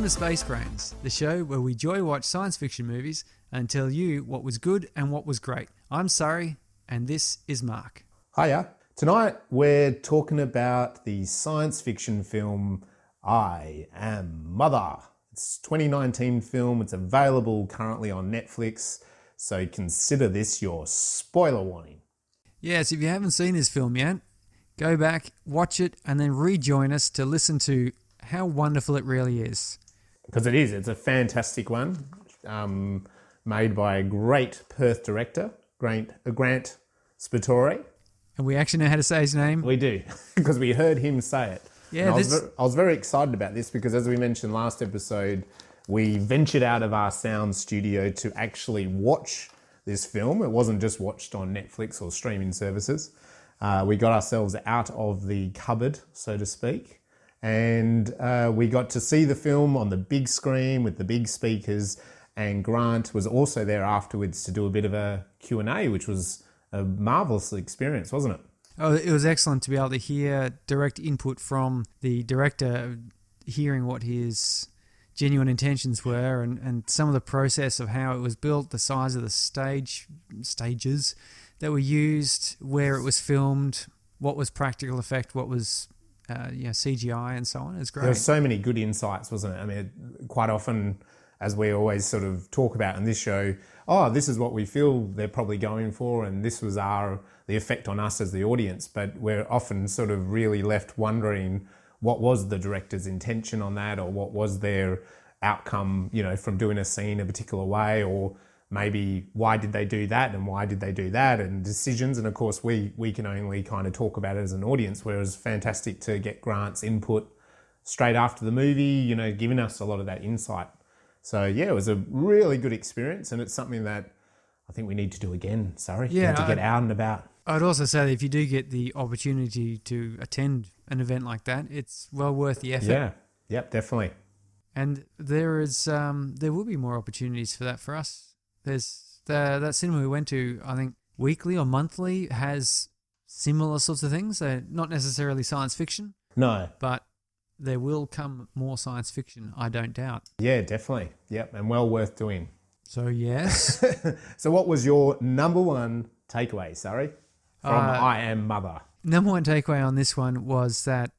Welcome to Space Brains, the show where we joy watch science fiction movies and tell you what was good and what was great. I'm Surrey, and this is Mark. Hiya. Tonight we're talking about the science fiction film I Am Mother. It's a 2019 film. It's available currently on Netflix. So consider this your spoiler warning. Yes, if you haven't seen this film yet, go back, watch it, and then rejoin us to listen to how wonderful it really is. Because it is. It's a fantastic one. Um, made by a great Perth director, Grant, uh, Grant Sputore. And we actually know how to say his name. We do, because we heard him say it. Yeah, I, was this- ver- I was very excited about this because, as we mentioned last episode, we ventured out of our sound studio to actually watch this film. It wasn't just watched on Netflix or streaming services. Uh, we got ourselves out of the cupboard, so to speak, and uh, we got to see the film on the big screen with the big speakers. And Grant was also there afterwards to do a bit of a Q&A, which was a marvelous experience, wasn't it? Oh, it was excellent to be able to hear direct input from the director, hearing what his genuine intentions were and, and some of the process of how it was built, the size of the stage stages that were used, where it was filmed, what was practical effect, what was uh, you know, CGI and so on. It's There great. were so many good insights, wasn't it? I mean, quite often, as we always sort of talk about in this show, oh, this is what we feel they're probably going for, and this was our the effect on us as the audience. But we're often sort of really left wondering what was the director's intention on that, or what was their outcome, you know, from doing a scene a particular way, or maybe why did they do that and why did they do that and decisions and of course we we can only kind of talk about it as an audience whereas fantastic to get grant's input straight after the movie, you know, giving us a lot of that insight. So yeah, it was a really good experience, and it's something that I think we need to do again. Sorry, Yeah, to get out and about. I'd also say that if you do get the opportunity to attend an event like that, it's well worth the effort. Yeah, yep, definitely. And there is, um, there will be more opportunities for that for us. There's the, that cinema we went to, I think weekly or monthly, has similar sorts of things. They're not necessarily science fiction, No, but there will come more science fiction, I don't doubt. yeah, definitely. Yep, and well worth doing. So yes, So, what was your number one takeaway? Sorry, from Uh, I Am Mother. number one takeaway on this one was that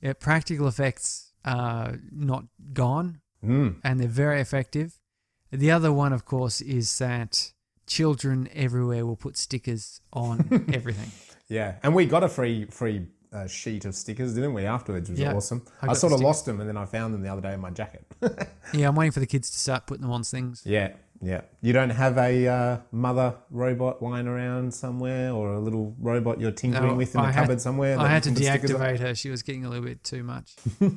yeah, practical effects are not gone. Mm. and they're very effective. The other one, of course, is that children everywhere will put stickers on everything. Yeah, and we got a free free uh, sheet of stickers, didn't we? Afterwards, which was Yeah, awesome. I I, sort of lost them, and then I found them the other day in my jacket. Yeah, I'm waiting for the kids to start putting them on things. Yeah, yeah. You don't have a uh, mother robot lying around somewhere, or a little robot you're tinkering No, with in I the had- cupboard somewhere. I had to you can put stickers on? deactivate her. She was getting a little bit too much.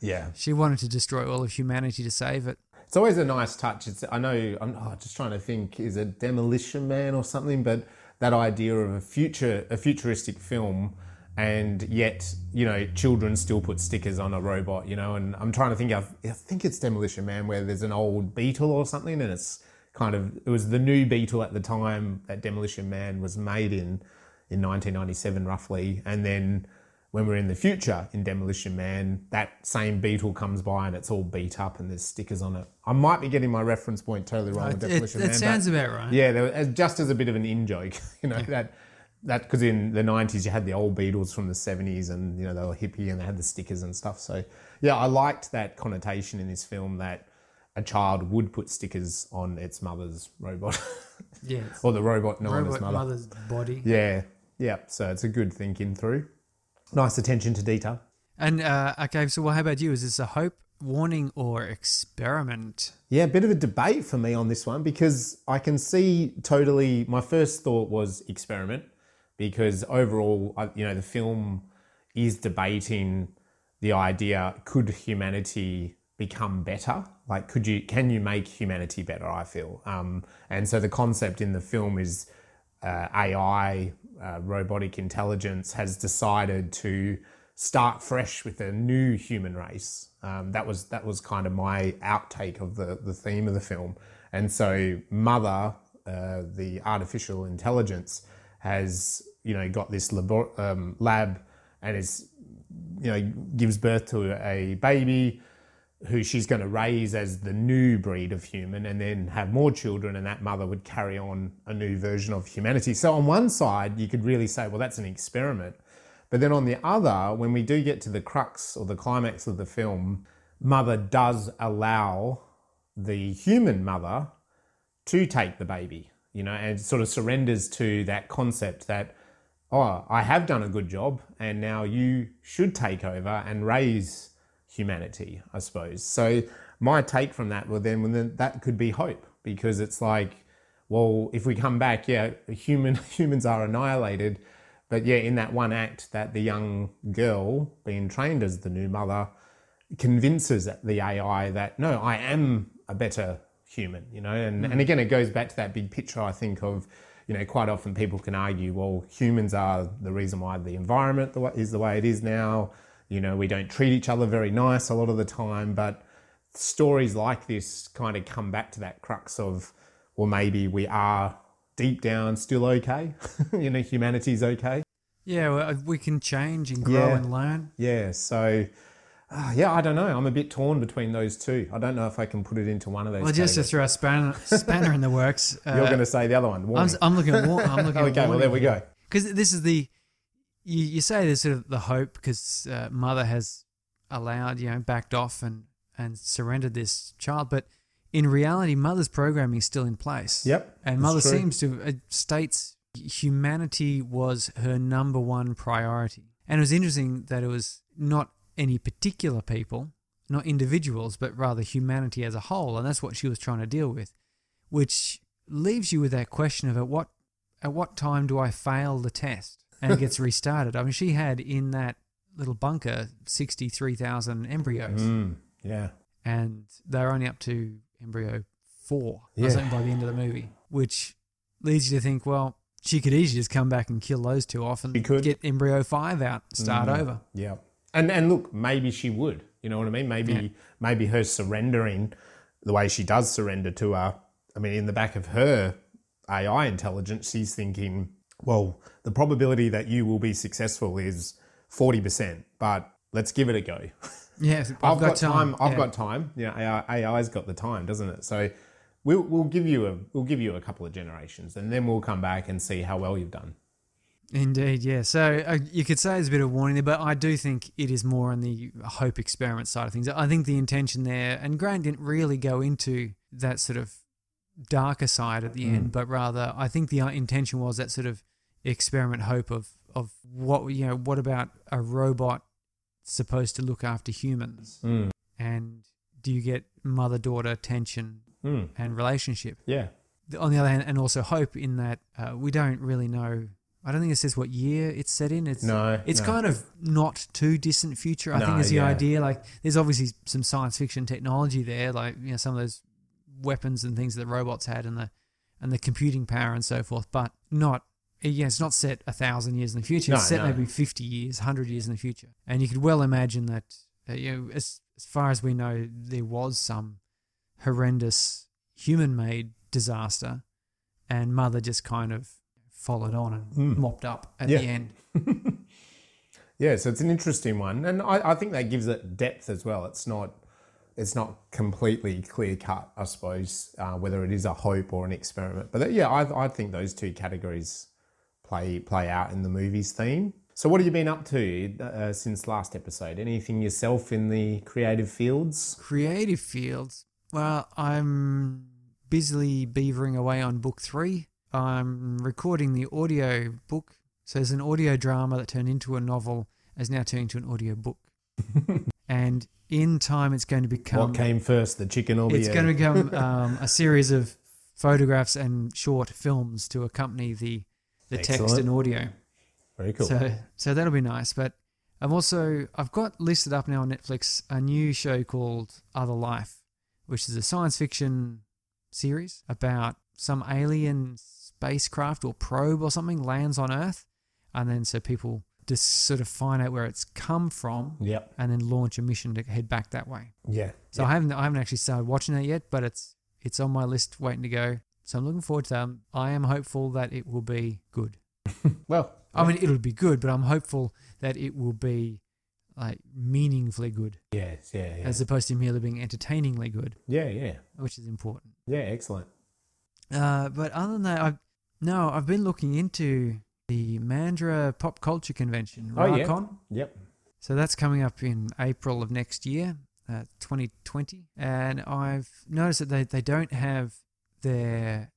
Yeah, She wanted to destroy all of humanity to save it. It's always a nice touch. It's I know I'm oh, just trying to think. Is it Demolition Man or something? But that idea of a future, a futuristic film. And yet, you know, children still put stickers on a robot, you know. And I'm trying to think of, I think it's Demolition Man, where there's an old Beetle or something, and it's kind of, it was the new Beetle at the time that Demolition Man was made in, in 1997 roughly. And then when we're in the future in Demolition Man, that same Beetle comes by and it's all beat up and there's stickers on it. I might be getting my reference point totally wrong uh, with It, Demolition it Man. sounds about right. yeah, there was, just as a bit of an in joke, you know that that because in the nineties you had the old Beatles from the seventies, and you know they were hippie and they had the stickers and stuff. So yeah, I liked that connotation in this film that a child would put stickers on its mother's robot Yeah. it's or the robot known robot mother. mother's body. Yeah, yeah. So it's a good thinking through. Nice attention to detail. And uh, okay, so well, how about you? Is this a hope warning or experiment? Yeah, a bit of a debate for me on this one because I can see totally. My first thought was experiment because overall, you know, the film is debating the idea: could humanity become better? Like, could you can you make humanity better? I feel, um, and so the concept in the film is uh, AI, uh, robotic intelligence, has decided to start fresh with a new human race. Um, that was that was kind of my outtake of the the theme of the film, and so Mother, uh, the artificial intelligence, has you know got this labor- um, lab and is you know gives birth to a baby who she's going to raise as the new breed of human and then have more children and that mother would carry on a new version of humanity. So on one side you could really say well that's an experiment. But then on the other when we do get to the crux or the climax of the film mother does allow the human mother to take the baby you know and sort of surrenders to that concept that oh i have done a good job and now you should take over and raise humanity, I suppose. So my take from that, well, then, well, then that could be hope because it's like, well, if we come back, yeah, human humans are annihilated, but yeah, in that one act, that the young girl being trained as the new mother convinces the AI that no, I am a better human, you know, and and hmm. again, it goes back to that big picture. I think of you know, quite often people can argue, well, humans are the reason why the environment is the way it is now. You know, we don't treat each other very nice a lot of the time, but stories like this kind of come back to that crux of, well, maybe we are deep down still okay. you know, humanity's okay. Yeah, well, we can change and grow Yeah. and learn. Yeah. So, uh, yeah, I don't know. I'm a bit torn between those two. I don't know if I can put it into one of those. Well, just to throw a spanner, spanner in the works. Uh, You're going to say the other one. I'm. I'm looking at. War- I'm looking at okay. Well, there we go. Because this is the. You, you say there's sort of the hope because uh, mother has allowed, you know, backed off and and surrendered this child, but in reality, mother's programming is still in place. Yep, And mother true. seems to uh, states humanity was her number one priority. And it was interesting that it was not any particular people, not individuals, but rather humanity as a whole, and that's what she was trying to deal with, which leaves you with that question of at what at what time do I fail the test and it gets restarted? I mean, she had in that little bunker sixty three thousand embryos, Mm, yeah. and they're only up to embryo four or Yeah. something by the end of the movie, which leads you to think, well, she could easily just come back and kill those two off and get embryo five out, start Mm. over. Yeah. And and look, maybe she would. You know what I mean? Maybe Yeah. maybe her surrendering the way she does surrender to her. I mean, in the back of her AI intelligence, she's thinking, well, the probability that you will be successful is forty percent, but let's give it a go. Yes, I've, got, time. I've yeah. got time. Know, AI, AI's got the time, doesn't it? So we'll we'll give you a we'll give you a couple of generations, and then we'll come back and see how well you've done. Indeed, yeah. So uh, you could say there's a bit of warning there, but I do think it is more on the hope experiment side of things. I think the intention there, and Grant didn't really go into that sort of darker side at the Mm. end, but rather I think the uh, intention was that sort of experiment hope of of what you know, what about a robot supposed to look after humans, Mm. and do you get mother daughter tension Mm. and relationship? Yeah. on the other hand, and also hope in that uh, we don't really know. I don't think it says what year it's set in. It's No. it's no. kind of not too distant future. I No, think is the yeah. idea. Like there's obviously some science fiction technology there, like you know some of those weapons and things that robots had, and the and the computing power and so forth. But not yeah, it's not set a thousand years in the future. It's No, set no. maybe fifty years, hundred years in the future. And you could well imagine that uh, you know as as far as we know, there was some horrendous human-made disaster, and Mother just kind of followed on and Mm. mopped up at Yeah. the end. Yeah, so it's an interesting one, and I, I think that gives it depth as well. It's not it's not completely clear cut, I suppose, uh, whether it is a hope or an experiment. But yeah, I, I think those two categories play play out in the movie's theme. So, what have you been up to uh, since last episode? Anything yourself in the creative fields? Creative fields. Well, I'm busily beavering away on book three. I'm recording the audio book. So there's an audio drama that turned into a novel, has now turned into an audio book. and in time it's going to become what came first, the chicken or the it's egg? going to become um, a series of photographs and short films to accompany the the text and audio. Very cool. So so that'll be nice. But I've also I've got listed up now on Netflix a new show called Other Life, which is a science fiction series about some alien spacecraft or probe or something lands on Earth, and then so people just sort of find out where it's come from yep. and then launch a mission to head back that way. Yeah. So I haven't I haven't actually started watching that yet, but it's it's on my list waiting to go. So I'm looking forward to that. I am hopeful that it will be good. Well, I mean, it'll be good, but I'm hopeful that it will be like meaningfully good, yes, yeah, yeah. as opposed to merely being entertainingly good, yeah, yeah. which is important. Yeah, excellent. Uh, but other than that, I've no, I've been looking into the Mandra Pop Culture Convention, Oh, yeah. Yep. So that's coming up in April of next year, uh, 2020. And I've noticed that they, they don't have their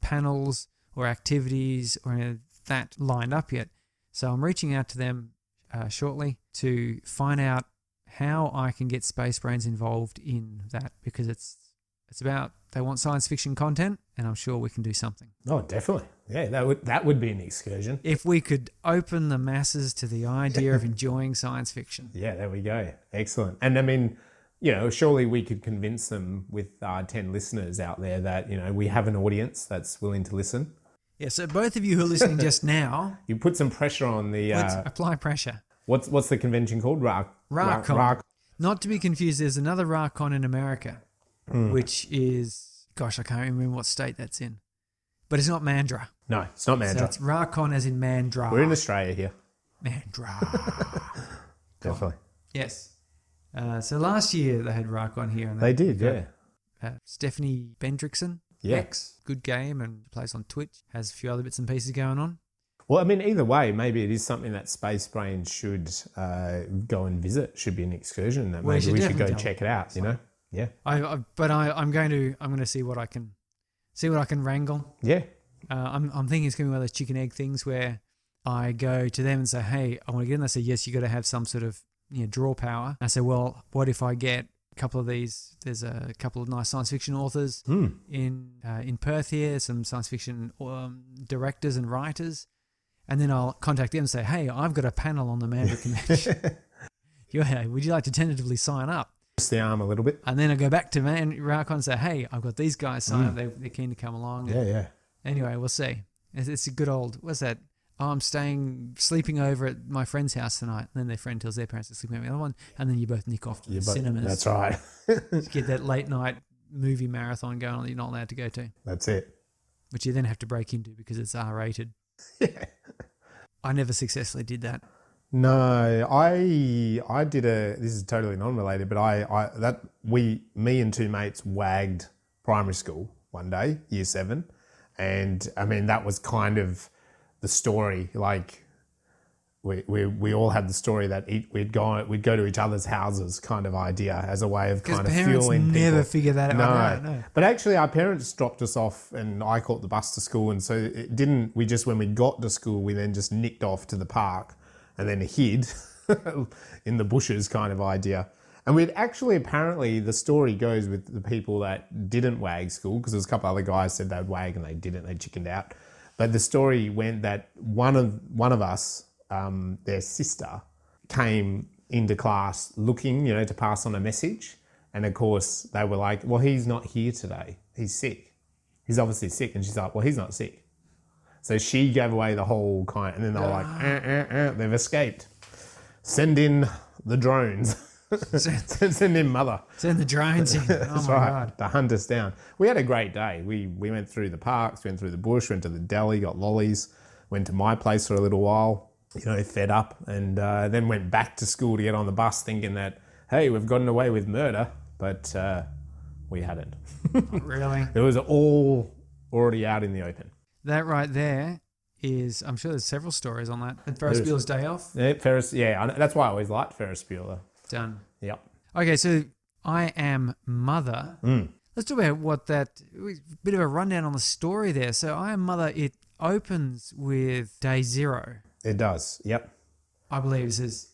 panels or activities or any of that lined up yet. So I'm reaching out to them uh, shortly to find out how I can get Space Brains involved in that because it's it's about they want science fiction content and I'm sure we can do something. Oh, definitely. Yeah, that would that would be an excursion. If we could open the masses to the idea of enjoying science fiction. Yeah, there we go. Excellent. And I mean, you know, surely we could convince them with our 10 listeners out there that, you know, we have an audience that's willing to listen. Yeah, so both of you who are listening just now, You put some pressure on the, uh, apply pressure. what's what's the convention called? Rock. Rarcon. Rock. Not to be confused, there's another Rarcon in America, Hmm. which is, gosh, I can't remember what state that's in. But it's not Mandra. No, it's not So Mandra. it's Rarcon as in Mandra. We're in Australia here. Mandra. Definitely. yes. Uh, so last year they had Rock on here. And They did, yeah. Uh, Stephanie Bendixsen. Yeah. Good game and plays on Twitch. Has a few other bits and pieces going on. Well, I mean, either way, maybe it is something that Space Brain should uh, go and visit. Should be an excursion that Well, you maybe should we should go definitely check it out. You know? Yeah, I, I but I, I'm going to I'm going to see what I can see what I can wrangle. yeah, Uh, I'm I'm thinking it's going to be one of those chicken egg things where I go to them and say, "Hey, I want to get in." They say, "Yes, you got to have some sort of you know, draw power." I said, "Well, what if I get a couple of these? There's a couple of nice science fiction authors Hmm. in uh, in Perth here, some science fiction um, directors and writers, and then I'll contact them and say, "Hey, I've got a panel on the Mandra convention. yeah, would you like to tentatively sign up?" The arm a little bit. And then I go back to Man Rarcon and say, "Hey, I've got these guys signed up. They, they're keen to come along." Yeah, yeah. Anyway, we'll see. It's, it's a good old. What's that? Oh, I'm staying, sleeping over at my friend's house tonight. And then their friend tells their parents they're sleeping at the other one, and then you both nick off to You the both- cinemas. That's right. to Get that late night movie marathon going on that you're not allowed to go to, That's it. which you then have to break into because it's R rated. Yeah. I never successfully did that. No, I I did a. This is totally non-related, but I, I that we me and two mates wagged primary school one day, year seven, and I mean that was kind of the story. Like we we, we all had the story that each, we'd go we'd go to each other's houses, kind of idea as a way of kind of parents fueling never people. figure that out. No. Right, no. But actually, our parents dropped us off, and I caught the bus to school. And so it didn't. We just when we got to school, we then just nicked off to the park, and then hid in the bushes, kind of idea. And we'd actually apparently the story goes with the people that didn't wag school because there's a couple other guys said they'd wag and they didn't. They chickened out. But the story went that one of one of us, um, their sister, came into class looking, you know, to pass on a message. And of course, they were like, well, he's not here today. He's sick. He's obviously sick. And she's like, well, he's not sick. So she gave away the whole kind. And then they were like, eh, eh, eh, they've escaped. Send in the drones. Send in mother. Send the drones in. Oh That's my right. god. To hunt us down. We had a great day. We we went through the parks, went through the bush, went to the deli, got lollies, went to my place for a little while, you know, fed up, and uh, then went back to school to get on the bus thinking that, hey, we've gotten away with murder, but uh, we hadn't. Really? It was all already out in the open. That right there is. I'm sure there's several stories on that. And Ferris Bueller's Day Off. Yeah, Ferris, yeah, that's why I always liked Ferris Bueller. Done. Yep. Okay, so I am mother. Mm. Let's talk about what that bit of a rundown on the story there. So I am mother. It opens with day zero. It does. Yep. I believe it says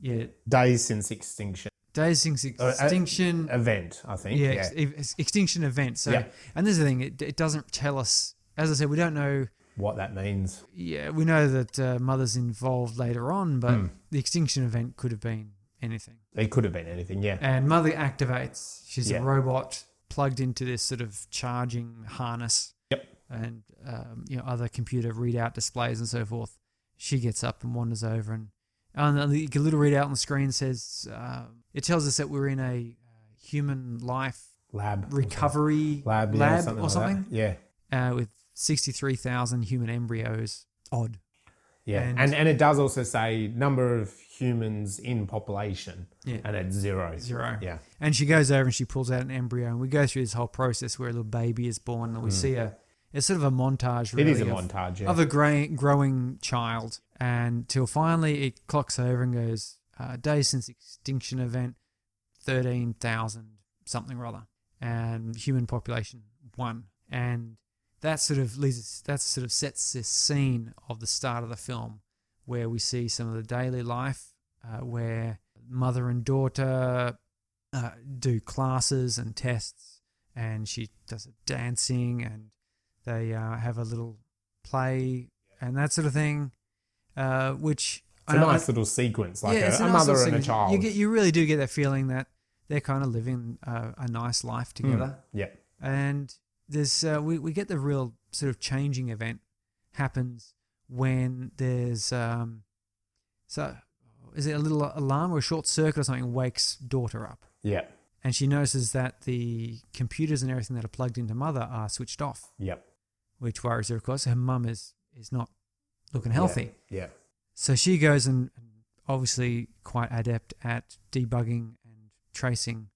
yeah, Days since extinction. Days since Extinction. event, I think. yeah, Yeah, ex- ex- extinction event. So, Yeah. and this is the thing, it, it doesn't tell us. As I said, we don't know. what that means. Yeah, we know that uh, mother's involved later on, but Hmm. the extinction event could have been anything. It could have been anything. Yeah, And mother activates. She's Yeah. a robot plugged into this sort of charging harness. Yep. And um, you know other computer readout displays and so forth. She gets up and wanders over, and and the little readout on the screen says uh, it tells us that we're in a uh, human life lab recovery lab, yeah, lab something or like that. something Yeah, uh, with sixty three thousand human embryos. Odd. Yeah, And- and, and it does also say number of humans in population, Yeah. and it's zero. Zero. Yeah, And she goes over and she pulls out an embryo, and we go through this whole process where a little baby is born, and we see a it's sort of a montage. Really, is a of, montage. Yeah. of a gra- growing child, and till finally it clocks over and goes uh, days since extinction event, thirteen thousand something or other, and human population one, and that sort of leads that sort of sets this scene of the start of the film, where we see some of the daily life, uh, where mother and daughter uh, do classes and tests, and she does a dancing, and they uh, have a little play and that sort of thing, uh, which it's a I nice little sequence, like it's a, a nice mother and a child. You get, you really do get that feeling that they're kind of living uh, a nice life Hmm. together, Yeah, and there's uh, we we get the real sort of changing event happens when there's um, so is it a little alarm or a short circuit or something wakes daughter up? Yeah, and she notices that the computers and everything that are plugged into mother are switched off, yep. which worries her. Of course, her mum is is not looking healthy, Yeah, so she goes and and obviously quite adept at debugging and tracing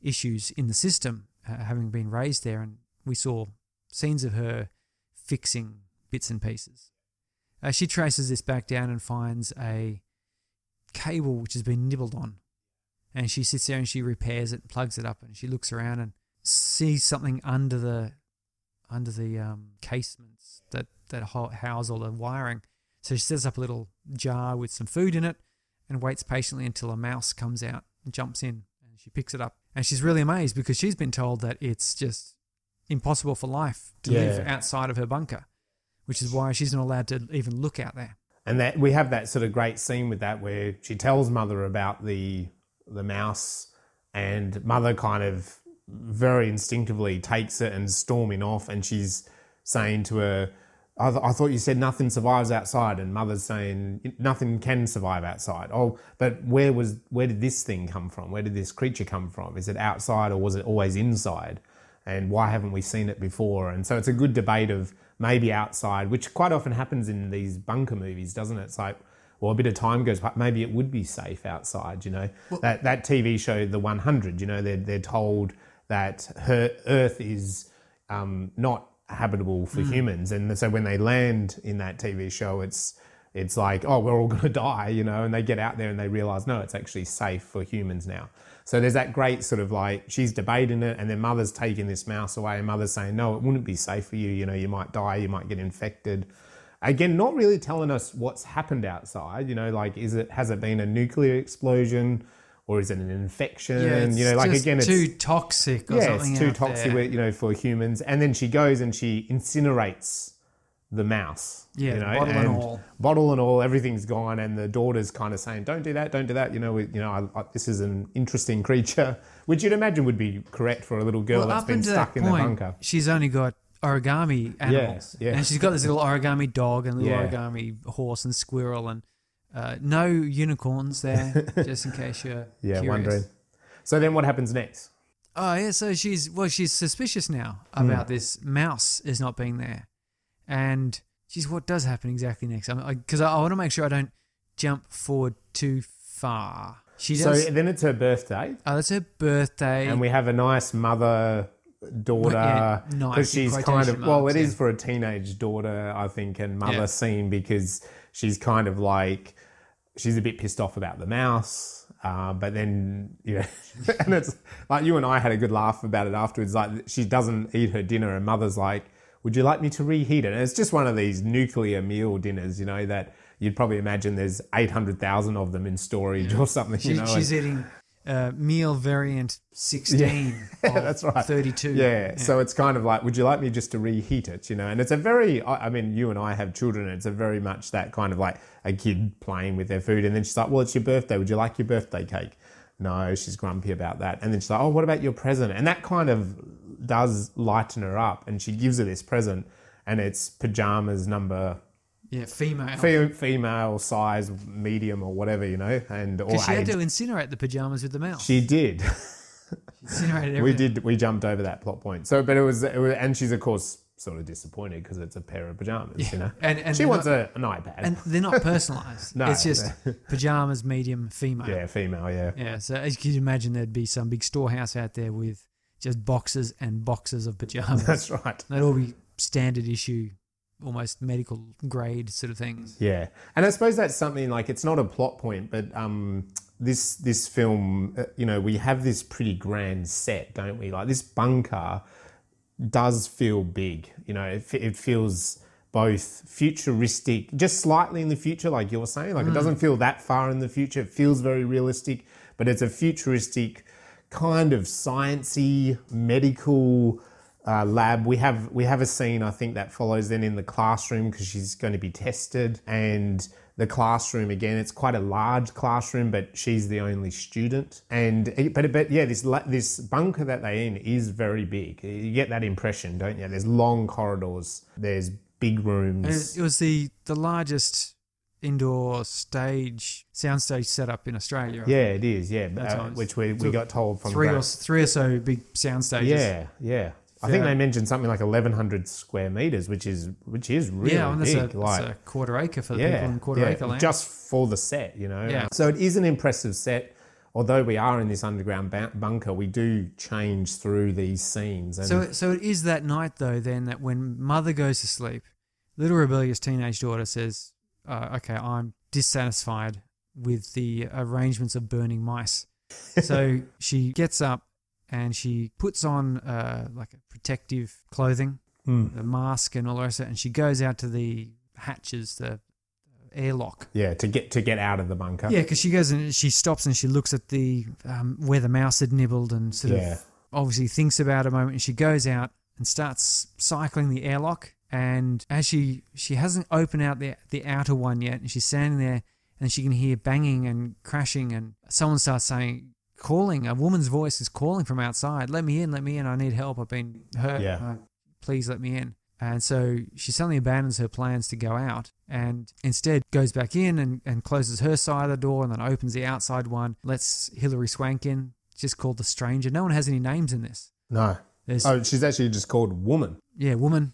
issues in the system, uh, having been raised there, and we saw scenes of her fixing bits and pieces. Uh, she traces this back down and finds a cable which has been nibbled on. And she sits there and she repairs it, plugs it up, and she looks around and sees something under the under the um, casements that that ho- house all the wiring. So she sets up a little jar with some food in it and waits patiently until a mouse comes out and jumps in. And she picks it up, and she's really amazed because she's been told that it's just impossible for life to live outside of her bunker, which is why she's not allowed to even look out there. and that we have that sort of great scene with that where she tells mother about the the mouse, and mother kind of very instinctively takes it and storming off, and she's saying to her. I, th- I thought you said nothing survives outside, and mother's saying nothing can survive outside. Oh, but where was where did this thing come from? Where did this creature come from? Is it outside or was it always inside? And why haven't we seen it before? And so it's a good debate of maybe outside, which quite often happens in these bunker movies, doesn't it? It's like, well, a bit of time goes by, maybe it would be safe outside. You know, that that TV show, The 100. You know, they're they're told that her Earth is um, not habitable for humans, and so when they land in that TV show, it's it's like, oh, we're all going to die, you know, and they get out there and they realize, no, it's actually safe for humans now. So there's that great sort of like, she's debating it, and then mother's taking this mouse away, and mother's saying, no, it wouldn't be safe for you, you know, you might die, you might get infected. Again, not really telling us what's happened outside, you know, like, is it, has it been a nuclear explosion? Or is it an infection? you know, like just again, it's too toxic or yeah, something. it's too toxic, there. you know, for humans. And then she goes and she incinerates the mouse. Yeah, you know, bottle and all. bottle and all, everything's gone. And the daughter's kind of saying, "Don't do that, don't do that." You know, we, you know, I, I, this is an interesting creature, which you'd imagine would be correct for a little girl Well, that's been stuck that in the bunker. she's only got origami animals. yeah. And she's got this little origami dog and little Yeah. origami horse and squirrel and uh, no unicorns there, just in case you're Yeah, curious. wondering. So then, what happens next? Oh yeah, so she's well, she's suspicious now about this mouse is not being there, and she's what does happen exactly next? Because I, I, want to make sure I don't jump forward too far. She So then it's her birthday, oh, that's her birthday. and we have a nice mother daughter Yeah, nice, because she's kind of well marks, it is yeah. for a teenage daughter i think and mother Yeah. scene because she's kind of like she's a bit pissed off about the mouse uh, but then you know and it's like you and i had a good laugh about it afterwards like she doesn't eat her dinner and mother's like would you like me to reheat it and it's just one of these nuclear meal dinners you know that you'd probably imagine there's 800000 of them in storage or something She, you know she's and- eating uh, meal variant 16 Yeah, that's right. 32. Yeah. So it's kind of like, would you like me just to reheat it? You know, and it's a very, I I mean, you and I have children. And it's a very much that kind of like a kid playing with their food. And then she's like, well, it's your birthday. Would you like your birthday cake? No, she's grumpy about that. And then she's like, oh, what about your present? And that kind of does lighten her up. And she gives her this present and it's pajamas number Yeah, female. fe- female size, medium or whatever, you know, and or Because she had to incinerate the pajamas with the mouse. She did. incinerated everything. we did. We jumped over that plot point. So, but it was, it was and she's of course sort of disappointed because it's a pair of pajamas. You know, And- and she wants not- a, an iPad. And they're not personalized. No, it's just pajamas, medium, female. yeah, female. Yeah, Yeah, so as you can imagine, there'd be some big storehouse out there with just boxes and boxes of pajamas. that's right. They'd all be standard issue, almost medical grade sort of things. Yeah, and I suppose that's something like it's not a plot point, but um, this this film, uh, you know, we have this pretty grand set, don't we? Like this bunker does feel big. You know, it, it feels both futuristic, just slightly in the future, like you were saying. Like it doesn't feel that far in the future. It feels very realistic, but it's a futuristic kind of sciency medical uh, lab. We have we have a scene I think that follows then in the classroom because she's going to be tested, and the classroom again. It's quite a large classroom, but she's the only student. And but but yeah, this this bunker that they're in is very big. You get that impression, don't you? There's long corridors. There's big rooms. it, it was the, the largest indoor stage, soundstage setup in Australia. Yeah, it is. Yeah, uh, which we, we got told from three or, three or so big sound stages. Yeah, yeah. I think they mentioned something like 1,100 square meters, which is which is really yeah, that's big. a, like, a quarter acre for the yeah, people in quarter yeah, acre land. just for the set, you know. Yeah. So it is an impressive set. Although we are in this underground ba- bunker, we do change through these scenes. And So, so it is that night though. Then that when mother goes to sleep, little rebellious teenage daughter says, uh, "Okay, I'm dissatisfied with the arrangements of burning mice." so she gets up and she puts on uh, like a protective clothing, Hmm. a mask, and all the rest of it, and she goes out to the hatches, the airlock. yeah, to get to get out of the bunker. Yeah, because she goes and she stops and she looks at the um, where the mouse had nibbled and sort Yeah. of obviously thinks about a moment and she goes out and starts cycling the airlock and as she she hasn't opened out the the outer one yet and she's standing there and she can hear banging and crashing and someone starts saying calling a woman's voice is calling from outside let me in let me in i need help i've been hurt Yeah. Uh, please let me in and so she suddenly abandons her plans to go out and instead goes back in and, and closes her side of the door and then opens the outside one, lets Hilary Swank in, just called the stranger. No one has any names in this. No. There's, Oh, she's actually just called woman. yeah, woman.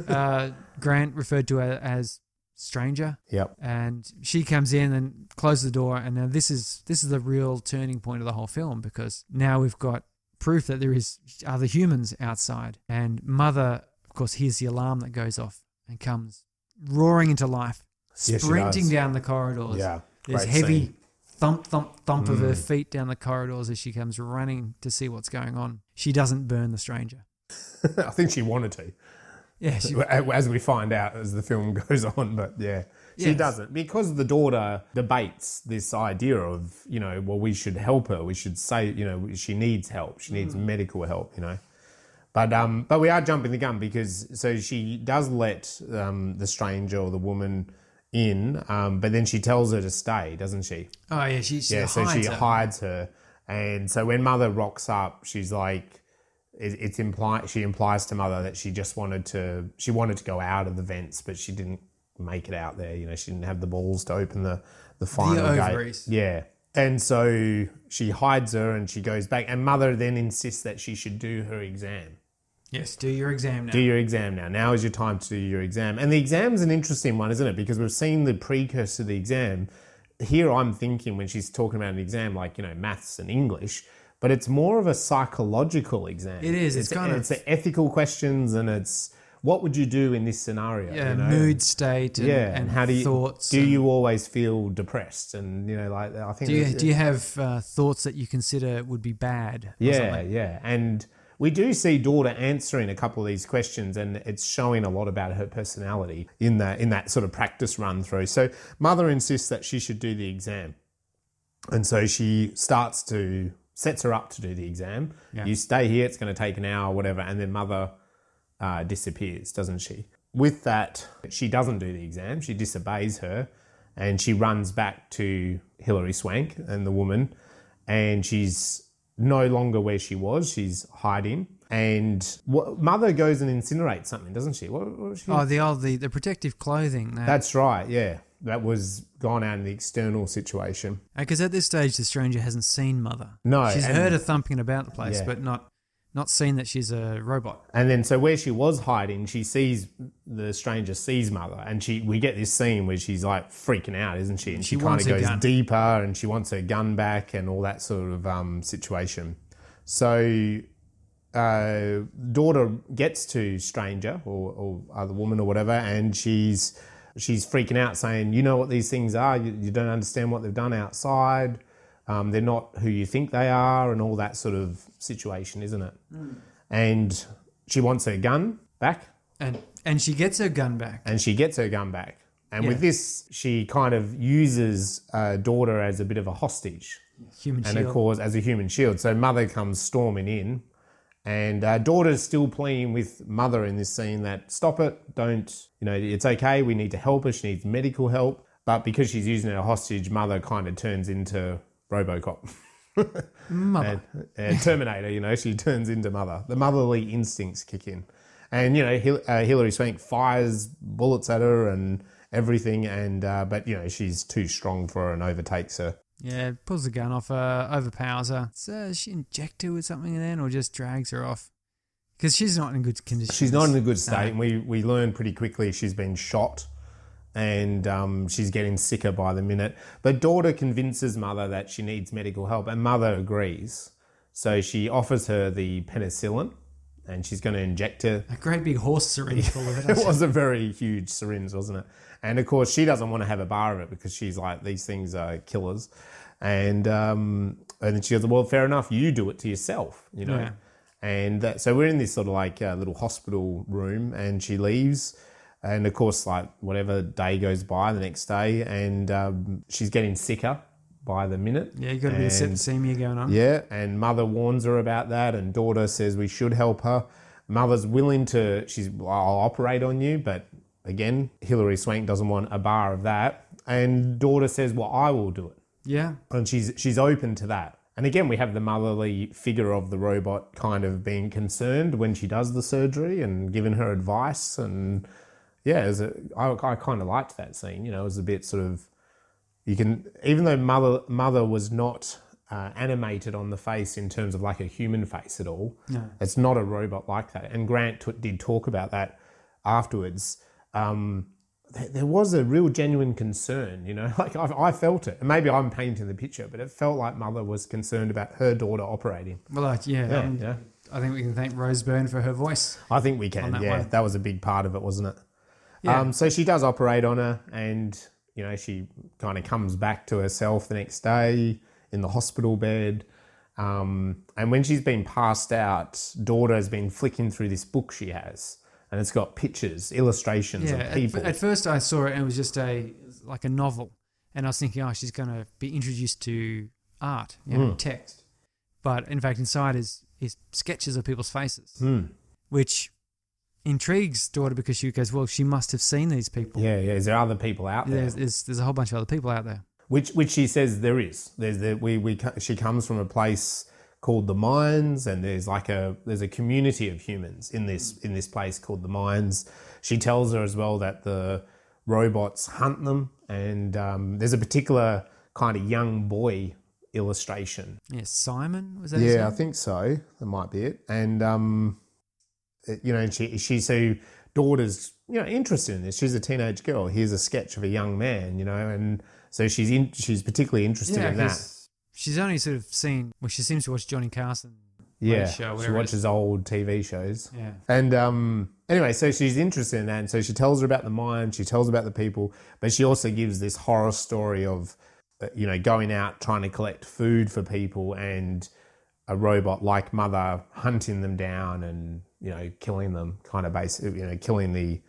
uh, Grant referred to her as stranger. Yep. And she comes in and closes the door. And now this is this is the real turning point of the whole film because now we've got proof that there is other humans outside. And mother, of course, hears the alarm that goes off and comes roaring into life, sprinting does. down the corridors. Yeah. There's heavy scene. thump, thump, thump of her Mm. feet down the corridors as she comes running to see what's going on. She doesn't burn the stranger. I think she wanted to. Yeah, she, as we find out as the film goes on. But yeah, she Yes. doesn't because the daughter debates this idea of you know, well, we should help her. We should say, you know, she needs help. She needs medical help. You know. But um, but we are jumping the gun because so she does let um, the stranger or the woman in, um, but then she tells her to stay, doesn't she? oh yeah, she, she yeah, so she her. hides her, and so when mother rocks up, she's like, it, it's imply she implies to mother that she just wanted to, she wanted to go out of the vents, but she didn't make it out there. You know, she didn't have the balls to open the the final gate. Yeah, and so she hides her, and she goes back, and mother then insists that she should do her exam. Yes, do your exam now. Do your exam now. Now is your time to do your exam. And the exam's an interesting one, isn't it? Because we've seen the precursor to the exam. Here I'm thinking when she's talking about an exam like, you know, maths and English, but it's more of a psychological exam. It is. It's kind of- it's the ethical questions and it's what would you do in this scenario? yeah, you know? mood state and, yeah, and, how do you thoughts. do you always feel depressed? And you know, like I think do you, it's- do you have uh, thoughts that you consider would be bad? yeah, something? yeah. And we do see daughter answering a couple of these questions, and it's showing a lot about her personality in that in that sort of practice run through. So mother insists that she should do the exam. And so she starts to sets her up to do the exam. Yeah. You stay here, it's going to take an hour, whatever, and then mother uh, disappears, doesn't she? With that, she doesn't do the exam. She disobeys her, and she runs back to Hilary Swank and the woman, and she's no longer where she was. She's hiding, and what, mother goes and incinerates something, doesn't she? What, what she? Oh, the old the, the protective clothing. That, That's right. Yeah, that was gone out in the external situation. Because at this stage, the stranger hasn't seen Mother. No, she's heard her thumping about the place, Yeah. but not not seen that she's a robot. And then, so where she was hiding, she sees the stranger sees mother, and she we get this scene where she's like freaking out, isn't she? And She she, kind of goes gun. deeper, and she wants her gun back, and all that sort of um, situation. So, uh, daughter gets to stranger or, or other woman or whatever, and she's she's freaking out, saying, "You know what these things are? You, you don't understand what they've done outside." Um, they're not who you think they are, and all that sort of situation, isn't it? And she wants her gun back, And and she gets her gun back. and she gets her gun back. And Yeah. with this, she kind of uses uh, daughter as a bit of a hostage, Human and shield. of course as a human shield. So mother comes storming in, and uh, daughter's still pleading with mother in this scene that stop it, don't you know? It's okay. We need to help her. She needs medical help. But because she's using her hostage, mother kind of turns into RoboCop. Mother. and, and Terminator, you know, she turns into mother. The motherly instincts kick in. And, you know, Hil- uh, Hilary Swank fires bullets at her and everything. And, uh, but, you know, she's too strong for her and overtakes her. Yeah, pulls the gun off her, overpowers her. So does she inject her with something then, or just drags her off? Because she's not in good condition. She's not in a good state. And we, we learn pretty quickly she's been shot and um, she's getting sicker by the minute. But daughter convinces mother that she needs medical help, and mother agrees. So she offers her the penicillin and she's going to inject her A great big horse syringe full of it it. was a very huge syringe, wasn't it? And of course, she doesn't want to have a bar of it because she's like, these things are killers. And um, and then she goes, well, fair enough, you do it to yourself, you know. Yeah. And that, so we're in this sort of like uh, little hospital room, and she leaves. And of course, like whatever day goes by, the next day, and um, she's getting sicker by the minute. Yeah, you got a bit of septicemia going on. yeah, and mother warns her about that, and daughter says we should help her. Mother's willing to, she's, I'll operate on you, but again, Hilary Swank doesn't want a bar of that. And daughter says, well, I will do it. Yeah. And she's, she's open to that. And again, we have the motherly figure of the robot kind of being concerned when she does the surgery and giving her advice. And yeah, it was a, I, I kind of liked that scene. You know, it was a bit sort of, you can even though mother mother was not uh, animated on the face in terms of like a human face at all No. it's not a robot like that and grant t- did talk about that afterwards um, there, there was a real genuine concern you know like I, I felt it and maybe i'm painting the picture but it felt like mother was concerned about her daughter operating Well, like, yeah. yeah, um, yeah. I think we can thank Rose Byrne for her voice. I think we can. that yeah, one. that was a big part of it, wasn't it? Yeah. Um, so she does operate on her, and you know she kind of comes back to herself the next day in the hospital bed. Um, and when she's been passed out, daughter has been flicking through this book she has, and it's got pictures, illustrations Yeah. of At, people. at first, I saw it and it was just a like a novel, and I was thinking, oh, she's going to be introduced to art, you know, Hmm. text. But in fact, inside is is sketches of people's faces, Hmm. which intrigues daughter because she goes, well, she must have seen these people. Yeah, yeah. Is there other people out there? There's, there's there's a whole bunch of other people out there. which which she says there is. There's the we we she comes from a place called the mines, and there's like a there's a community of humans in this in this place called the mines. She tells her as well that the robots hunt them, and um, there's a particular kind of young boy illustration. Yeah, Simon was that? his Yeah, I think so. That might be it. And um, it- you know, she she so daughter's you know interested in this. She's a teenage girl. Here's a sketch of a young man. You know, and so she's in. She's particularly interested yeah, in that. She's only sort of seen. Well, she seems to watch Johnny Carson. Yeah, show, she watches old TV shows. Yeah. And um, anyway, so she's interested in that. And so she tells her about the mine, she tells about the people, but she also gives this horror story of, uh, you know, going out trying to collect food for people and a robot like Mother hunting them down and, you know, killing them, kind of basically, you know, killing the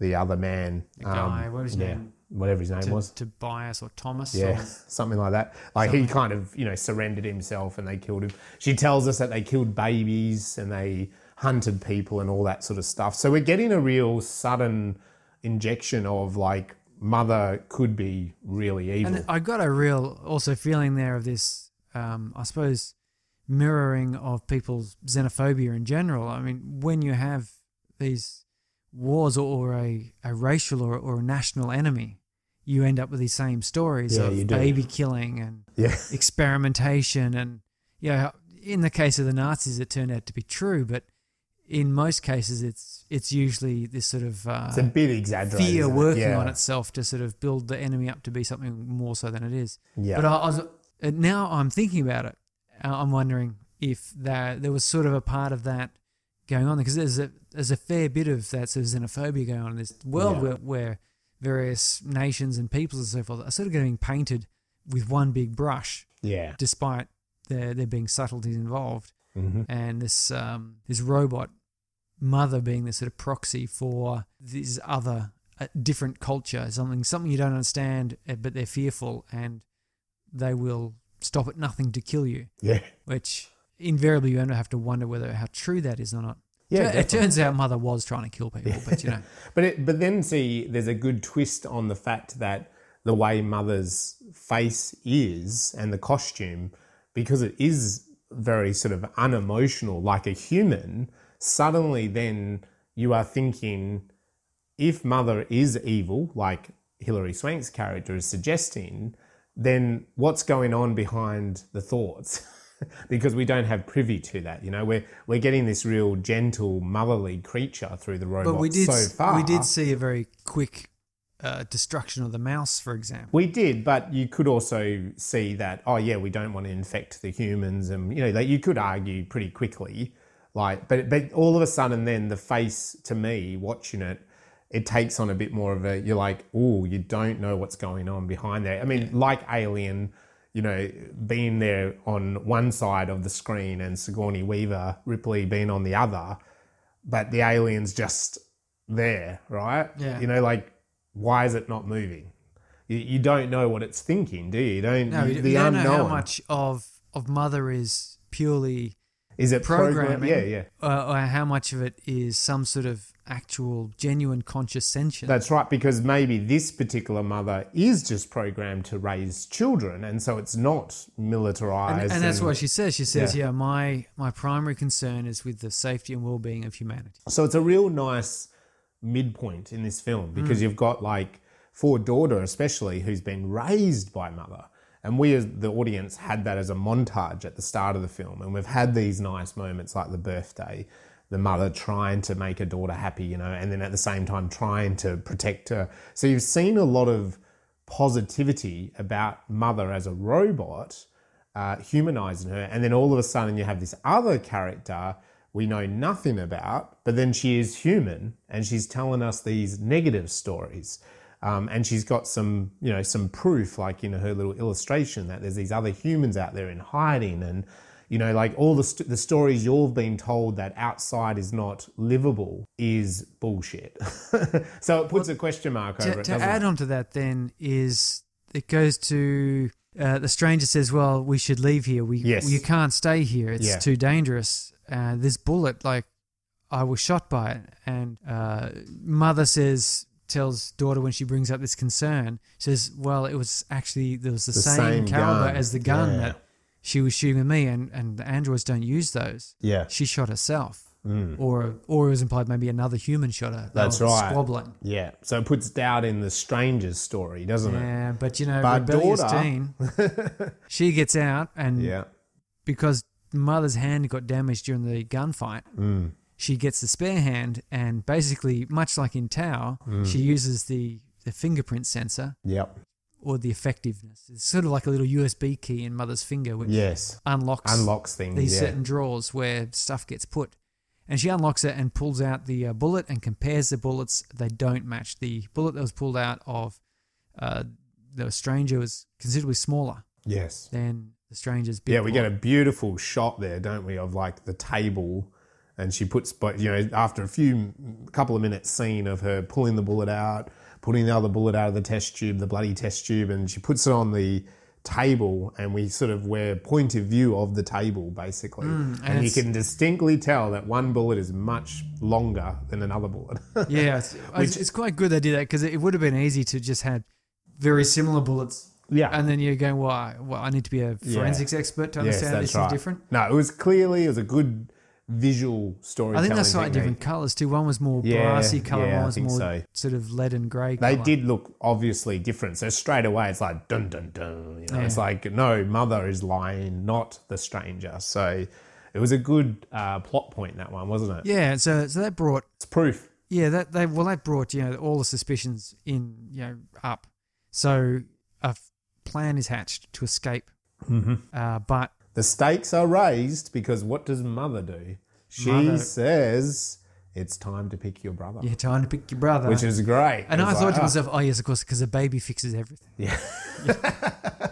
the other man, The guy, what was his yeah, name? Whatever his name To, was. Tobias or Thomas. Yeah, Or, something like that. Like he kind of, you know, surrendered himself and they killed him. She tells us that they killed babies and they hunted people and all that sort of stuff. So we're getting a real sudden injection of like mother could be really evil. and I got a real also feeling there of this, um, I suppose, mirroring of people's xenophobia in general. I mean, when you have these wars or a, a racial or, or a national enemy, you end up with these same stories Yeah, you of baby killing and yeah, experimentation and yeah in the case of the nazis it turned out to be true but in most cases it's it's usually this sort of uh, it's a bit exaggerated. fear working yeah. on itself to sort of build the enemy up to be something more so than it is Yeah. but I, I was uh, now i'm thinking about it uh, i'm wondering if that there was sort of a part of that going on because there's a there's a fair bit of that sort of xenophobia going on in this world where, where various nations and peoples and so forth are sort of getting painted with one big brush yeah. despite there there being subtleties involved, hmm and this um, this robot mother being the sort of proxy for this other uh, different culture, something something you don't understand, uh, but they're fearful and they will stop at nothing to kill you. Yeah. Which invariably you don't have to wonder whether how true that is or not. Yeah. it definitely. turns out mother was trying to kill people, but you know, But it, but then see, there's a good twist on the fact that the way Mother's face is and the costume, because it is very sort of unemotional, like a human. Suddenly, then you are thinking, if Mother is evil, like Hilary Swank's character is suggesting, then what's going on behind the thoughts? because we don't have privy to that. You know, we're we're getting this real gentle, motherly creature through the robot but we did so far. we did see a very quick uh, destruction of the mouse, for example. We did, but you could also see that. Oh yeah, we don't want to infect the humans, and you know that you could argue pretty quickly, like. But but all of a sudden, then the face to me watching it, it takes on a bit more of a. You're like, oh, you don't know what's going on behind there. I mean, like Alien, you know, being there on one side of the screen and Sigourney Weaver, Ripley being on the other, but the alien's just there, right? Yeah. You know, like why is it not moving? You, you don't know what it's thinking, do you? You don't. No, you- the don't unknown. know how much of of mother is purely is it programming, programming? Yeah, yeah. uh, or how much of it is some sort of actual, genuine conscious sentience. That's right, because maybe this particular mother is just programmed to raise children, and so it's not militarized. and, and that's what she says. She says, Yeah. "Yeah, my my primary concern is with the safety and well being of humanity." So it's a real nice midpoint in this film mm. because you've got like for daughter especially who's been raised by mother. And we as the audience had that as a montage at the start of the film. And we've had these nice moments like the birthday, the mother trying to make her daughter happy, you know, and then at the same time trying to protect her. So you've seen a lot of positivity about mother as a robot uh, humanizing her. And then all of a sudden, you have this other character we know nothing about, but then she is human and she's telling us these negative stories. Um, and she's got some, you know, some proof, like in her little illustration, that there's these other humans out there in hiding, and you know, like all the st- the stories you've been told that outside is not livable is bullshit. so it puts a question mark over To, it. to add it? on to that, then is it goes to uh, the stranger says, "Well, we should leave here. We Yes. you can't stay here. It's Yeah. too dangerous. Uh, this bullet, like I was shot by it." And uh, mother says, tells daughter when she brings up this concern, says, "Well, it was actually there was the, The same, same caliber gun. as the gun Yeah. that she was shooting with me, and and the androids don't use those. yeah, She shot herself." Mm. Or, or it was implied maybe another human shot her. They That's right. Squabbling. yeah. So it puts doubt in the stranger's story, doesn't it? Yeah, but you know, But rebellious daughter- teen, she gets out, and Yeah. because mother's hand got damaged during the gunfight, Mm. she gets the spare hand, and basically, much like in Tau, Mm. she uses the the fingerprint sensor Yep. Or the effectiveness. It's sort of like a little USB key in mother's finger, which Yes. unlocks Unlocks things. these yeah. certain drawers where stuff gets put. And she unlocks it and pulls out the uh, bullet and compares the bullets. They don't match. The bullet that was pulled out of uh, the stranger was considerably smaller yes. than the stranger's big Yeah, we get a beautiful shot there, don't we, of like the table and she puts, but you know, after a few couple of minutes scene of her pulling the bullet out, putting the other bullet out of the test tube, the bloody test tube, and she puts it on the table, and we sort of wear point of view of the table basically, mm, and, you can distinctly tell that one bullet is much longer than another bullet. Yeah, it's, it's, it's quite good they did that because it would have been easy to just had very similar bullets. Yeah. And then you're going, well, I, well, I need to be a forensics expert to understand that's this right. is different. No, it was clearly it was a good visual story. I think they're slightly different colours too. One was more Yeah, brassy colour, yeah, one was more so. sort of lead and grey They colour. did look obviously different. So straight away, it's like dun dun dun. You know, it's like no, mother is lying, not the stranger. So it was a good uh, plot point that one, wasn't it? Yeah, so so that brought It's proof. yeah that they well that brought you know all the suspicions in you know up. So a f- plan is hatched to escape, Mm-hmm. uh, but The stakes are raised because what does mother do? She Mother- says it's time to pick your brother, you're trying to pick your brother. which is great. and I It's thought like, to ah, myself, oh yes, of course, because a baby fixes everything. Yeah.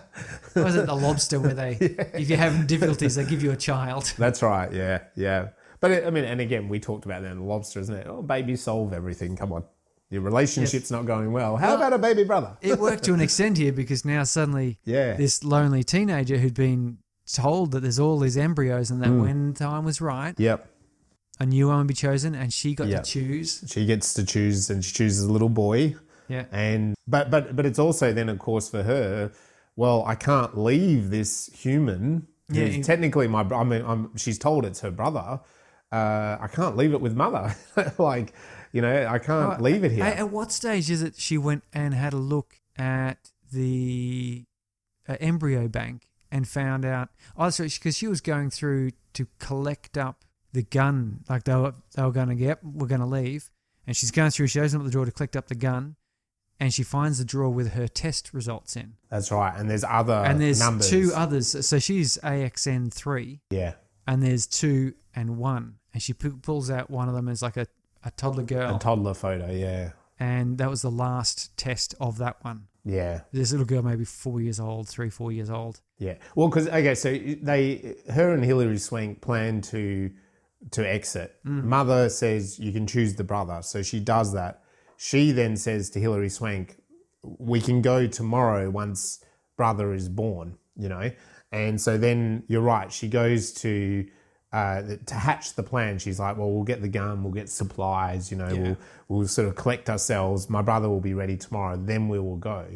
Was it the lobster where they, if you're having difficulties, they give you a child? That's right. Yeah, yeah. But it, I mean, and again, we talked about that in the lobster, isn't it? Oh, babies solve everything. Come on, your relationship's not going well. How about a baby brother? It worked to an extent here because now suddenly Yeah. this lonely teenager who'd been told that there's all these embryos and that Hmm. when time was right, Yep. a new one would be chosen and she got Yep. to choose. She gets to choose, and she chooses a little boy. Yeah. And but but but it's also then, of course, for her. Well, I can't leave this human. Yeah, technically my. I mean, I'm, she's told it's her brother. Uh, I can't leave it with mother. like, you know, I can't Oh, leave it here. At, at what stage is it she went and had a look at the uh, embryo bank and found out? Oh, so because she was going through to collect up the gun, like they were they were going to get, we're going to leave, and she's going through. She opens up the drawer to collect up the gun, and she finds the drawer with her test results in, That's right. And there's other and there's numbers. two others. So she's AXN three, Yeah. and there's two and one, and she pulls out one of them as like a a toddler girl, A toddler photo. Yeah. and that was the last test of that one. Yeah. This little girl, maybe four years old, three, four years old. Yeah. Well, because okay, so they, her and Hilary Swank plan to to exit. Mm. Mother says you can choose the brother, so she does that. She then says to Hilary Swank, "We can go tomorrow once brother is born." You know, and so then you're right. She goes to. Uh, to hatch the plan, she's like, "Well, we'll get the gun, we'll get supplies, you know, we'll we'll sort of collect ourselves. My brother will be ready tomorrow, then we will go."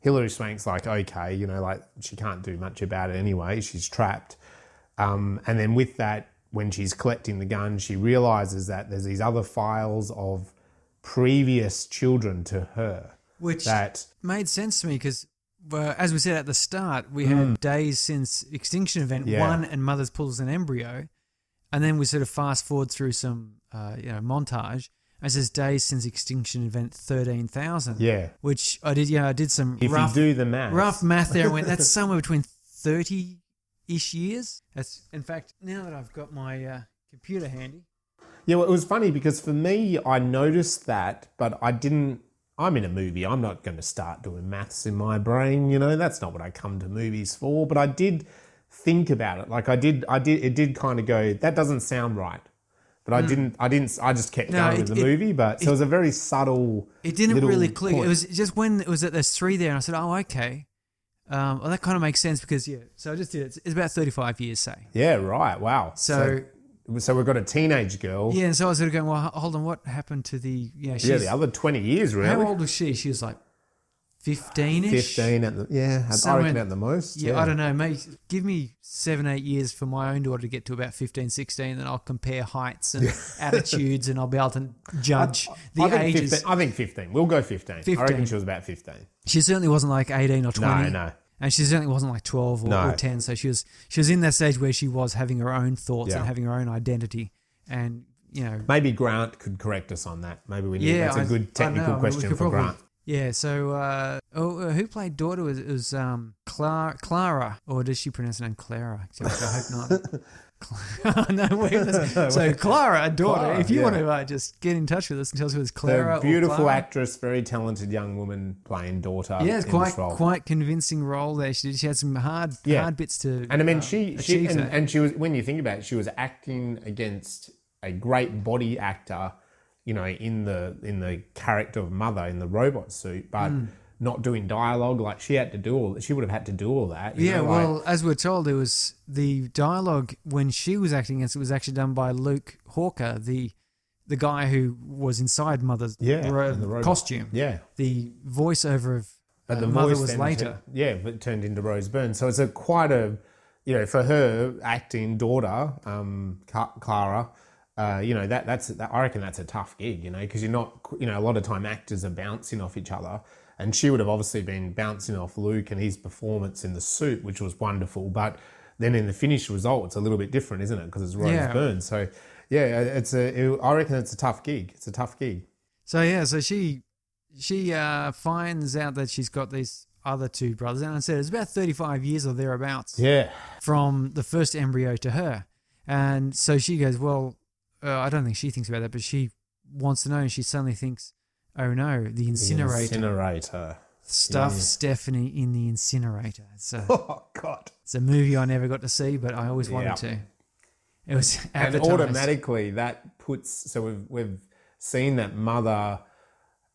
Hilary Swank's like, okay, you know, like she can't do much about it anyway. She's trapped. Um, and then with that, when she's collecting the gun, she realizes that there's these other files of previous children to her Which that, made sense to me because, uh, as we said at the start, we had days since extinction event Mm. Yeah. one and mother's pulls an embryo, and then we sort of fast forward through some, uh, you know, montage. As says days since extinction event thirteen thousand. yeah, Which I did. Yeah, I did some if rough, you do the math, rough math there and went. That's somewhere between thirty ish years. That's in fact now that I've got my uh, computer handy. Yeah, well, it was funny because for me, I noticed that, but I didn't. I'm in a movie. I'm not going to start doing maths in my brain. You know, that's not what I come to movies for. But I did think about it. Like I did. I did. It did kind of go. That doesn't sound right. But I didn't. I didn't. I just kept No, going it- with the it- movie. But so it was a very subtle. It didn't really click. point. It was just when it was that there's three there, and I said, "Oh, okay." Um, well, that kind of makes sense because yeah. So I just did it. It's, about 35 years, say. Yeah. Right. Wow. So, So, so we've got a teenage girl. yeah, and so I was sort of going, "Well, hold on, what happened to the yeah?" She's, Yeah. The other twenty years, really. How old was she? She was like 15 ish. Fifteen at the yeah. I reckon at the most. Yeah, I don't know. Mate, give me seven, eight years for my own daughter to get to about 15, 16, then I'll compare heights and attitudes and I'll be able to judge the I ages. 15, I think 15. We'll go 15. I reckon she was about 15. She certainly wasn't like 18 or 20. No, no. And she certainly wasn't like 12 or, No. or 10. So she was she was in that stage where she was having her own thoughts Yeah. and having her own identity. And, you know, Maybe Grant could correct us on that. Maybe we need. yeah. that's a I- good technical know, I mean, question for probably- Grant. Yeah, so uh, oh, uh, who played daughter was it was um, Clara, Clara, or does she pronounce it name Clara? I hope not. No, so Clara, a daughter. Clara, if you yeah. want to uh, just get in touch with us and tell us who it's The Clara, beautiful Clara. actress, very talented young woman playing daughter. Yeah, quite quite convincing role there. She did. She had some hard Yeah. hard bits to. And I mean, uh, she she and, and she was when you think about it, she was acting against a great body actor, you know, in the in the character of mother in the robot suit, but Hmm. Not doing dialogue. Like she had to do all. She would have had to do all that. you Yeah, know, like- well, as we're told, it was the dialogue when she was acting against it was actually done by Luke Hawker, the the guy who was inside Mother's Yeah, ro- costume. yeah. The voiceover of uh, the Mother was later. turned- yeah, but turned into Rose Byrne. So it's a quite a, you know, for her acting daughter, um, Clara. Uh, you know that that's that, I reckon that's a tough gig. You know, because you're not, you know, a lot of time actors are bouncing off each other, and she would have obviously been bouncing off Luke and his performance in the suit, which was wonderful. But then in the finished result, it's a little bit different, isn't it? Because it's Rose Yeah. Byrne. So yeah, it's a. It, I reckon it's a tough gig. It's a tough gig. So yeah, so she she uh, finds out that she's got these other two brothers, and I said it's about thirty five years or thereabouts Yeah. from the first embryo to her, and so she goes, well, uh, I don't think she thinks about that, but she wants to know, and she suddenly thinks, oh no, the incinerator. Incinerator. stuff Yeah. Stephanie in the incinerator. It's a, Oh God. it's a movie I never got to see, but I always wanted Yeah. to. It was and automatically that puts so we've we've seen that mother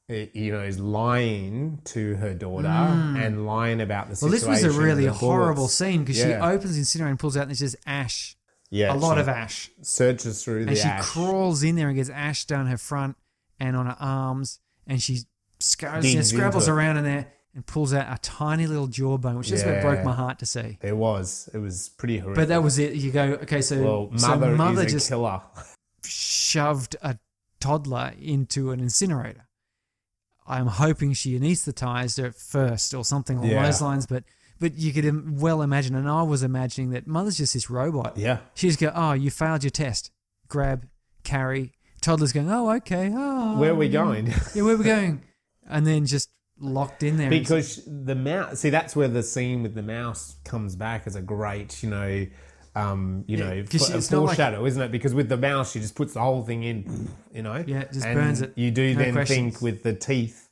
eh, you know is lying to her daughter and lying about the Mm. well, situation this was a really horrible bullets. scene because she opens the incinerator and pulls out and it's just ash, yeah a lot of ash, searches through and the she ash crawls in there and gets ash down her front and on her arms, and she sc- Digs scrabbles into it. around in there and pulls out a tiny little jawbone, which just about broke my heart to see. It was it was pretty horrific But that was it. You go, okay, so well so mother, mother is a just killer shoved a toddler into an incinerator. I'm hoping she anesthetized her first or something along Yeah. those lines, but but you could im- well imagine, and I was imagining that mother's just this robot. yeah She just go, oh, you failed your test. Grab, carry. Toddler's going, oh, okay. Oh, where are we going Yeah, where are we going? And then just locked in there. because the mouse see that's where the scene with the mouse comes back as a great you know um, you Yeah, know, f- not like- foreshadow, isn't it? Because with the mouse, she just puts the whole thing in, you know. Yeah, just and burns it. You do No then questions. think with the teeth,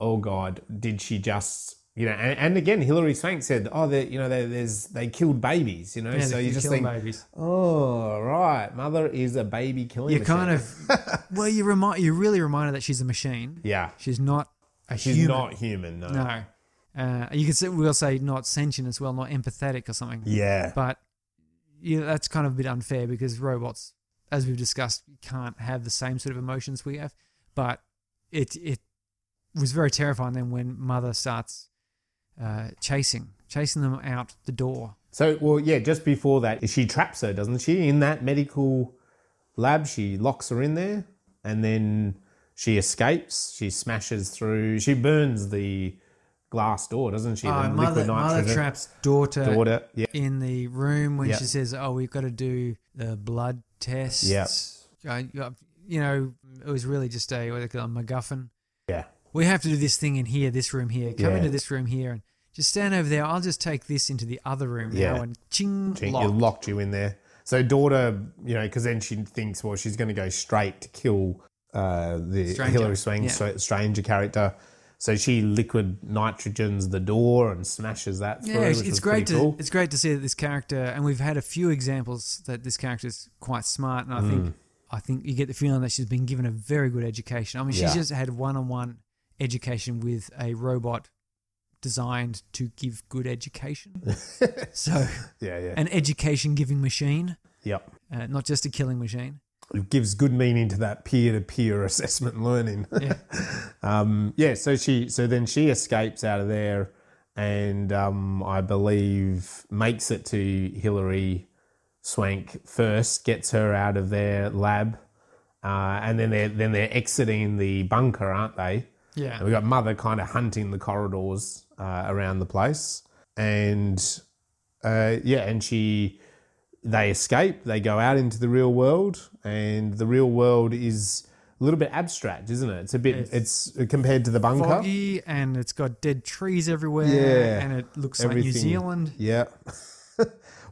oh God, did she just, you know? And, and again, Hilary Swank said, oh, they, you know, they, there's they killed babies, you know. yeah, so you just think, babies. oh right, mother is a baby killing. You kind of, well, you remind, you really reminded that she's a machine. yeah. She's not a She's human. not human, no. No. Uh, you could say, we'll say not sentient as well, not empathetic or something. Yeah, But you know, that's kind of a bit unfair because robots, as we've discussed, can't have the same sort of emotions we have. But it it was very terrifying then when Mother starts uh, chasing, chasing them out the door. So, well, yeah, just before that, she traps her, doesn't she? In that medical lab, she locks her in there and then she escapes. She smashes through, she burns the glass door, doesn't she? Oh, the mother, mother traps daughter, daughter. Yeah. in the room when Yeah. she says, "Oh, we've got to do the blood test." Yeah. You know, it was really just a what they call a MacGuffin. Yeah. We have to do this thing in here, this room here. Come Yeah. into this room here and just stand over there. I'll just take this into the other room Yeah. now and ching, She locked. locked you in there. So, daughter, you know, because then she thinks, well, she's going to go straight to kill uh, the Stranger, Hilary Swank yeah. stranger character. So she liquid nitrogens the door and smashes that through. Yeah, it's, which it's was great to cool. it's great to see that this character, and we've had a few examples that this character is quite smart, and I Mm. think I think you get the feeling that she's been given a very good education. I mean, she's just had one-on-one education with a robot designed to give good education. so, Yeah, yeah. an education-giving machine, yep. uh, not just a killing machine. It gives good meaning to that peer-to-peer assessment learning. Yeah. um, yeah. So she, so then she escapes out of there, and um, I believe makes it to Hilary Swank first, gets her out of their lab, uh, and then they're then they're exiting the bunker, aren't they? Yeah. And we got mother kind of hunting the corridors uh, around the place, and uh, yeah, and she they escape. They go out into the real world, and the real world is a little bit abstract, isn't it? It's a bit. It's, compared to the bunker. foggy and it's got dead trees everywhere Yeah. and it looks like New Zealand. Yeah.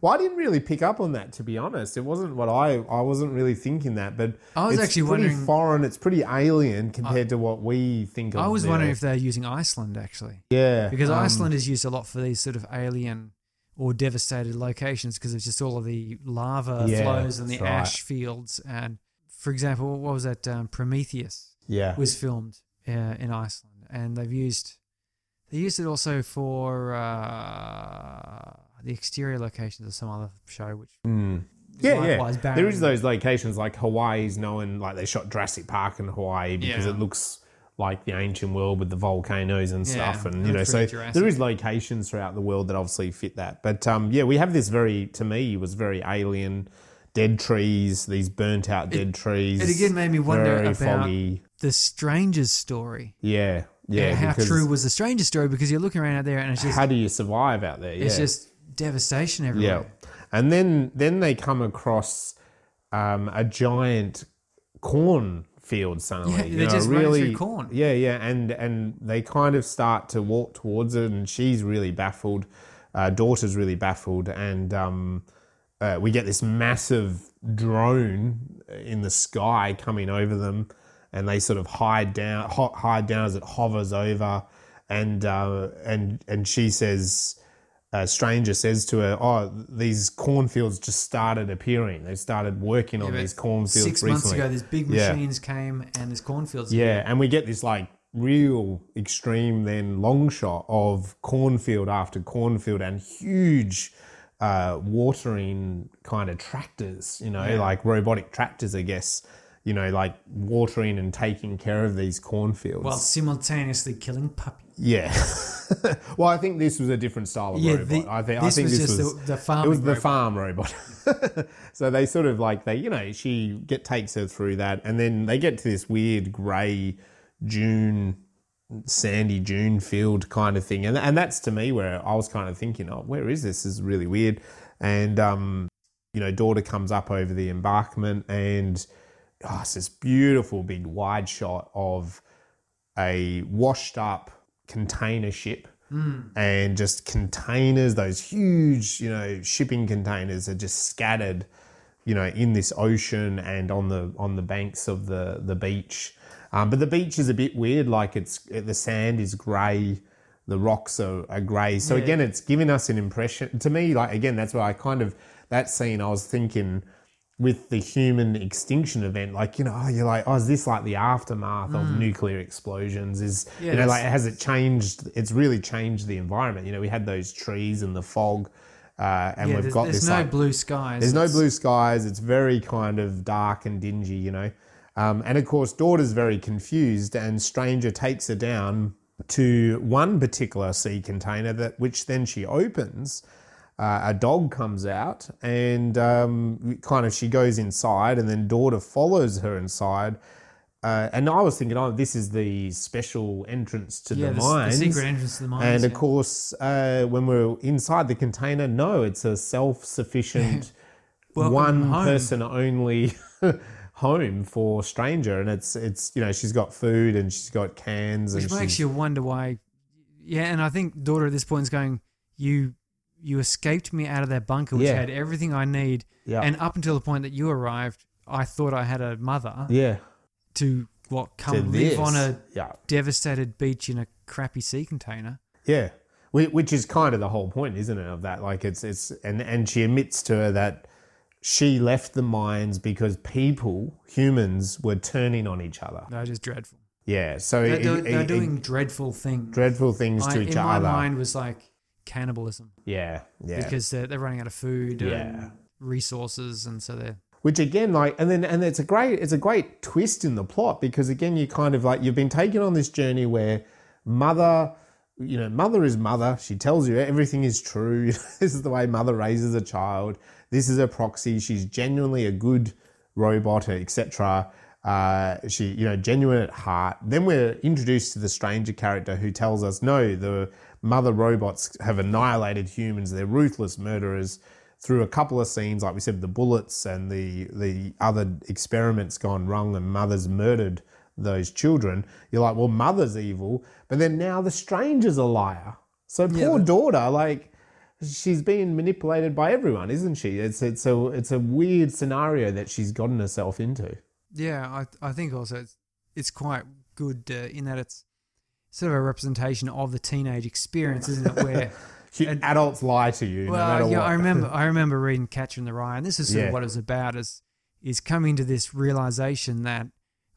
well, I didn't really pick up on that, to be honest. It wasn't what I I wasn't really thinking that, but I was it's actually pretty wondering- foreign. It's pretty alien compared to what we think of. I was there. wondering if they're using Iceland actually. yeah, Because um, Iceland is used a lot for these sort of alien or devastated locations because it's just all of the lava Yeah, flows and the right. ash fields and for example, what was that? Um, Prometheus Yeah. was filmed uh, in Iceland, and they've used they used it also for uh, the exterior locations of some other show, which Mm. Yeah, yeah. barren. There is those locations like Hawaii's known, like they shot Jurassic Park in Hawaii because Yeah. it looks like the ancient world with the volcanoes and Yeah, stuff, and you know, so Jurassic. there is locations throughout the world that obviously fit that. But um, yeah, we have this very, to me, was very alien. Dead trees, these burnt out dead trees. it again made me wonder very about foggy. the Stranger's story. Yeah, yeah. and how true was the Stranger's story? Because you're looking around out there, and it's just how do you survive out there? it's just devastation everywhere. Yeah, and then then they come across um, a giant corn field suddenly. Yeah, you they're know, just really corn. Yeah, yeah, and and they kind of start to walk towards it, and she's really baffled. Uh, daughter's really baffled, and um, uh, we get this massive drone in the sky coming over them, and they sort of hide down, ho- hide down as it hovers over, and uh, and and she says, a stranger says to her, "Oh, these cornfields just started appearing. They started working on these cornfields Six recently." months ago, these big Yeah. machines came, and there's cornfields. Yeah, and we get this like real extreme then long shot of cornfield after cornfield and huge uh, watering kind of tractors, you know, like robotic tractors, I guess, you know, like watering and taking care of these cornfields. while simultaneously killing puppies. yeah. well, I think this was a different style of Yeah, robot. the- I think this I think was this was the- the farming It was the farm robot. so they sort of like they, you know, she get takes her through that, and then they get to this weird grey June, sandy June field kind of thing, and and that's to me where I was kind of thinking, oh, where is this? This is really weird, and um, you know, daughter comes up over the embankment, and oh, it's this beautiful big wide shot of a washed up container ship. And just containers those huge you know shipping containers are just scattered you know in this ocean and on the on the banks of the the beach. Um, but the beach is a bit weird like it's the sand is grey the rocks are, are grey. So Yeah. again it's giving us an impression to me like again that's where i kind of that scene i was thinking with the human extinction event, like you know, oh, you're like, oh, is this like the aftermath of nuclear explosions? Is Mm. Yeah, you know, like has it changed? It's really changed the environment. You know, we had those trees and the fog, uh, and Yeah, we've got there's this no like, blue skies. there's no blue skies. It's very kind of dark and dingy, you know. Um, and of course, daughter's very confused, and stranger takes her down to one particular sea container that which then she opens. Uh, a dog comes out, and um, kind of she goes inside, and then daughter follows her inside. Uh, and I was thinking, oh, this is the special entrance to Yeah, the the, s- the secret entrance to the mines. And of yeah. course, uh, when we're inside the container, no, it's a self-sufficient, one home. person only home for stranger, and it's it's you know she's got food and she's got cans Which and makes you wonder why. Yeah, and I think daughter at this point is going, you you escaped me out of that bunker, which Yeah. had everything I need, yeah and up until the point that you arrived, I thought I had a mother yeah to what come to live this on a yeah devastated beach in a crappy sea container. yeah Whi- which is kind of the whole point, isn't it? Of that, like it's it's and and she admits to her that she left the mines because people, humans, were turning on each other. They're just dreadful. Yeah, so They're, it- do- it- they're it- doing dreadful things. dreadful things I, to in each my other. mind was like cannibalism. Yeah, yeah. because they're, they're running out of food Yeah. and resources, and so they're which again like and then and it's a great it's a great twist in the plot because again you kind of like you've been taken on this journey where mother you know mother is mother. She tells you everything is true. This is the way mother raises a child. This is a proxy. She's genuinely a good robot etc uh, she you know genuine at heart. Then we're introduced to the stranger character who tells us no the mother robots have annihilated humans they're ruthless murderers through a couple of scenes, like we said, the bullets and the the other experiments gone wrong, and mother's murdered those children. You're like, well, mother's evil, but then now the stranger's a liar. So poor the- daughter, like, she's being manipulated by everyone, isn't she? It's it's a it's a weird scenario that she's gotten herself into. Yeah, I I think also it's it's quite good uh, in that it's sort of a representation of the teenage experience, isn't it? Where And- Adults lie to you no matter well, yeah, what. I remember I remember reading Catcher in the Rye, and this is sort Yeah. of what it was about. Is is coming to this realization that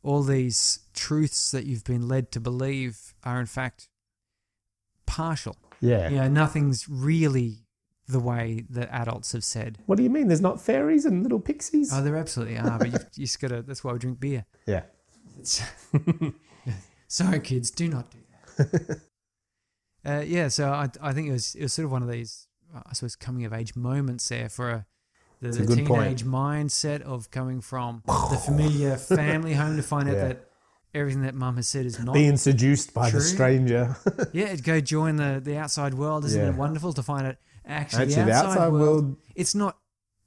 all these truths that you've been led to believe are in fact partial. Yeah. You know, nothing's really the way that adults have said. What do you mean? There's not fairies and little pixies? Oh, there absolutely are, but you, you just gotta. That's why we drink beer. yeah. Sorry, kids, do not do. uh, yeah, so I, I think it was it was sort of one of these, I suppose, coming of age moments there for a, the, the a teenage mindset of coming from the familiar family home to find out Yeah. that everything that mum has said is not. Being seduced by True. the stranger. yeah, go join the the outside world. Isn't Yeah. it wonderful to find out actually, Actually, the outside, world, world. it's not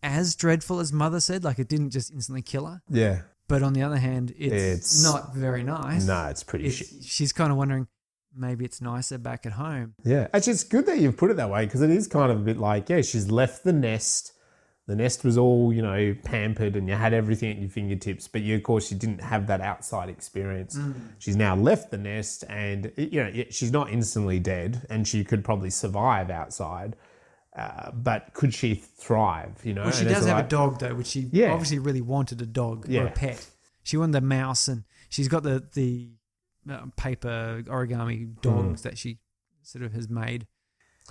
as dreadful as mother said. Like it didn't just instantly kill her. Yeah. But on the other hand, it's, It's- not very nice. No, it's pretty It's- shit. she's kind of wondering maybe it's nicer back at home. Yeah. Actually, it's good that you've put it that way because it is kind of a bit like, yeah, she's left the nest. The nest was all, you know, pampered and you had everything at your fingertips. But you, of course, you didn't have that outside experience. Mm. She's now left the nest and, you know, she's not instantly dead and she could probably survive outside. Uh, but could she thrive, you know? Well, she And does have like- a dog though, which she Yeah. obviously really wanted a dog or a pet. She wanted a mouse, and she's got the the paper origami dogs that she sort of has made.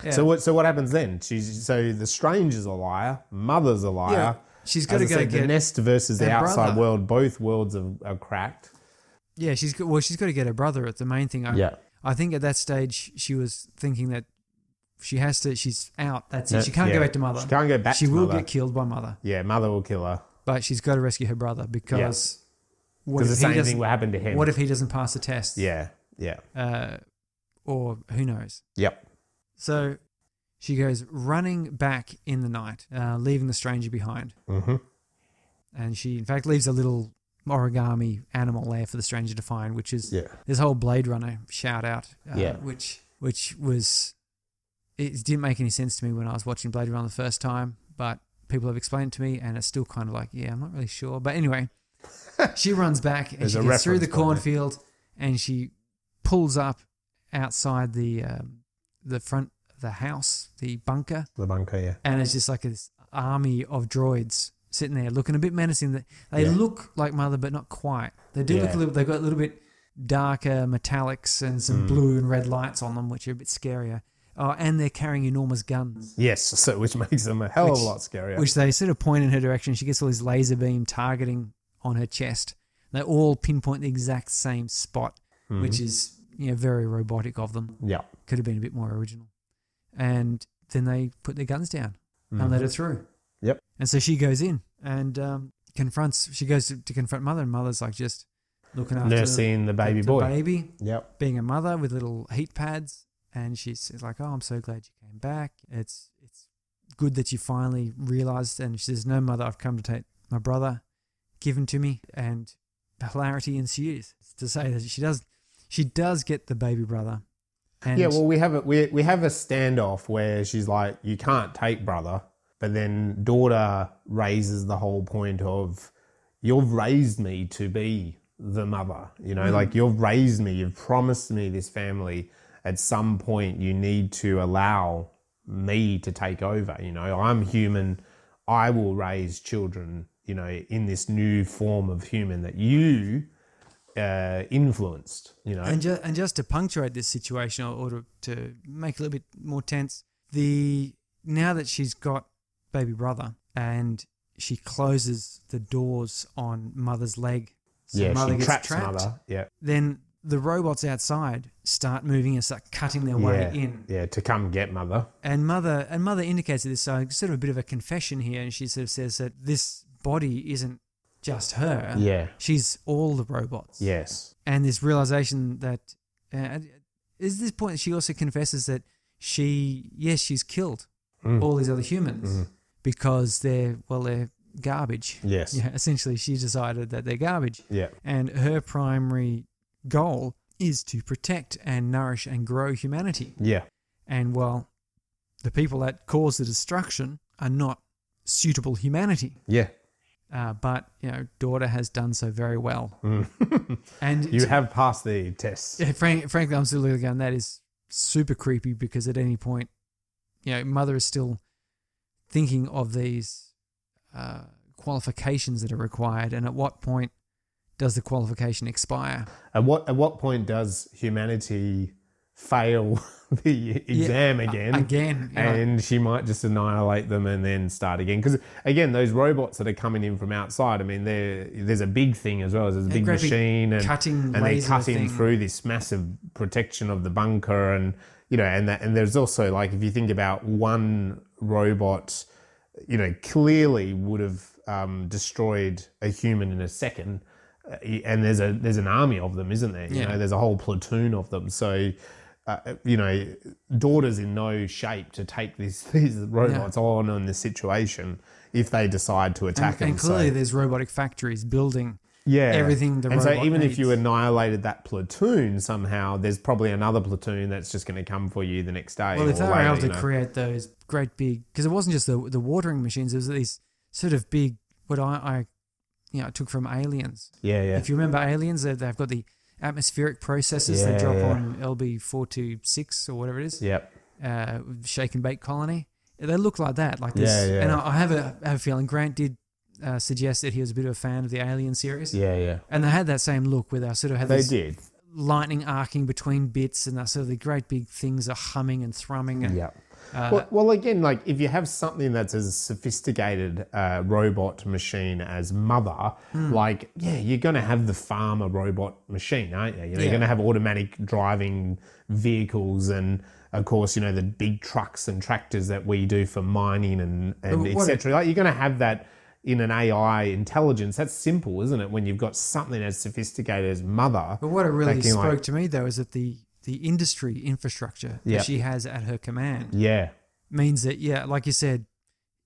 Yeah. Mm. So what? So what happens then? She's so the stranger's a liar, mother's a liar. Yeah, she's got to go said, get the nest versus the outside brother. world. Both worlds are, are cracked. yeah. She's got well, she's got to get her brother. It's the main thing. I, I think at that stage she was thinking that she has to. She's out. That's it. She can't Yeah. go back to mother. She can't go back. She to will mother. get killed by mother, Yeah, mother will kill her. but she's got to rescue her brother because what Because the if he same thing doesn't? happen to him. What if he doesn't pass the test? Yeah. Yeah. Uh, or who knows? Yep. So she goes running back in the night, uh, leaving the stranger behind. Mm-hmm. And she, in fact, leaves a little origami animal there for the stranger to find, which is Yeah. this whole Blade Runner shout out. Uh, Yeah. Which, which was, it didn't make any sense to me when I was watching Blade Runner the first time, but people have explained to me, and it's still kind of like, yeah, I'm not really sure. But anyway, she runs back and There's she gets through the reference point there. cornfield and she pulls up outside the um, the front of the house, the bunker, The bunker. Yeah. and it's just like this army of droids sitting there looking a bit menacing. They- Yeah. look like Mother, but not quite. They do look a little. They've got a little bit darker metallics and some Mm. blue and red lights on them, which are a bit scarier. Oh, and they're carrying enormous guns, Yes. So which makes them a hell of a lot scarier. which they sort of point in her direction. She gets all these laser beam targeting on her chest. They all pinpoint the exact same spot, Mhm. which is you know very robotic of them. yeah. Could have been a bit more original. And then they put their guns down. and let her through. Mm-hmm. Yep. And so she goes in and um, confronts. She goes to, to confront mother, and mother's like just looking after nursing the baby the boy. baby, Yep. being a mother with little heat pads, and she's like, "Oh, I'm so glad you came back. It's it's good that you finally realized." And she says, "No, mother, I've come to take my brother, given to me," and hilarity ensues. To say that she does, she does get the baby brother. And yeah. Well, we have a we we have a standoff where she's like, "You can't take brother," but then daughter raises the whole point of, "You've raised me to be the mother. You know, mm. like you've raised me. You've promised me this family. At some point, you need to allow me to take over. You know, I'm human. I will raise children. You know, in this new form of human that you." Uh, influenced, you know, And, ju- and just to punctuate this situation or, or to, to make it a little bit more tense, the now that she's got baby brother and she closes the doors on mother's leg, so yeah, mother she gets traps trapped, mother. Yeah, then the robots outside start moving and start cutting their way yeah, in. yeah, to come get mother. And mother and mother indicates this, so sort of a bit of a confession here, and she sort of says that this body isn't just her. Yeah, She's all the robots. yes, and this realization that uh, is this point she also confesses that she yes she's killed Mm. all these other humans Mhm. because they're well they're garbage yes, yeah essentially she decided that they're garbage yeah, and her primary goal is to protect and nourish and grow humanity yeah, and well the people that cause the destruction are not suitable humanity yeah. Uh, but you know daughter has done so very well Mm. and you have passed the test. Yeah, frank, frankly, I'm still looking going, that is super creepy because at any point, you know, mother is still thinking of these uh, qualifications that are required, and at what point does the qualification expire? At what at what point does humanity fail the exam Yeah, again? again, know. and she might just annihilate them and then start again. Because again, those robots that are coming in from outside, I mean, they're- there's a big thing as well. There's a big machine and cutting and they're cutting thing. through this massive protection of the bunker, and you know, and that and there's also like if you think about one robot, you know, clearly would have um, destroyed a human in a second. Uh, and there's a there's an army of them, isn't there? You Yeah. know, there's a whole platoon of them. So, uh, you know, daughter's in no shape to take these these robots on in this situation if they decide to attack and, them. and clearly, so, there's robotic factories building. yeah, everything the and so even if you annihilated that platoon somehow, there's probably another platoon that's just going to come for you the next day. Well, if they were able to know. create those great big, because it wasn't just the the watering machines, it was these sort of big. What I, I you know, took from Aliens. yeah, yeah, If you remember Aliens, they've got the atmospheric processes they drop yeah. on LV four two six or whatever it is. yep, uh, shake and bake colony. They look like that, like this. Yeah, yeah. And I I have a, I have a feeling Grant did uh, suggest that he was a bit of a fan of the Alien series, yeah, yeah. and they had that same look where they sort of had They this did. lightning arcing between bits, and that sort of the great big things are humming and thrumming. And, Yeah. Uh, well, well, again, like if you have something that's as sophisticated uh, robot machine as Mother, Hmm. like yeah, you're going to have the farmer robot machine, aren't you? You know, Yeah. You're going to have automatic driving vehicles, and of course, you know the big trucks and tractors that we do for mining and and etc. Like you're going to have that in an AI intelligence. That's simple, isn't it? When you've got something as sophisticated as Mother. but what it really spoke like- to me though is that the the industry infrastructure that she has at her command Yeah. means that yeah, like you said,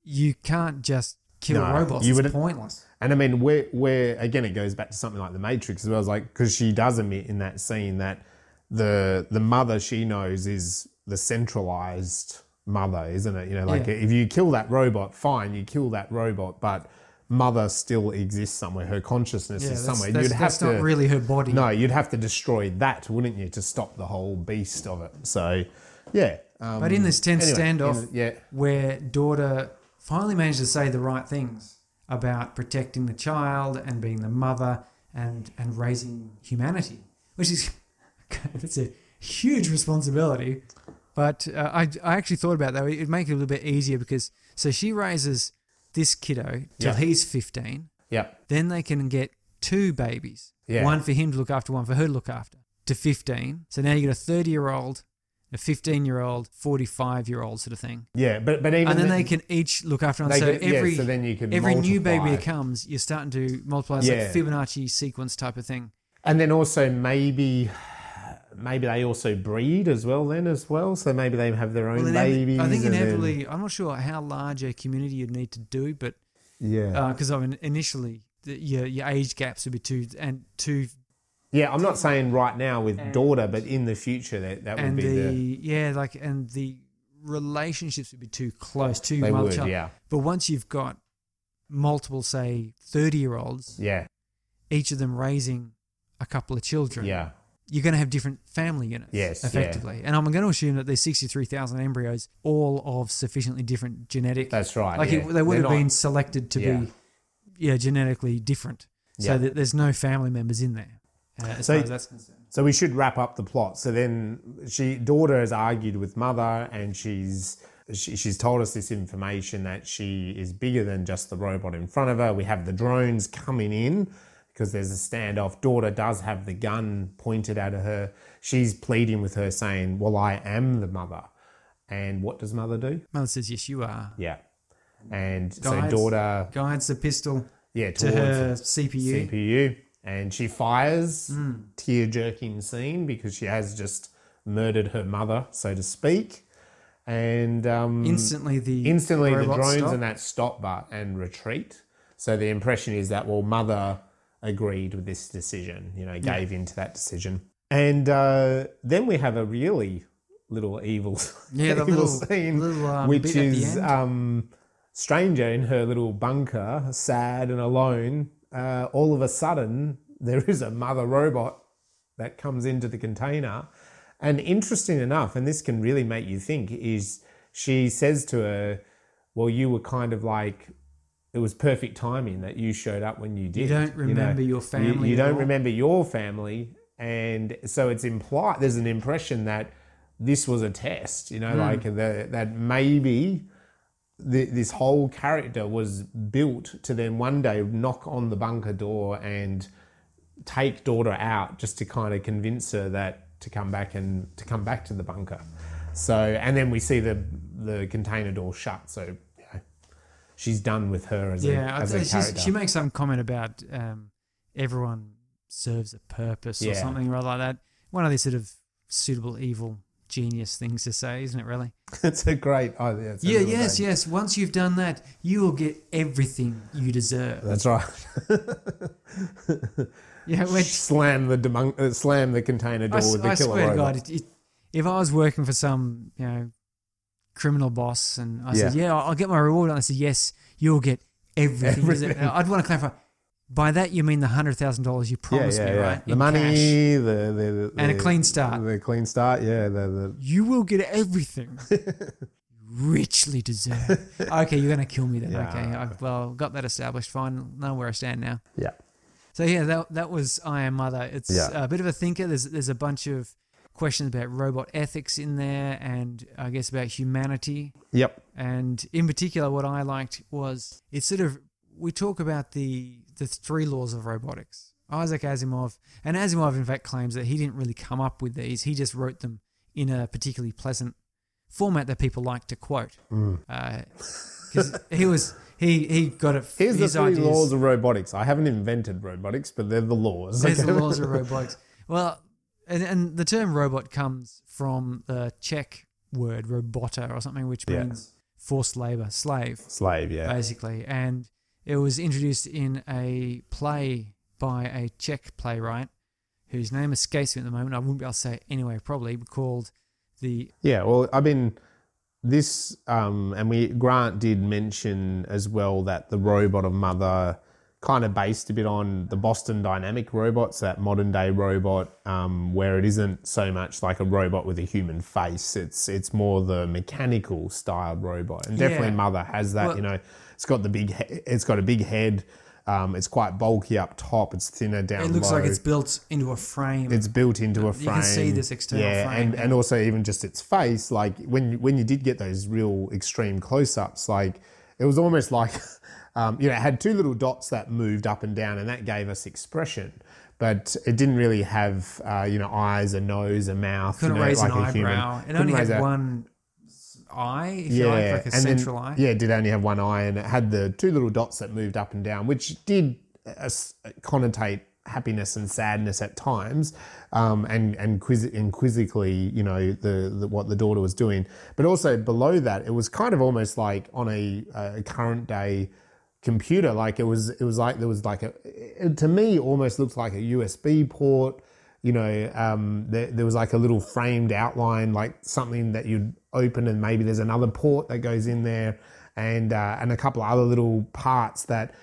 you can't just kill No, robots. you it's would- pointless. And I mean, where where again it goes back to something like the Matrix as well, as like because she does admit in that scene that the the mother she knows is the centralized mother, isn't it? You know, like Yeah. if you kill that robot, fine, you kill that robot, but mother still exists somewhere. Her consciousness Yeah, is somewhere. that's, you'd have that's to not really her body. no, you'd have to destroy that, wouldn't you, to stop the whole beast of it? So, yeah. Um, But in this tense anyway, standoff, in- yeah. where daughter finally managed to say the right things about protecting the child and being the mother and and raising humanity, which is it's a huge responsibility. But uh, I I actually thought about that. It'd make it a little bit easier because so she raises this kiddo till Yeah. he's fifteen. Yep. Then they can get two babies. Yeah. One for him to look after, one for her to look after. To 15. So now you got a 30 year old, a 15 year old, 45 year old sort of thing. Yeah, but but even And then the- they can each look after one. So can- yeah, so then you can every new baby that comes, you're starting to multiply. It's Yeah. like Fibonacci sequence type of thing. And then also maybe maybe they also breed as well then as well. So maybe they have their own Well, babies. I think and then- inevitably, I'm not sure how large a community you'd need to do, but yeah. Uh, because I mean, initially, the, your, your age gaps would be too and two yeah, I'm not saying right now with and- daughter, but in the future that, that would be the, the, yeah, like and the relationships would be too close, too they mother would, yeah. But once you've got multiple, say, thirty year olds, Yeah. each of them raising a couple of children, Yeah. You're going to have different family units, Yes, yeah. effectively. And I'm going to assume that there's sixty three thousand embryos, all of sufficiently different genetic. That's right. like yeah. it, they would They're have been selected to Yeah. be, yeah, genetically different, so Yeah. that there's no family members in there. Uh, as So- far as that's concerned. So we should wrap up the plot. So then she daughter has argued with mother, and she's she, she's told us this information that she is bigger than just the robot in front of her. We have the drones coming in because there's a standoff. Daughter does have the gun pointed at her. She's pleading with her, saying, "Well, I am the mother." And what does mother do? Mother says, "Yes, you are." Yeah. And so Guides- daughter, Guides the pistol yeah, to her CPU. CPU, and she fires. Hmm. Tear jerking scene because she has just murdered her mother, so to speak. And um, Instantly, the instantly the drones stop. and that stop but and retreat. So the impression is that well, mother agreed with this decision, you know, gave in to that decision. And uh, then we have a really little evil, Yeah, evil little- scene, little, um, which bit at the is um, stranger in her little bunker, sad and alone. Uh, all of a sudden, there is a mother robot that comes into the container. And interesting enough, and this can really make you think, is she says to her, Well, you were kind of like it was perfect timing that you showed up when you did. You don't know. remember your family. You, at don't all. remember your family, and so it's implied. There's an impression that this was a test. You know, hmm. like the, that maybe the, this whole character was built to then one day knock on the bunker door and take daughter out just to kind of convince her that to come back and to come back to the bunker. So and then we see the the container door shut. So you know, she's done with her as Yeah, a I'd say a character. she makes some comment about um, everyone serves a purpose or Yeah. something rather like that. One of these sort of suitable evil genius things to say, isn't it? Really? it's a great idea. It's yeah. Yes. great- Yes. Once you've done that, you will get everything you deserve. That's right. Yeah. When, slam the demon- uh, slam the container door s- with the I killer swear to. God, it, it, if I was working for some, you know, criminal boss and I said, Yeah. yeah, I'll I'll get my reward, and I said, yes, you'll get everything. you deserve." Everything. I'd want to clarify. By that you mean the hundred thousand dollars you promised me, right? The In money, cash. the, the, the And a clean start. The clean start, yeah. The, the You will get everything. Richly deserved. Okay, you're going to kill me then. Yeah. Okay, I've well got that established. Fine, know where I stand now. yeah. So yeah, that that was I Am Mother. It's Yeah. a bit of a thinker. There's there's a bunch of questions about robot ethics in there, and I guess about humanity. Yep. And in particular, what I liked was it's sort of we talk about the the three laws of robotics. Isaac Asimov, and Asimov in fact claims that he didn't really come up with these. He just wrote them in a particularly pleasant format that people like to quote. Mm. Because he was he he got it. Here's the three ideas. laws of robotics. I haven't invented robotics, but they're the laws. There's the laws of robotics. Well, and, and the term robot comes from the Czech word robota or something, which Yeah. means forced labor, slave, Slave, yeah. basically. And it was introduced in a play by a Czech playwright whose name escapes me at the moment. I wouldn't be able to say it anyway, probably called the Yeah, well, I mean, this, um, and we Grant did mention as well that the robot of Mother kind of based a bit on the Boston Dynamic robots, that modern day robot, um, where it isn't so much like a robot with a human face. It's it's more the mechanical styled robot, and definitely Yeah. Mother has that. Well- you know, it's got the big, he- it's got a big head. Um, it's quite bulky up top. It's thinner down. it looks low. like it's built into a frame. It's built into a frame. You can see this external yeah, frame, and yeah. and also even just its face. Like when when you did get those real extreme close ups, like it was almost like um, you know it had two little dots that moved up and down, and that gave us expression. But it didn't really have uh, you know eyes, a nose, a mouth. couldn't you know, raise like an a human. eyebrow. It Couldn't only had a- one eye, if you like, like a and then- central eye. Yeah, it did only have one eye, and it had the two little dots that moved up and down, which did uh, connotate happiness and sadness at times, um, and and, quiz- and quizzically, you know, the, the what the daughter was doing. But also below that, it was kind of almost like on a, a current day computer. Like it was, it was like there was like a, it, to me, almost looked like a USB port. You know, um, there, there was like a little framed outline, like something that you'd open, and maybe there's another port that goes in there, and uh, and a couple of other little parts that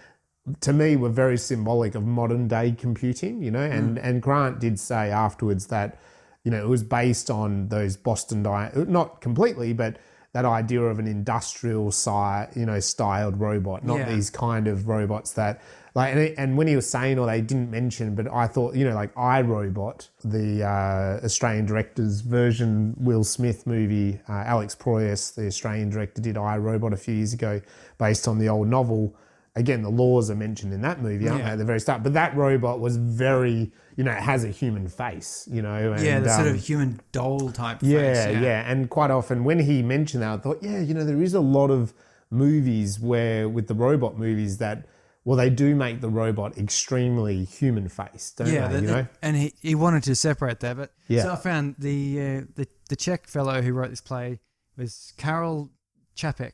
to me were very symbolic of modern day computing. You know, and and Grant did say afterwards that you know it was based on those Boston Dy- not completely, but that idea of an industrial si- you know styled robot, not Yeah. these kind of robots that like and, and when he was saying or they didn't mention, but I thought you know like I, Robot, the uh, Australian director's version Will Smith movie, uh, Alex Proyas, the Australian director, did I, Robot a few years ago, based on the old novel. Again, the laws are mentioned in that movie, aren't Yeah. they, at the very start? But that robot was very, you know, it has a human face, you know. And, yeah, the sort um, of human doll type face. yeah, yeah, And quite often when he mentioned that, I thought, yeah, you know, there is a lot of movies where with the robot movies that, well, they do make the robot extremely human faced, don't Yeah, they? the- you know? and he, he wanted to separate that, but Yeah. so I found the uh, the the Czech fellow who wrote this play was Karel Čapek.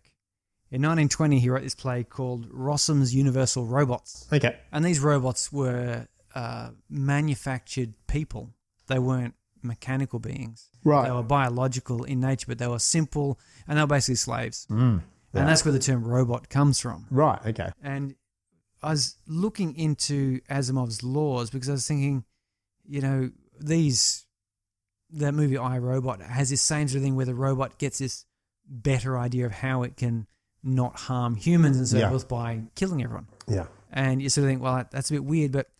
In 1920, he wrote this play called Rossum's Universal Robots, Okay. and these robots were uh, manufactured people. They weren't mechanical beings. Right. They were biological in nature, but they were simple, and they were basically slaves. Mm. Yeah. And that's where the term robot comes from. Right. Okay. And I was looking into Asimov's laws because I was thinking, you know, these that movie I Robot has this same sort of thing where the robot gets this better idea of how it can not harm humans and so Yeah. forth by killing everyone. Yeah. And you sort of think, well, that's a bit weird. But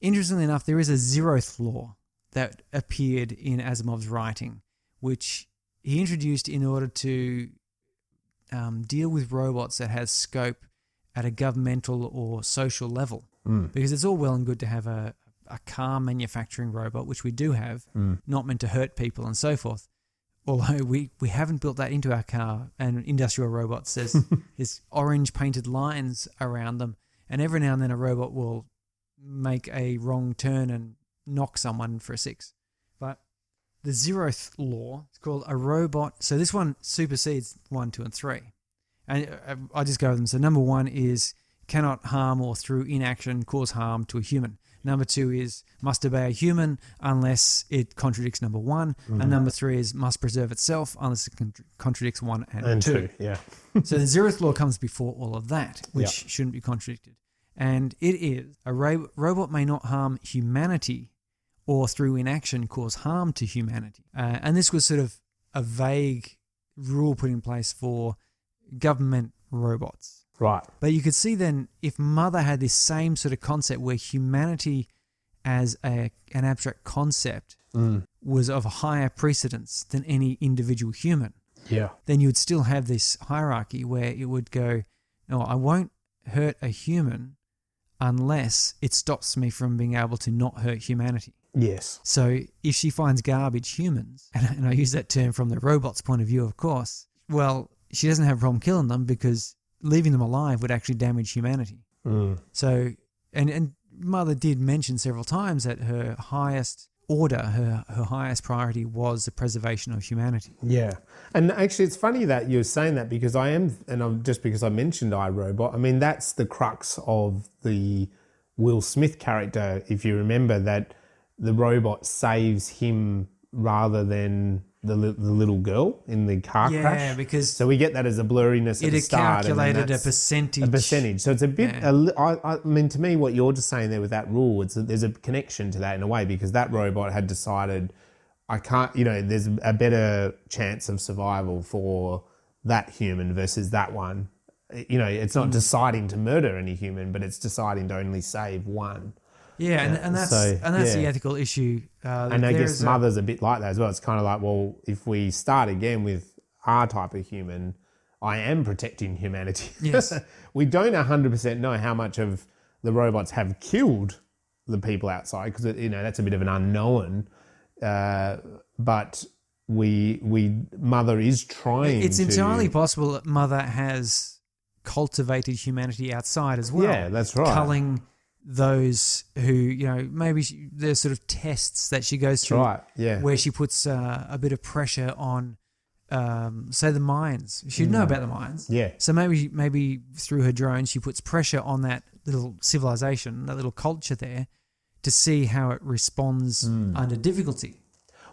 interestingly enough, there is a zeroth law that appeared in Asimov's writing, which he introduced in order to um, deal with robots that has scope at a governmental or social level. Mm. Because it's all well and good to have a, a car manufacturing robot, which we do have, Mm. not meant to hurt people and so forth. Although we, we haven't built that into our car and industrial robots, there's, there's orange painted lines around them, and every now and then a robot will make a wrong turn and knock someone for a six. But the zeroth law is called a robot. So this one supersedes one, two, and three. And uh, I'll just go over them. So number one is cannot harm or through inaction cause harm to a human. Number two is must obey a human unless it contradicts number one. Mm-hmm. And number three is must preserve itself unless it con- contradicts one and, And two. two. Yeah. so the zeroth law comes before all of that, which Yeah. shouldn't be contradicted. And it is a ro- robot may not harm humanity or through inaction cause harm to humanity. Uh, and this was sort of a vague rule put in place for government robots. Right. But you could see then if Mother had this same sort of concept where humanity as a, an abstract concept Mm. was of higher precedence than any individual human, Yeah. then you would still have this hierarchy where it would go, no, I won't hurt a human unless it stops me from being able to not hurt humanity. Yes. So if she finds garbage humans, and, and I use that term from the robot's point of view, of course, well, she doesn't have a problem killing them because leaving them alive would actually damage humanity. Mm. So, and and mother did mention several times that her highest order, her her highest priority was the preservation of humanity. Yeah, and actually, it's funny that you're saying that because I am, and I'm just because I mentioned I, Robot. I mean, that's the crux of the Will Smith character. If you remember that, the robot saves him rather than the li- the little girl in the car Yeah, crash. because so we get that as a blurriness at it the had start. and then calculated a that's- percentage. a percentage. So it's a bit. Yeah. A, li- I, I mean, to me, what you're just saying there with that rule, it's that there's a connection to that in a way because that robot had decided, I can't. You know, there's a better chance of survival for that human versus that one. You know, it's Mm. not deciding to murder any human, but it's deciding to only save one. Yeah, and, and that's so, and that's the yeah. ethical issue. Uh, And I guess a- mother's a bit like that as well. It's kind of like, well, if we start again with our type of human, I am protecting humanity. Yes. we don't 100% know how much of the robots have killed the people outside because, you know, that's a bit of an unknown. Uh, but we, we, mother is trying It's to- entirely possible that Mother has cultivated humanity outside as well. Yeah, that's right. Culling those who, you know, maybe she, there's sort of tests that she goes through right. Yeah. where she puts uh, a bit of pressure on, um, say, the mines. She'd know about the mines. Mm. Yeah. So maybe maybe through her drone, she puts pressure on that little civilization, that little culture there, to see how it responds under difficulty.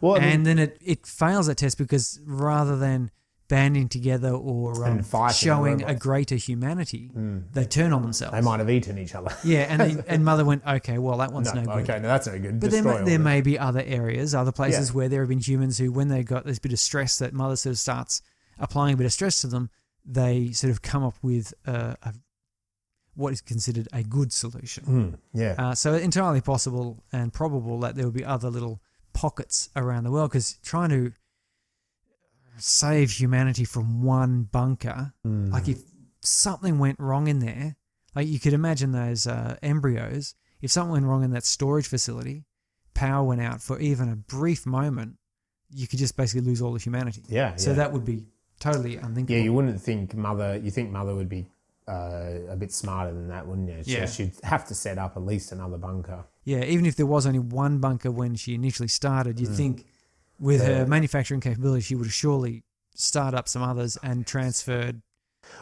Well, Mm. I mean- and then it, it fails that test because rather than banding together or um, showing a greater humanity, they turn on themselves. they might have eaten each other. Yeah, and they, and mother went, okay, well that one's no, no, good. okay, no, that's no good. But there, Destroy may, there may be other areas, other places Yeah. where there have been humans who, when they got this bit of stress, that mother sort of starts applying a bit of stress to them, they sort of come up with a, a, what is considered a good solution. Mm, yeah. Uh, so entirely possible and probable that there will be other little pockets around the world because trying to save humanity from one bunker, Mm. like if something went wrong in there, like you could imagine those uh, embryos, if something went wrong in that storage facility, power went out for even a brief moment, you could just basically lose all of humanity. yeah. So yeah. that would be totally unthinkable. Yeah, you wouldn't think mother. You think mother would be uh, a bit smarter than that, wouldn't you? Yeah. So she'd have to set up at least another bunker. Yeah, even if there was only one bunker when she initially started, Mm. you'd think with Yeah. her manufacturing capability, she would have surely started up some others and transferred.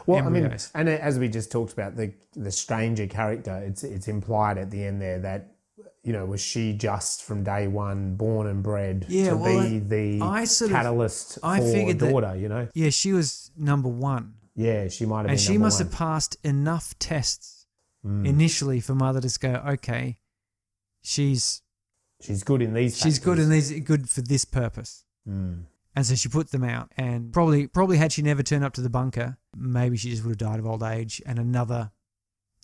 Well, Embryos. I mean, and as we just talked about the the stranger character, it's it's implied at the end there that you know was she just from day one born and bred Yeah, to well, be the I sort of- catalyst I for figured that- daughter? you know, Yeah, she was number one, yeah, she might have been. and she must one. have passed enough tests Mm. initially for mother to go, okay, she's She's good in these. she's good in these good for this purpose. Mm. And so she put them out, and probably probably had she never turned up to the bunker, maybe she just would have died of old age and another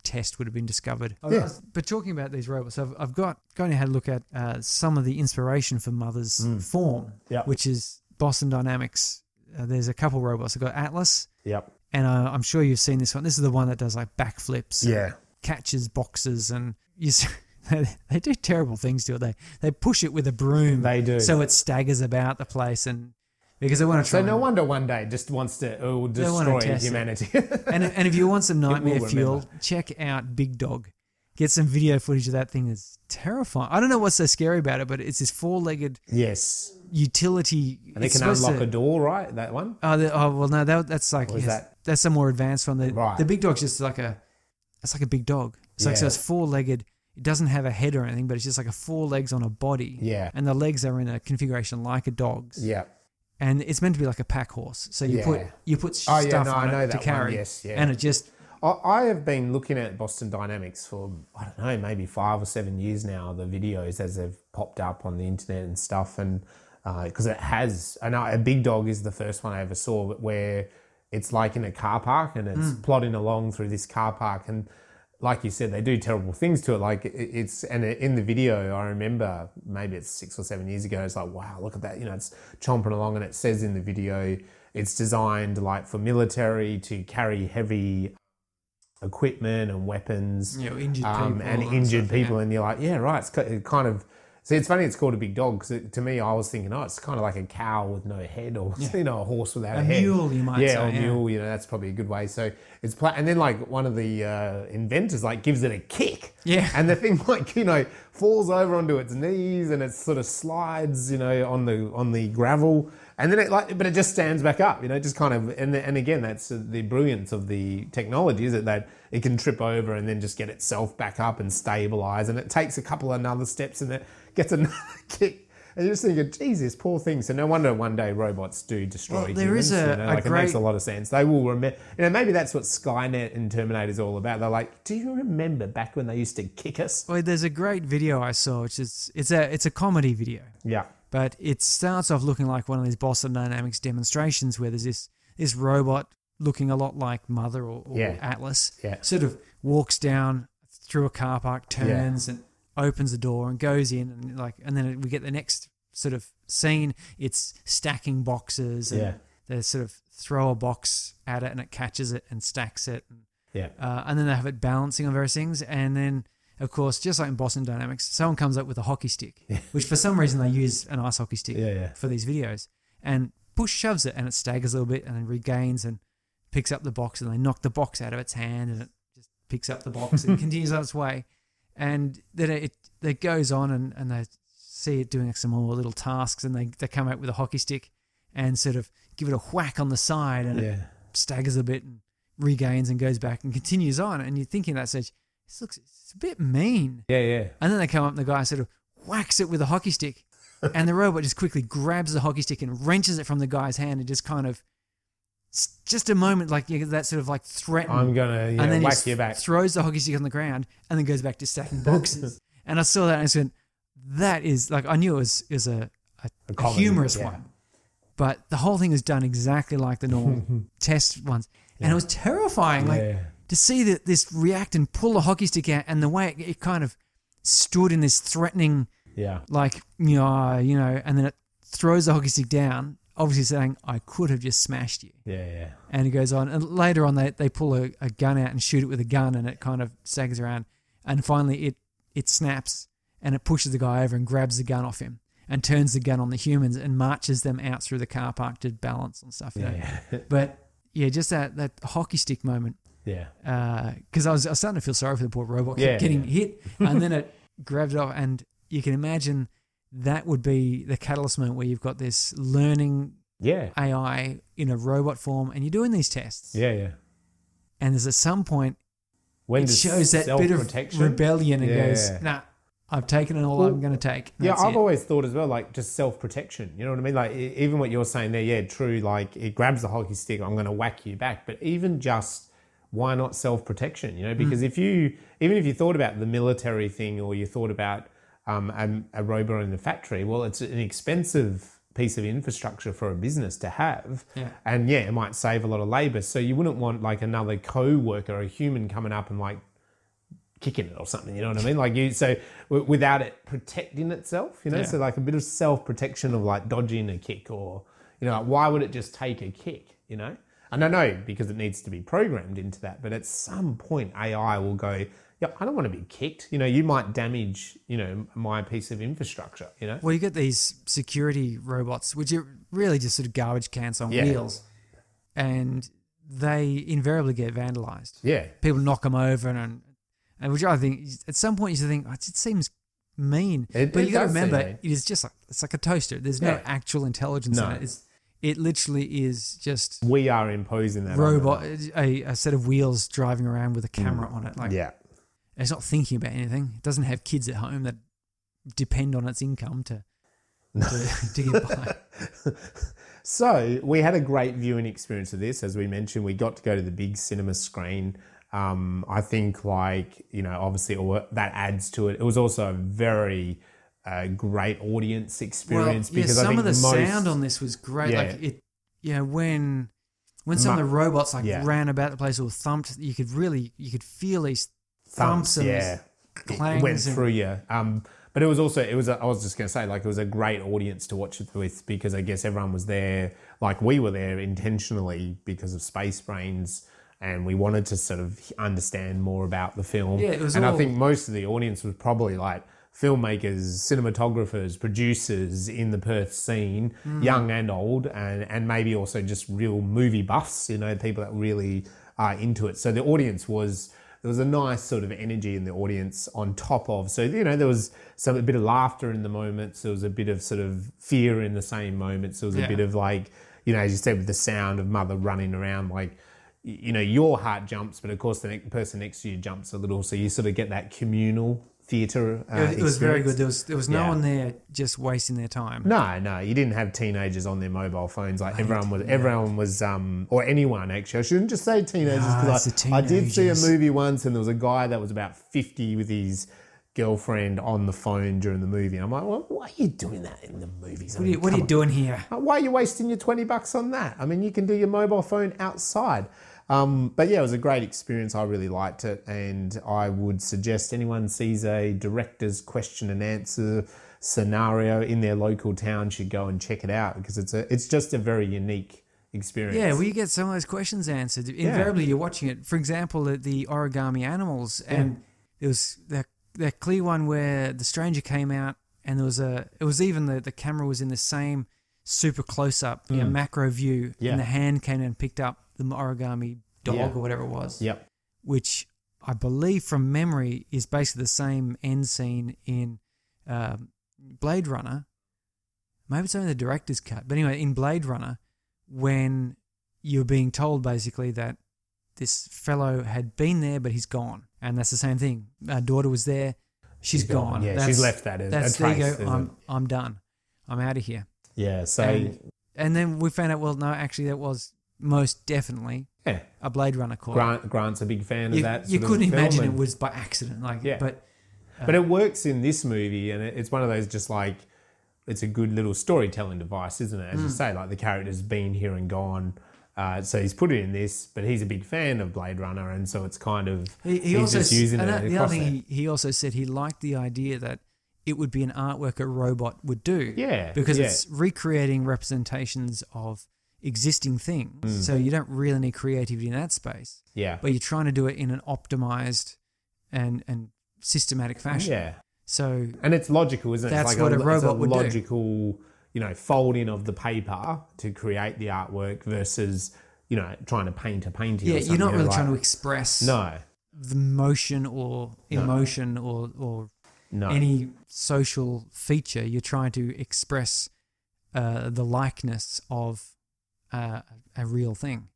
test would have been discovered. Yeah. But talking about these robots, I've, I've got going to have a look at uh, some of the inspiration for Mother's form, Yep. which is Boston Dynamics. Uh, there's a couple robots. I've got Atlas, Yep. and uh, I'm sure you've seen this one. This is the one that does like backflips, and Yeah. catches boxes, and you. s- They do terrible things to it. They they push it with a broom. They do. so it staggers about the place, and because they want to try. So no and- wonder one day just wants to oh, it will destroy humanity. and and if you want some nightmare fuel, check out Big Dog. Get some video footage of that thing. It's terrifying. I don't know what's so scary about it, but it's this four-legged yes. utility. And they can unlock to- a door, right? That one? Oh, the, oh well, no, that, that's like yes, that- that's a more advanced one. The, Right. the big dog's just like a, it's like a big dog. It's like so Yeah. it's four-legged. It doesn't have a head or anything, but it's just like a four legs on a body. Yeah. and the legs are in a configuration like a dog's. Yeah. and it's meant to be like a pack horse. So you put you put Oh, stuff yeah, no, on I know it that to one, carry. yes, yeah. and it just I, I have been looking at Boston Dynamics for I don't know maybe five or seven years now. The videos as they've popped up on the internet and stuff, and because it has, I know a big dog is the first one I ever saw, but where it's like in a car park and it's Mm. plodding along through this car park and. Like you said, they do terrible things to it. Like it's and in the video, I remember maybe it's six or seven years ago. It's like, wow, look at that! You know, it's chomping along, and it says in the video, it's designed like for military to carry heavy equipment and weapons you know injured um, and injured people, and you're like, yeah, right. It's kind of. See, it's funny. It's called a big dog because to me, I was thinking, oh, it's kind of like a cow with no head, or you know, a horse without a, A head. mule, you might yeah, say, or yeah. mule. You know, that's probably a good way. So it's pla- and then like one of the uh, inventors like gives it a kick. Yeah. and the thing like you know falls over onto its knees and it sort of slides, you know, on the on the gravel. And then it like, but it just stands back up, you know, just kind of, and and again, that's the brilliance of the technology, is it that it can trip over and then just get itself back up and stabilize, and it takes a couple of another steps and it gets another kick, and you're just thinking, Jesus, poor thing. So no wonder one day robots do destroy Well, there is humans. a- you know, a like it makes a lot of sense. They will remember, you know, maybe that's what Skynet and Terminator is all about. They're like, do you remember back when they used to kick us? Well, there's a great video I saw, which is it's a it's a comedy video, Yeah, but it starts off looking like one of these Boston Dynamics demonstrations where there's this this robot looking a lot like Mother or, or Yeah. Atlas, Yeah. sort of walks down through a car park, turns and opens the door and goes in, and like, and then we get the next sort of scene. It's stacking boxes, and Yeah. they sort of throw a box at it, and it catches it and stacks it, and yeah, uh, and then they have it balancing on various things. And then, of course, just like in Boston Dynamics, someone comes up with a hockey stick, which for some reason they use an ice hockey stick Yeah, yeah. for these videos, and push shoves it, and it staggers a little bit, and then regains and picks up the box, and they knock the box out of its hand, and it just picks up the box and continues on its way. And then it it goes on, and, and they see it doing some more little tasks, and they, they come out with a hockey stick and sort of give it a whack on the side, and it staggers a bit and regains and goes back and continues on. And you're thinking at that stage, this looks it's a bit mean. Yeah, yeah. And then they come up and the guy sort of whacks it with a hockey stick. and the robot just quickly grabs the hockey stick and wrenches it from the guy's hand and just kind of just a moment like that sort of like threat. I'm gonna yeah, and then whack you back. throws the hockey stick on the ground and then goes back to stacking boxes. and I saw that and I said, that is like I knew it was is a, a, a comedy, humorous yeah. one, but the whole thing is done exactly like the normal test ones, and it was terrifying. Like Yeah. To see that this react and pull the hockey stick out, and the way it, it kind of stood in this threatening, Yeah. like you know, uh, you know, and then it throws the hockey stick down, obviously saying, "I could have just smashed you." Yeah, yeah. And it goes on, and later on they, they pull a, a gun out and shoot it with a gun, and it kind of sags around, and finally it it snaps and it pushes the guy over and grabs the gun off him and turns the gun on the humans and marches them out through the car park to balance and stuff. Know? Yeah. But yeah, just that that hockey stick moment Yeah. Uh, because I, was, I was starting to feel sorry for the poor robot Yeah, getting yeah. hit, and then it grabbed it off, and you can imagine that would be the catalyst moment where you've got this learning Yeah. AI in a robot form, and you're doing these tests, Yeah, yeah. and there's at some point When it shows that bit of rebellion and Yeah. goes, "Nah, I've taken it all Well, I'm going to take." Yeah, I've it." always thought as well, like just self protection. You know what I mean? Like even what you're saying there, yeah, true. Like it grabs the hockey stick, I'm going to whack you back. But even just why not self protection? You know, because Mm. if you even if you thought about the military thing or you thought about um, a, a robot in the factory, well, it's an expensive piece of infrastructure for a business to have. Yeah. And yeah, it might save a lot of labor. So you wouldn't want like another co-worker, a human coming up and like kicking it or something. You know what I mean? Like you, so w- without it protecting itself, you know, Yeah. so like a bit of self-protection of like dodging a kick or, you know, like why would it just take a kick, you know? And I know because it needs to be programmed into that, but at some point AI will go, yeah, I don't want to be kicked. You know, you might damage, you know, my piece of infrastructure, you know? Well, you get these security robots, which are really just sort of garbage cans on Yeah. wheels, and they invariably get vandalized. Yeah. People knock them over, and and which I think at some point you think "Oh, it seems mean, It- but it you got to remember it is just like it's like a toaster. There's no Yeah. actual intelligence No. in it. It's, it literally is just We are imposing that. robot, a, a set of wheels driving around with a camera on it. Like Mm. Yeah. it's not thinking about anything. It doesn't have kids at home that depend on its income to to, to get by. So we had a great viewing experience of this. As we mentioned, we got to go to the big cinema screen. Um, I think, like you know, obviously all that adds to it. It was also a very uh, great audience experience well, yeah, because I some think of the most, sound on this was great. Yeah. Like it, you know, when when some Mu- of the robots like yeah. ran about the place or thumped, you could really you could feel these thumps, thumps, and yeah, clangs went and- through you. Um, but it was also it was a, I was just going to say like it was a great audience to watch it with because I guess everyone was there like we were there intentionally because of Space Brains and we wanted to sort of understand more about the film. Yeah, it was and all- I think most of the audience was probably like filmmakers, cinematographers, producers in the Perth scene, Mm. young and old, and and maybe also just real movie buffs. You know, people that really are into it. So the audience was there was a nice sort of energy in the audience on top of. So you know there was some a bit of laughter in the moments. There was a bit of sort of fear in the same moments. There was Yeah. a bit of like you know as you said with the sound of mother running around like. You know, your heart jumps, but of course the person next to you jumps a little, so you sort of get that communal theatre. Uh, It was, it was very good. There was there was no Yeah. one there just wasting their time. No, no, you didn't have teenagers on their mobile phones. Like everyone was, everyone was, um, or anyone actually. I shouldn't just say teenagers because the I, I did see a movie once, and there was a guy that was about fifty with his girlfriend on the phone during the movie. And I'm like, well, why are you doing that in the movies? I What are you, what are you doing here? Why are you wasting your 20 bucks on that? I mean, you can do your mobile phone outside. Um, but yeah, it was a great experience. I really liked it. And I would suggest anyone sees a director's question and answer scenario in their local town should go and check it out because it's a, it's just a very unique experience. Yeah, well, you get some of those questions answered. Invariably, you're watching it. For example, the, the origami animals, and there was that that clear one where the stranger came out, and there was a. It was even the the camera was in the same super close up, you know, macro view, Mm. Yeah. and the hand came and picked up the origami dog Yeah. or whatever it was, Yep. which I believe from memory is basically the same end scene in um, Blade Runner. Maybe it's only the director's cut, but anyway, in Blade Runner, when you're being told basically that this fellow had been there, but he's gone, and that's the same thing. Our daughter was there, she's gone. Yeah, That's- she's left that as That's a there you trace. go. I'm? I'm done. I'm out of here. yeah. So And, and then we found out. Well, no, actually, that was most definitely yeah, a Blade Runner call. Grant Grant's a big fan you of that. you couldn't imagine it was by accident. Like, Yeah. but But it works in this movie, and it- it's one of those just like it's a good little storytelling device, isn't it? As Hmm. you say, like the character's been here and gone. Uh, so he's put it in this, but he's a big fan of Blade Runner, and so it's kind of He, he he's also just using it the other thing he, he also said he liked the idea that it would be an artwork a robot would do. Yeah, because yeah. it's recreating representations of existing things. So you don't really need creativity in that space, Yeah, but you're trying to do it in an optimized and and systematic fashion. yeah, So and it's logical, isn't it? That's it's like what a it's robot would do. logical, you know, folding of the paper to create the artwork versus you know trying to paint a painting. yeah, you're not really like- trying to express No, the motion or No. emotion or or no, any social feature. You're trying to express uh, the likeness of a real thing.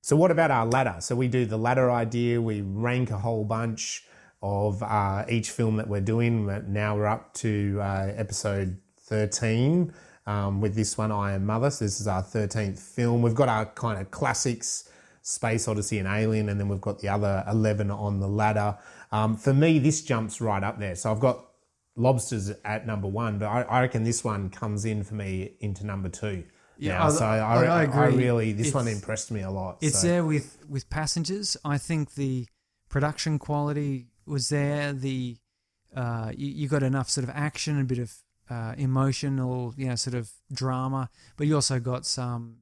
So what about our ladder? So we do the ladder idea. We rank a whole bunch of uh, each film that we're doing. Now we're up to uh, episode thirteen um, with this one, I Am Mother. So this is our thirteenth film. We've got our kind of classics, Space Odyssey and Alien, and then we've got the other eleven on the ladder. Um, for me, this jumps right up there. So I've got Lobsters at number one, but I, I reckon this one comes in for me into number two. Yeah, now. I- so I, I- I agree. really this one impressed me a lot. It's so. there with with passengers. I think the production quality was there. The uh, you, you got enough sort of action, a bit of uh, emotional, you know, sort of drama, but you also got some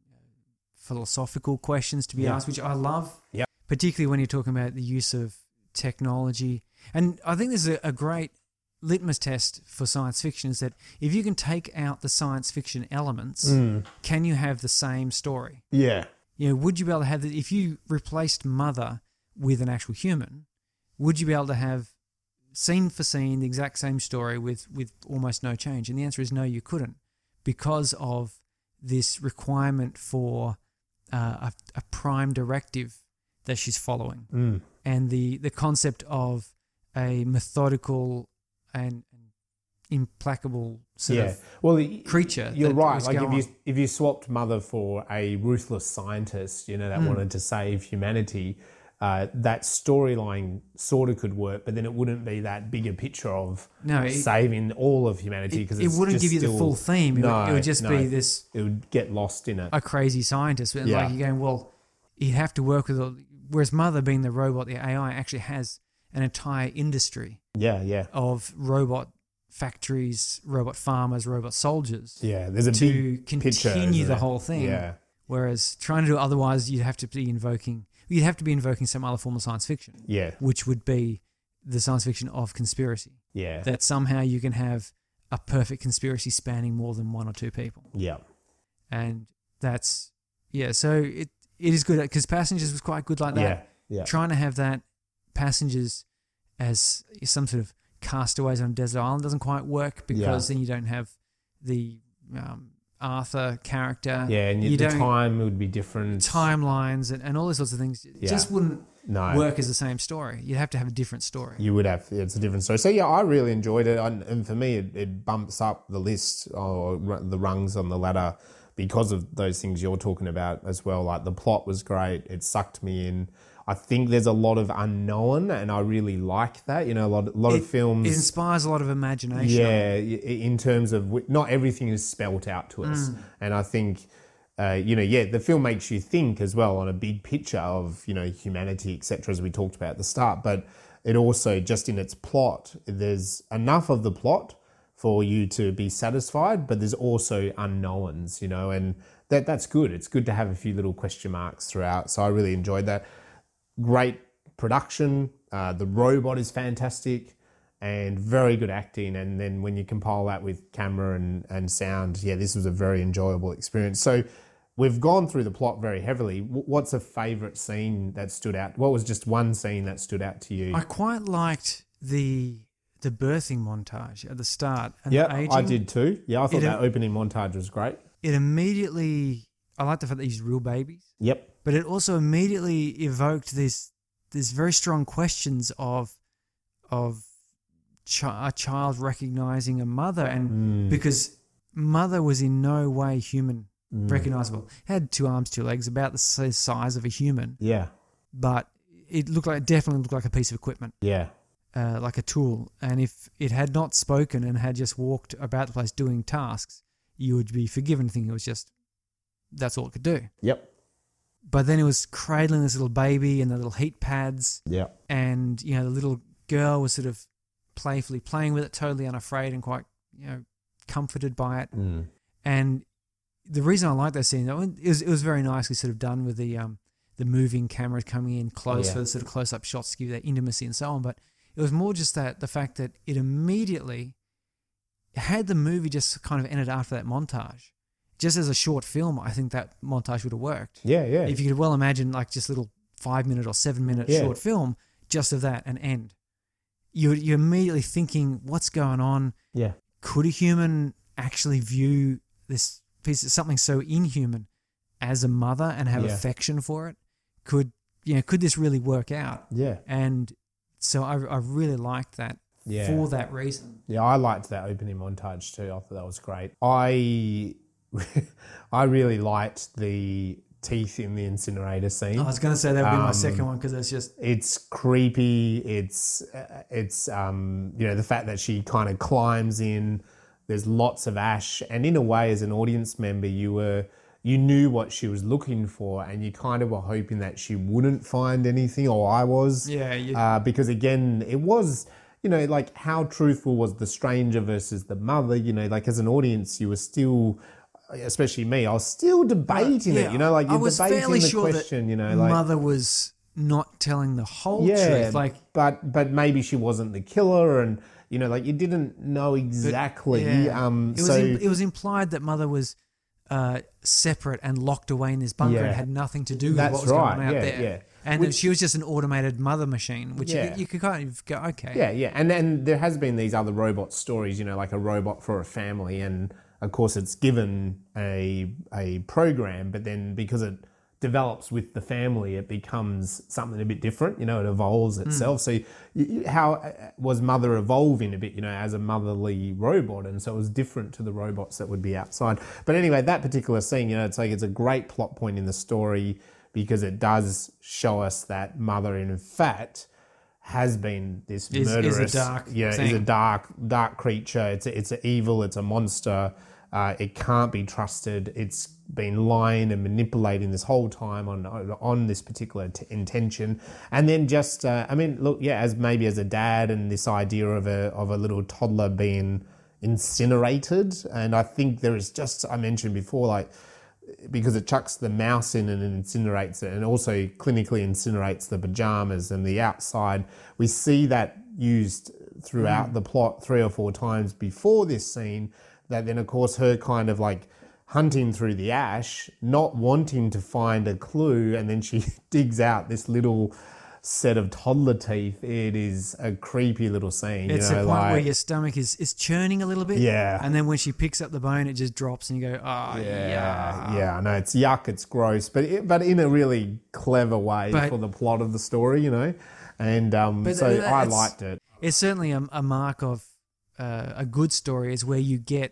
philosophical questions to be Yeah. asked, which I love. Yep. Particularly when you're talking about the use of technology, and I think there's a, a great litmus test for science fiction is that if you can take out the science fiction elements, Mm. can you have the same story? Yeah, you know, would you be able to have the, if you replaced mother with an actual human, would you be able to have scene for scene the exact same story with with almost no change? And the answer is no, you couldn't, because of this requirement for uh, a, a prime directive that she's following, mm. and the the concept of a methodical and implacable sort yeah. of Well, creature. You're right. Like if going you on. if you swapped mother for a ruthless scientist, you know, that Mm. wanted to save humanity, uh, that storyline sort of could work, but then it wouldn't be that bigger picture of No, it- saving all of humanity because it wouldn't give you the full theme. It, would, it would just no. be this It would get lost in it. a crazy scientist. And Yeah. like you're going, well, you'd have to work with. all- Whereas Mother, being the robot, the AI actually has an entire industry yeah, yeah, of robot factories, robot farmers, robot soldiers yeah. There's a to big continue isn't the whole thing. Yeah, Whereas trying to do otherwise, you'd have to be invoking. You'd have to be invoking some other form of science fiction, yeah, which would be the science fiction of conspiracy. yeah, That somehow you can have a perfect conspiracy spanning more than one or two people. yeah, and that's yeah. So it it is good because Passengers was quite good like that. yeah, yeah. Trying to have that Passengers as some sort of castaways on a desert island doesn't quite work because then you don't have the um, Arthur character. Yeah, and you the don't time would be different. timelines and, and all those sorts of things Yeah. just wouldn't no, work as the same story. You'd have to have a different story. You would have. It's a different story. So yeah, I really enjoyed it, and, and for me, it, it bumps up the list or ru- the rungs on the ladder because of those things you're talking about as well. Like the plot was great; it sucked me in. I think there's a lot of unknown, and I really like that. You know, a lot, a lot It- of films. It inspires a lot of imagination. Yeah, in terms of not everything is spelt out to us, Mm. and I think. Uh, you know, yeah, the film makes you think as well on a big picture of you know humanity, etc., as we talked about at the start. But it also, just in its plot, there's enough of the plot for you to be satisfied, but there's also unknowns, you know, and that that's good. It's good to have a few little question marks throughout. So I really enjoyed that. Great production. Uh, the robot is fantastic and very good acting. And then when you compile that with camera and, and sound, yeah, this was a very enjoyable experience. So we've gone through the plot very heavily. What's a favorite scene that stood out? What was just one scene that stood out to you? I quite liked the the birthing montage at the start. Yeah. I did too. Yeah, I thought It- that opening montage was great. It immediately. I like the fact that he's real babies, Yep. But it also immediately evoked this this very strong questions of of chi- a child recognizing a mother, and Mm. because mother was in no way human Mm. recognizable, had two arms, two legs, about the size of a human, Yeah. but it looked like it definitely looked like a piece of equipment. Yeah. uh, like a tool. And if it had not spoken and had just walked about the place doing tasks, you would be forgiven thinking it was just that's all it could do. Yep. But then it was cradling this little baby and the little heat pads, Yep. and you know the little girl was sort of playfully playing with it, totally unafraid and quite you know comforted by it. Mm. And the reason I like that scene, though, it was, it was very nicely sort of done with the um, the moving camera coming in close Yeah. for the sort of close up shots to give you that intimacy and so on. But it was more just that the fact that it immediately had the movie just kind of ended after that montage. Just as a short film, I think that montage would have worked. Yeah. Yeah. If you could well imagine, like just little five minute or seven minute Yeah. short film, just of that and end. you're you're immediately thinking, what's going on? yeah. could a human actually view this piece of something so inhuman as a mother and have Yeah. affection for it? Could you know? Could this really work out? Yeah. And so I, I really liked that Yeah. for that reason. Yeah, I liked that opening montage too. I thought that was great. I I really liked the teeth in the incinerator scene. I was going to say that would be my Um, second one because it's just it's creepy. It's uh, it's um, you know the fact that she kind of climbs in. There's lots of ash, and in a way, as an audience member, you were you knew what she was looking for, and you kind of were hoping that she wouldn't find anything, or I was. yeah, you, Uh, because again, it was, you know, like how truthful was the stranger versus the mother? You know, like as an audience, you were still, especially me, I was still debating yeah, it. You know, like I you're was debating fairly the sure question. that You know, like mother was not telling the whole yeah, truth. Like but but maybe she wasn't the killer, and you know, like you didn't know exactly. Yeah. Um, it was so it was implied that mother was uh, separate and locked away in this bunker Yeah. and had nothing to do with That's what was right, going on out yeah, there. yeah. And Which- she was just an automated mother machine, which Yeah. you, you could kind of go, okay, Yeah, yeah, and and there has been these other robot stories, you know, like a robot for a family, and of course it's given a a program, but then because it develops with the family, it becomes something a bit different. You know, it evolves itself. So, you, you- how uh, was Mother evolving a bit? You know, as a motherly robot, and so it was different to the robots that would be outside. But anyway, that particular scene, you know, it's like it's a great plot point in the story because it does show us that Mother, in fact has been this Is- is a murderous, dark yeah, is a dark, dark creature. It's a, it's a evil. It's a monster. Uh, it can't be trusted. It's been lying and manipulating this whole time on on this particular t- intention, and then just, uh, I mean, look, yeah, as maybe as a dad and this idea of a of a little toddler being incinerated, and I think there is just I mentioned before, like because it chucks the mouse in and it incinerates it and also clinically incinerates the pajamas and the outside. We see that used throughout the plot three or four times before this scene. That then, of course, her kind of like hunting through the ash, not wanting to find a clue, and then she digs out this little set of toddler teeth. It is a creepy little scene. It's you a know, point where your stomach is, is churning a little bit. Yeah. And then when she picks up the bone, it just drops and you go, oh, yeah. Yeah, yeah, I know it's yuck, it's gross, but it, but in a really clever way But- for the plot of the story, you know. And um, so I liked it. It's certainly a, a mark of uh, a good story is where you get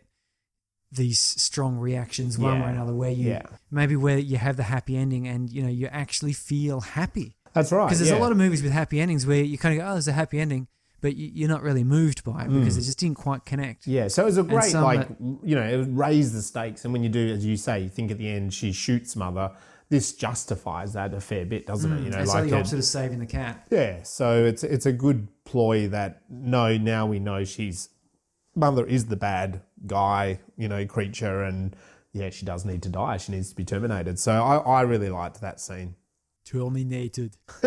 these strong reactions one way or another where you Yeah. maybe where you have the happy ending and you know you actually feel happy That's right. because there's yeah. a lot of movies with happy endings where you kind of go oh there's a happy ending but you, you're not really moved by it because it just didn't quite connect Mm. yeah, so it was a great some like you know it raised the stakes, and when you do, as you say, you think at the end she shoots mother. This justifies that a fair bit, doesn't it? You know, it's like the it- opposite of saving the cat Yeah, so it's it's a good ploy that no, now we know she's mother is the bad guy, you know, creature, and yeah, she does need to die. She needs to be terminated. So I, I really liked that scene. terminated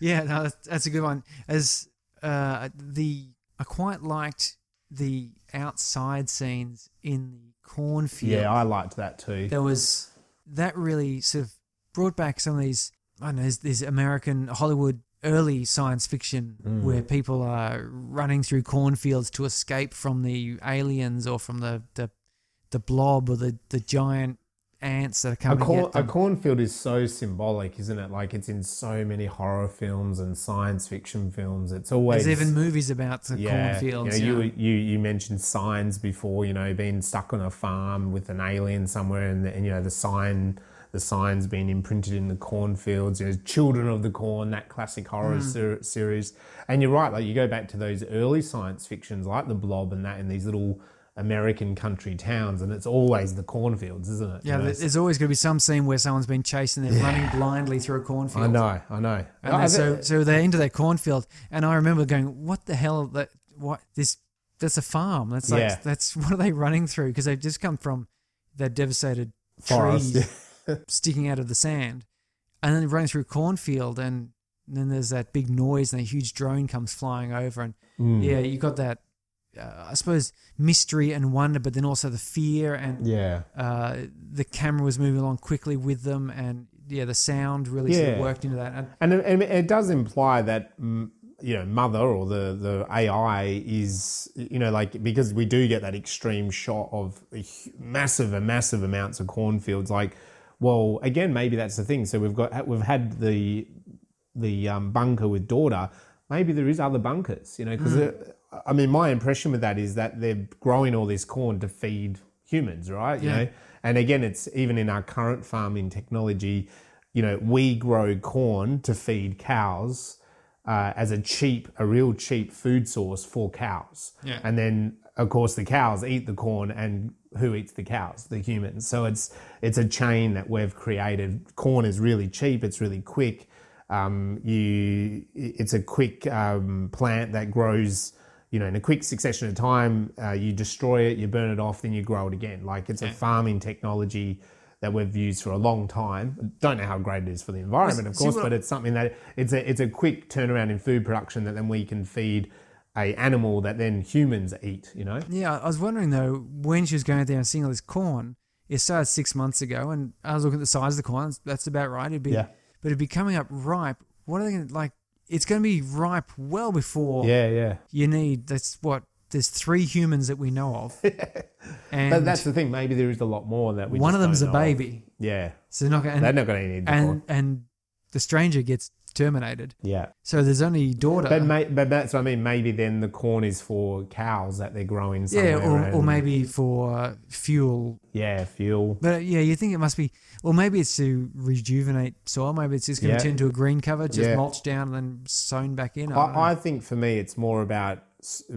yeah no, that's, that's a good one as uh, the I quite liked the outside scenes in the cornfield Yeah, I liked that too. there was that really sort of brought back some of these I don't know these, these American Hollywood early science fiction Mm. where people are running through cornfields to escape from the aliens or from the the, the blob or the, the giant ants that are coming corn, get a cornfield is so symbolic, isn't it? Like it's in so many horror films and science fiction films. It's always There's even movies about the yeah, cornfields. You, know, yeah. you, you you mentioned signs before. You know, being stuck on a farm with an alien somewhere, and, the, and you know the sign, the signs being imprinted in the cornfields. You know, Children of the Corn, that classic horror Mm. ser- series. And you're right. Like you go back to those early science fictions, like The Blob, and that in these little American country towns, and it's always the cornfields, isn't it? Yeah, You know, there's always going to be some scene where someone's been chased and they're running blindly through a cornfield. I know, I know. And I so, thi- so they're into that cornfield, and I remember going, "What the hell? That what this? That's a farm. That's like Yeah. that's what are they running through? Because they've just come from that devastated Forest, trees sticking out of the sand, and then running through a cornfield, and then there's that big noise, and a huge drone comes flying over, and Mm. yeah, you got that. Uh, I suppose mystery and wonder, but then also the fear and yeah. uh, the camera was moving along quickly with them, and yeah, the sound really sort of worked into that. And And it, and it does imply that mm, you know mother or the the AI is you know like because we do get that extreme shot of massive and massive amounts of cornfields. Like, well, again, maybe that's the thing. So we've got we've had the the um, bunker with daughter. Maybe there is other bunkers, you know, because I mean, my impression with that is that they're growing all this corn to feed humans, right? You Yeah. know, and again, it's even in our current farming technology. You know, we grow corn to feed cows uh, as a cheap, a real cheap food source for cows. Yeah. And then, of course, the cows eat the corn, and who eats the cows? The humans. So it's it's a chain that we've created. Corn is really cheap. It's really quick. Um, you, it's a quick um, plant that grows. You know, in a quick succession of time, uh, you destroy it, you burn it off, then you grow it again. Like it's a farming technology that we've used for a long time. Don't know how great it is for the environment, of course, but it's something that it's a it's a quick turnaround in food production that then we can feed a animal that then humans eat. You know, Yeah, I was wondering though when she was going out there and seeing all this corn. It started six months ago, and I was looking at the size of the corn. That's, about right. It'd be, Yeah. but it'd be coming up ripe. What are they going to like? It's going to be ripe well before yeah, yeah. you need. That's what. There's three humans that we know of, and But that's the thing. Maybe there is a lot more that we. one of them's a know of. baby. Yeah, So they're not going. they're not going to need and corn. and the stranger gets terminated. Yeah, So there's only daughter. but may, but that's what I mean. Maybe then the corn is for cows that they're growing. yeah, or, or maybe for fuel yeah, fuel. But yeah, you think it must be, or maybe it's to rejuvenate soil. Maybe it's just going Yeah. to turn to a green cover, just Yeah. mulched down and then sown back in. I. I, I think for me, it's more about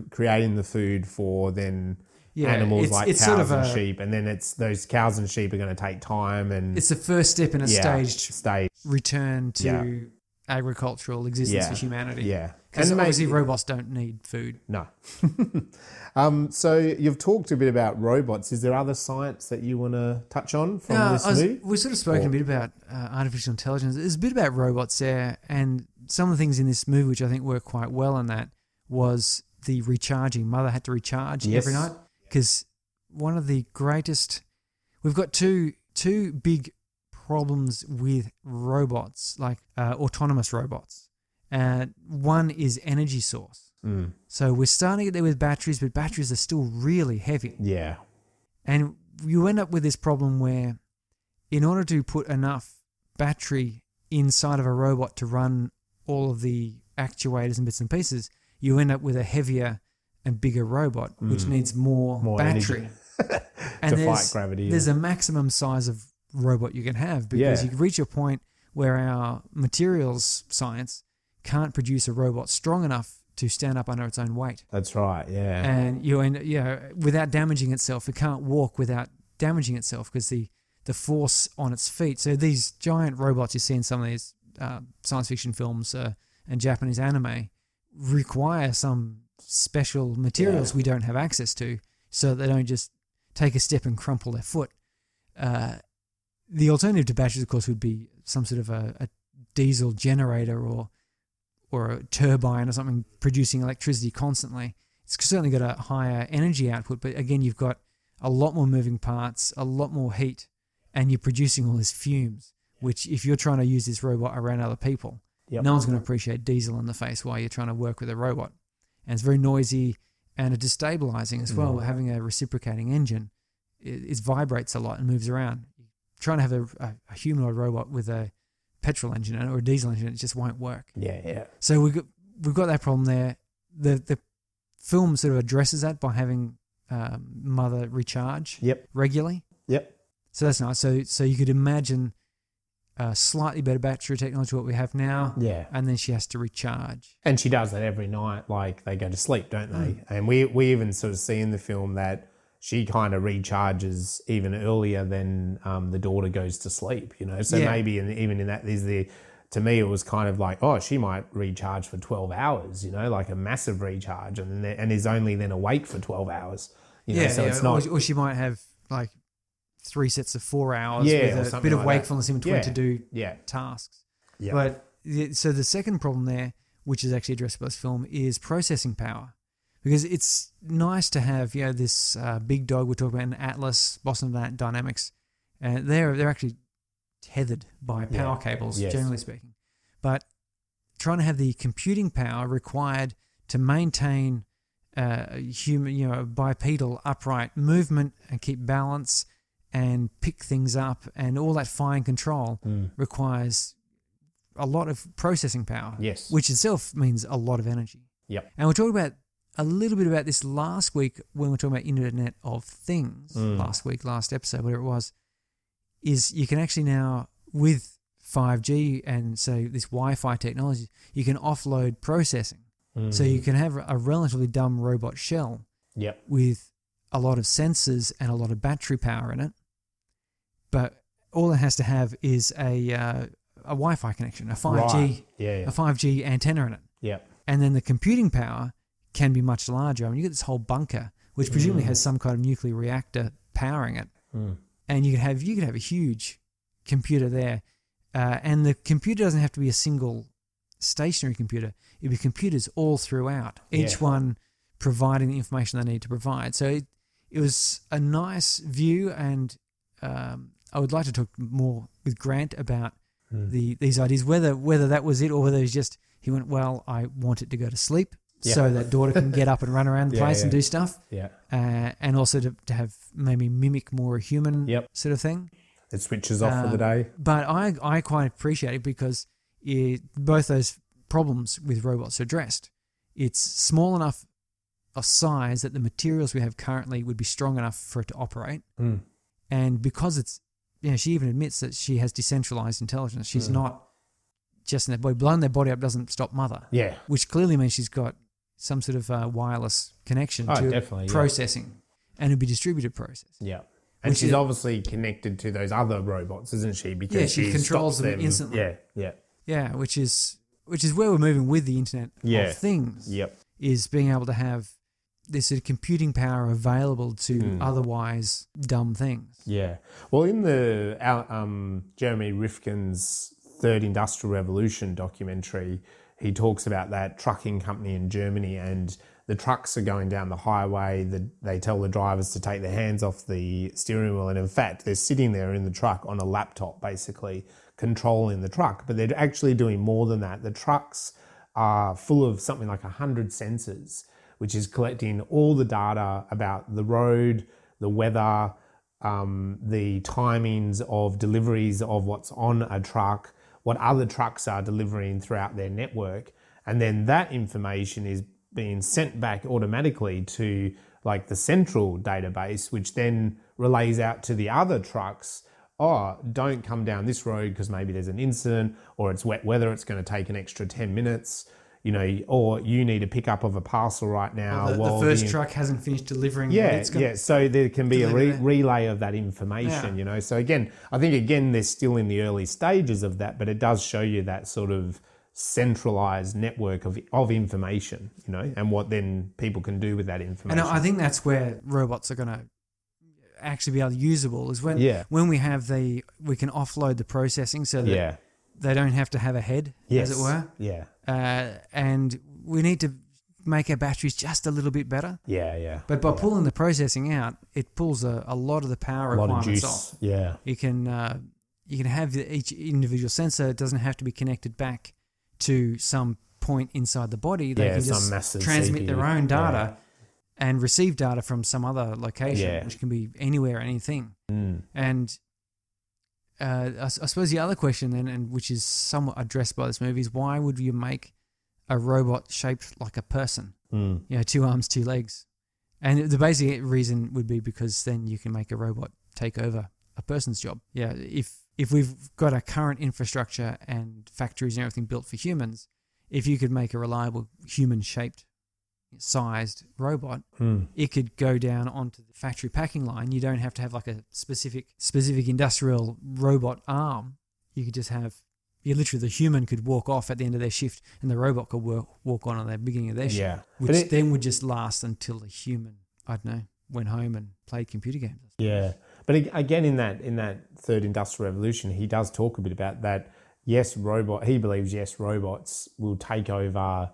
creating the food for then Yeah, animals it's- like it's cows sort of and a- sheep, and then it's those cows and sheep are going to take time and it's the first step in a yeah, staged stage. return to Yeah. Agricultural existence Yeah, for humanity. Yeah, because And obviously maybe- robots don't need food. no. um, so you've talked a bit about robots. Is there other science that you want to touch on from Yeah, this I was- movie? we've sort of spoken Or- a bit about uh, artificial intelligence. There's a bit about robots there, and some of the things in this movie which I think work quite well in that was the recharging. Mother had to recharge Yes. every night because one of the greatest. We've got two two big problems with robots, like uh, autonomous robots. Uh, one is energy source. Mm, So we're starting to get there with batteries, but batteries are still really heavy. yeah, And you end up with this problem where, in order to put enough battery inside of a robot to run all of the actuators and bits and pieces, you end up with a heavier and bigger robot, which needs more, Mm. More battery. and To fight there's, gravity, There's yeah. a maximum size of robot you can have because Yeah. you can reach a point where our materials science can't produce a robot strong enough to stand up under its own weight That's right. Yeah, and you end you know without damaging itself it can't walk without damaging itself because the the force on its feet so these giant robots you see in some of these uh, science fiction films uh, and japanese anime require some special materials we don't have access to so they don't just take a step and crumple their foot uh, the alternative to batteries of course would be some sort of a, a diesel generator or or a turbine or something producing electricity constantly. It's certainly got a higher energy output, but again, you've got a lot more moving parts, a lot more heat, and you're producing all these fumes. Which, if you're trying to use this robot around other people, Yep. no one's going to appreciate diesel in the face while you're trying to work with a robot. And it's very noisy and it's destabilizing as mm. well. Having a reciprocating engine, it, it vibrates a lot and moves around. Trying to have a, a, a humanoid robot with a petrol engine it or a diesel engine, it just won't work. yeah, yeah. So we've got, we've got that problem there. The the film sort of addresses that by having um, mother recharge Yep, regularly. yep. So that's nice. So so you could imagine a slightly better battery technology what we have now, Yeah. and then she has to recharge. And she does that every night, like they go to sleep, don't they? And we we even sort of see in the film that she kind of recharges even earlier than um, the daughter goes to sleep. You know, so Yeah. maybe in, even in that, there's the to me it was kind of like, oh, she might recharge for twelve hours. You know, like a massive recharge, and then, and is only then awake for twelve hours. You know, so it's not. or, or she might have like three sets of four hours Yeah, with a bit of like that. wakefulness in between Yeah. to do yeah, tasks. yeah, But the- so the second problem there, which is actually addressed by this film, is processing power. Because it's nice to have, you know, this uh, big dog we're talking about in Atlas, Boston Dynamics, and they're they're actually tethered by power Yeah. cables, Yes. generally speaking. But trying to have the computing power required to maintain uh, human, you know, bipedal upright movement and keep balance and pick things up and all that fine control Mm. requires a lot of processing power, yes, which itself means a lot of energy. Yep. And we're talking about a little bit about this last week when we were talking about Internet of Things, last week, last episode, whatever it was, is you can actually now, with 5G and so this Wi Fi technology, you can offload processing. So you can have a relatively dumb robot shell Yep. with a lot of sensors and a lot of battery power in it. But all it has to have is a uh, a Wi-Fi connection, a 5G, Right. Yeah. a 5G antenna in it, Yep. and then the computing power can be much larger. I mean, you get this whole bunker, which presumably has some kind of nuclear reactor powering it, Mm. and you could have you could have a huge computer there, uh, and the computer doesn't have to be a single stationary computer. It'd be computers all throughout, each Yeah. one providing the information they need to provide. So it, it was a nice view, and um, I would like to talk more with Grant about Mm. the these ideas, whether whether that was it or whether it's just he went, well, I want it to go to sleep. Yeah. So that daughter can get up and run around the Yeah, place and do stuff, Yeah. uh, and also to, to have maybe mimic more a human Yep. sort of thing. It switches off for Um, the day. But I, I quite appreciate it because it, both those problems with robots are addressed. It's small enough a size that the materials we have currently would be strong enough for it to operate. Mm. And because it's, you know, she even admits that she has decentralized intelligence. She's Mm. not just in that body. Blowing their body up doesn't stop mother, Yeah. which clearly means she's got some sort of uh, wireless connection Oh, to definitely. Yeah. processing and it'd be distributed process. Yeah. And Which she's is- obviously connected to those other robots, isn't she? Because Yeah, she controls stops them instantly. Yeah, yeah, Yeah, which is which is where we're moving with the Internet Yeah. of Things. yep. is being able to have this sort of computing power available to Mm. otherwise dumb things. Yeah. Well, in the um, Jeremy Rifkin's Third Industrial Revolution documentary, he talks about that trucking company in Germany and the trucks are going down the highway. The, they tell the drivers to take their hands off the steering wheel. And in fact, they're sitting there in the truck on a laptop, basically controlling the truck. But they're actually doing more than that. The trucks are full of something like 100 sensors, which is collecting all the data about the road, the weather, um, the timings of deliveries of what's on a truck, what other trucks are delivering throughout their network. And then that information is being sent back automatically to like the central database, which then relays out to the other trucks. Oh, don't come down this road because maybe there's an incident or it's wet weather, it's going to take an extra 10 minutes, you know, or you need a pickup of a parcel right now. the, the while first the- truck hasn't finished delivering. yeah, it's yeah. So there can be a re- relay of that information, Yeah. you know. So again, I think again they're still in the early stages of that, but it does show you that sort of centralized network of of information, you know, and what then people can do with that information. And I think that's where robots are going to actually be able to usable is when Yeah. when we have the we can offload the processing so that yeah, they don't have to have a head yes, as it were. Yeah, uh, and we need to make our batteries just a little bit better. Yeah, yeah. but by pulling the processing out it pulls a, a lot of the power a lot of requirements juice. off. Yeah, you can uh, you can have the, each individual sensor it doesn't have to be connected back to some point inside the body. They Yeah, can some just massive transmit their own data and receive data from some other location Yeah. which can be anywhere anything. Mm. and uh, I, I suppose the other question then and which is somewhat addressed by this movie is why would you make a robot shaped like a person Mm. you know, two arms, two legs. And the basic reason would be because then you can make a robot take over a person's job. Yeah, if if we've got a current infrastructure and factories and everything built for humans, if you could make a reliable human-shaped, sized robot, Mm. it could go down onto the factory packing line. You don't have to have like a specific specific industrial robot arm. You could just have you literally the human could walk off at the end of their shift and the robot could work, walk on at the beginning of their shift Yeah, which it- then would just last until the human, I don't know, went home and played computer games. Yeah, but again, in that in that third industrial revolution, he does talk a bit about that. Yes, robot. He believes yes, robots will take over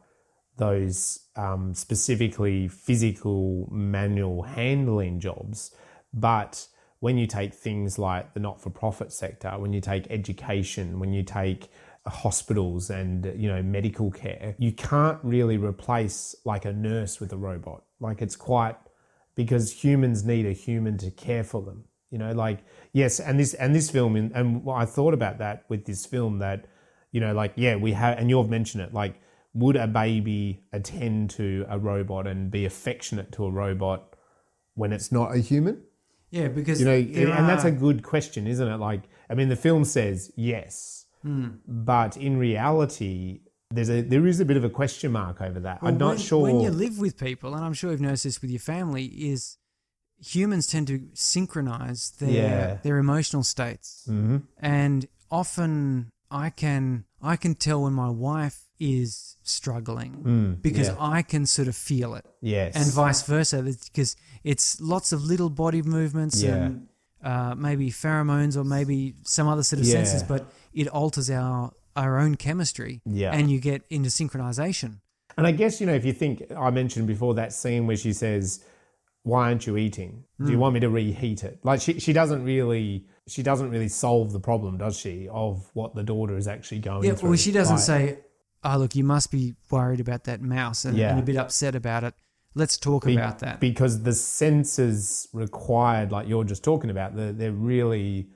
those um, specifically physical manual handling jobs, but when you take things like the not-for-profit sector, when you take education, when you take hospitals and you know medical care, you can't really replace like a nurse with a robot. Like it's quite because humans need a human to care for them. You know, like yes, and this and this film, and what I thought about that with this film that, you know, like yeah, we have, and you've mentioned it, like would a baby attend to a robot and be affectionate to a robot when it's not a human? Yeah, because You know, and that's a good question, isn't it? Like, I mean, the film says yes, but in reality, there's a there is a bit of a question mark over that. I'm not when, sure. When you live with people, and I'm sure you've noticed this with your family, is humans tend to synchronize their Yeah. their emotional states, Mhm. and often I can I can tell when my wife is struggling because Mm, yeah. I can sort of feel it, Yes, and vice versa, because it's lots of little body movements Yeah. and uh, maybe pheromones or maybe some other sort of Yeah. senses, but it alters our our own chemistry, Yeah. and you get into synchronization. And I guess, you know, if you think, I mentioned before that scene where she says, why aren't you eating? Do Hmm. you want me to reheat it? Like she, she doesn't really, she doesn't really solve the problem, does she, of what the daughter is actually going Yeah, through. well, she doesn't Like, say, "Oh, look, you must be worried about that mouse and, Yeah. and a bit upset about it. Let's talk be- about that." because the senses required, like you're just talking about, they're, they're really,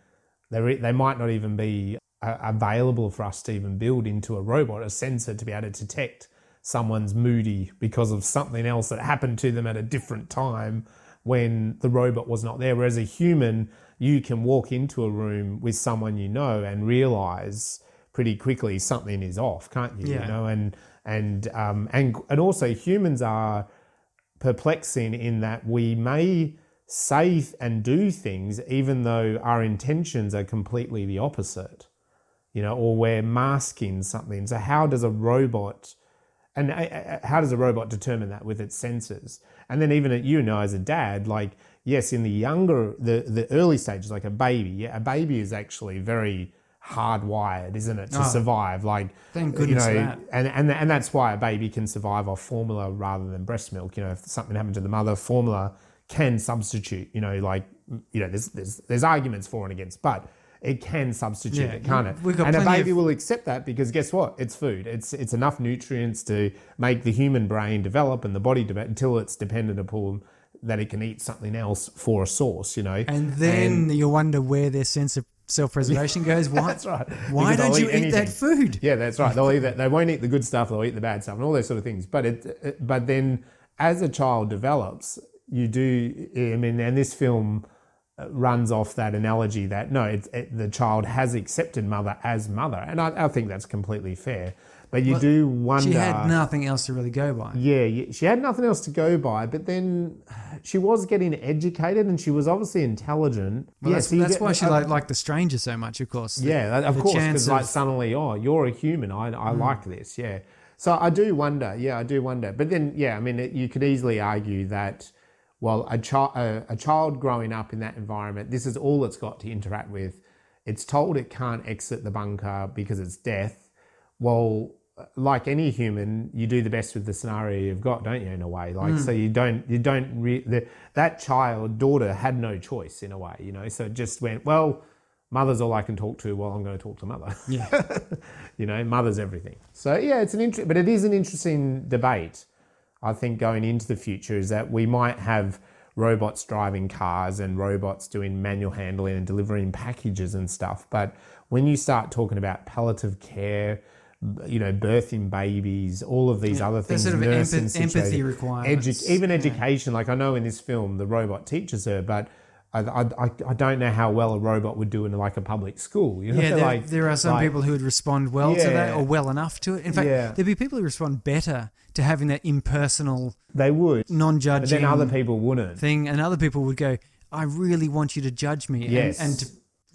they re- they might not even be uh, available for us to even build into a robot, a sensor to be able to detect someone's moody because of something else that happened to them at a different time when the robot was not there. Whereas a human, you can walk into a room with someone you know and realize pretty quickly something is off, can't you? Yeah. You know, and and um, and and also humans are perplexing in that we may say and do things even though our intentions are completely the opposite you know or we're masking something so how does a robot and uh, uh, how does a robot determine that with its senses and then even at you know as a dad like yes in the younger the the early stages like a baby yeah a baby is actually very hardwired isn't it to Oh, survive like thank you goodness know for that. and, and and that's why a baby can survive off formula rather than breast milk. You know, if something happened to the mother, formula can substitute. You know, like you know, there's there's there's arguments for and against, but it can substitute Yeah, it, can't it? and a baby of- will accept that because guess what? It's food. It's it's enough nutrients to make the human brain develop and the body develop until it's dependent upon that it can eat something else for a source. You know, and then you wonder where their sense of self-preservation goes. Why? That's right. Why Because don't you eat that food? Yeah, that's right. They'll eat that. They won't eat the good stuff. They'll eat the bad stuff and all those sort of things. But it, it but then as a child develops, you do. I mean, and this film uh, runs off that analogy that no, it's it, the child has accepted mother as mother, and I, I think that's completely fair. But you do wonder. She had nothing else to really go by. Yeah, she had nothing else to go by, but then she was getting educated and she was obviously intelligent. Well, yeah, that's, so that's get- why she uh, liked, liked the stranger so much, of course. The- yeah, that- of course, because like suddenly, oh, you're a human. I, I like this. Yeah. So I do wonder. Yeah, I do wonder. But then, yeah, I mean, it, you could easily argue that, well, a child, a, a child growing up in that environment, this is all it's got to interact with. It's told it can't exit the bunker because it's death. Well, like any human, you do the best with the scenario you've got, don't you? In a way, like so, you don't, you don't. Re- the, that child daughter had no choice in a way, you know. So it just went well. Mother's all I can talk to. Well, I'm going to talk to mother. Yeah. you know, mother's everything. So yeah, it's an interesting, but it is an interesting debate. I think going into the future is that we might have robots driving cars and robots doing manual handling and delivering packages and stuff. But when you start talking about palliative care, you know, birthing babies, all of these other things, sort of nursing empath- empathy requirements. even Yeah. education. Like I know in this film, the robot teaches her, but I, I, I- don't know how well a robot would do in like a public school. You know, Yeah, there, like there are some like- people who would respond well to that or well enough to it. In fact, Yeah. there'd be people who respond better to having that impersonal, they would, non-judging then other people wouldn't. thing, and other people would go, "I really want you to judge me and- Yes. and, to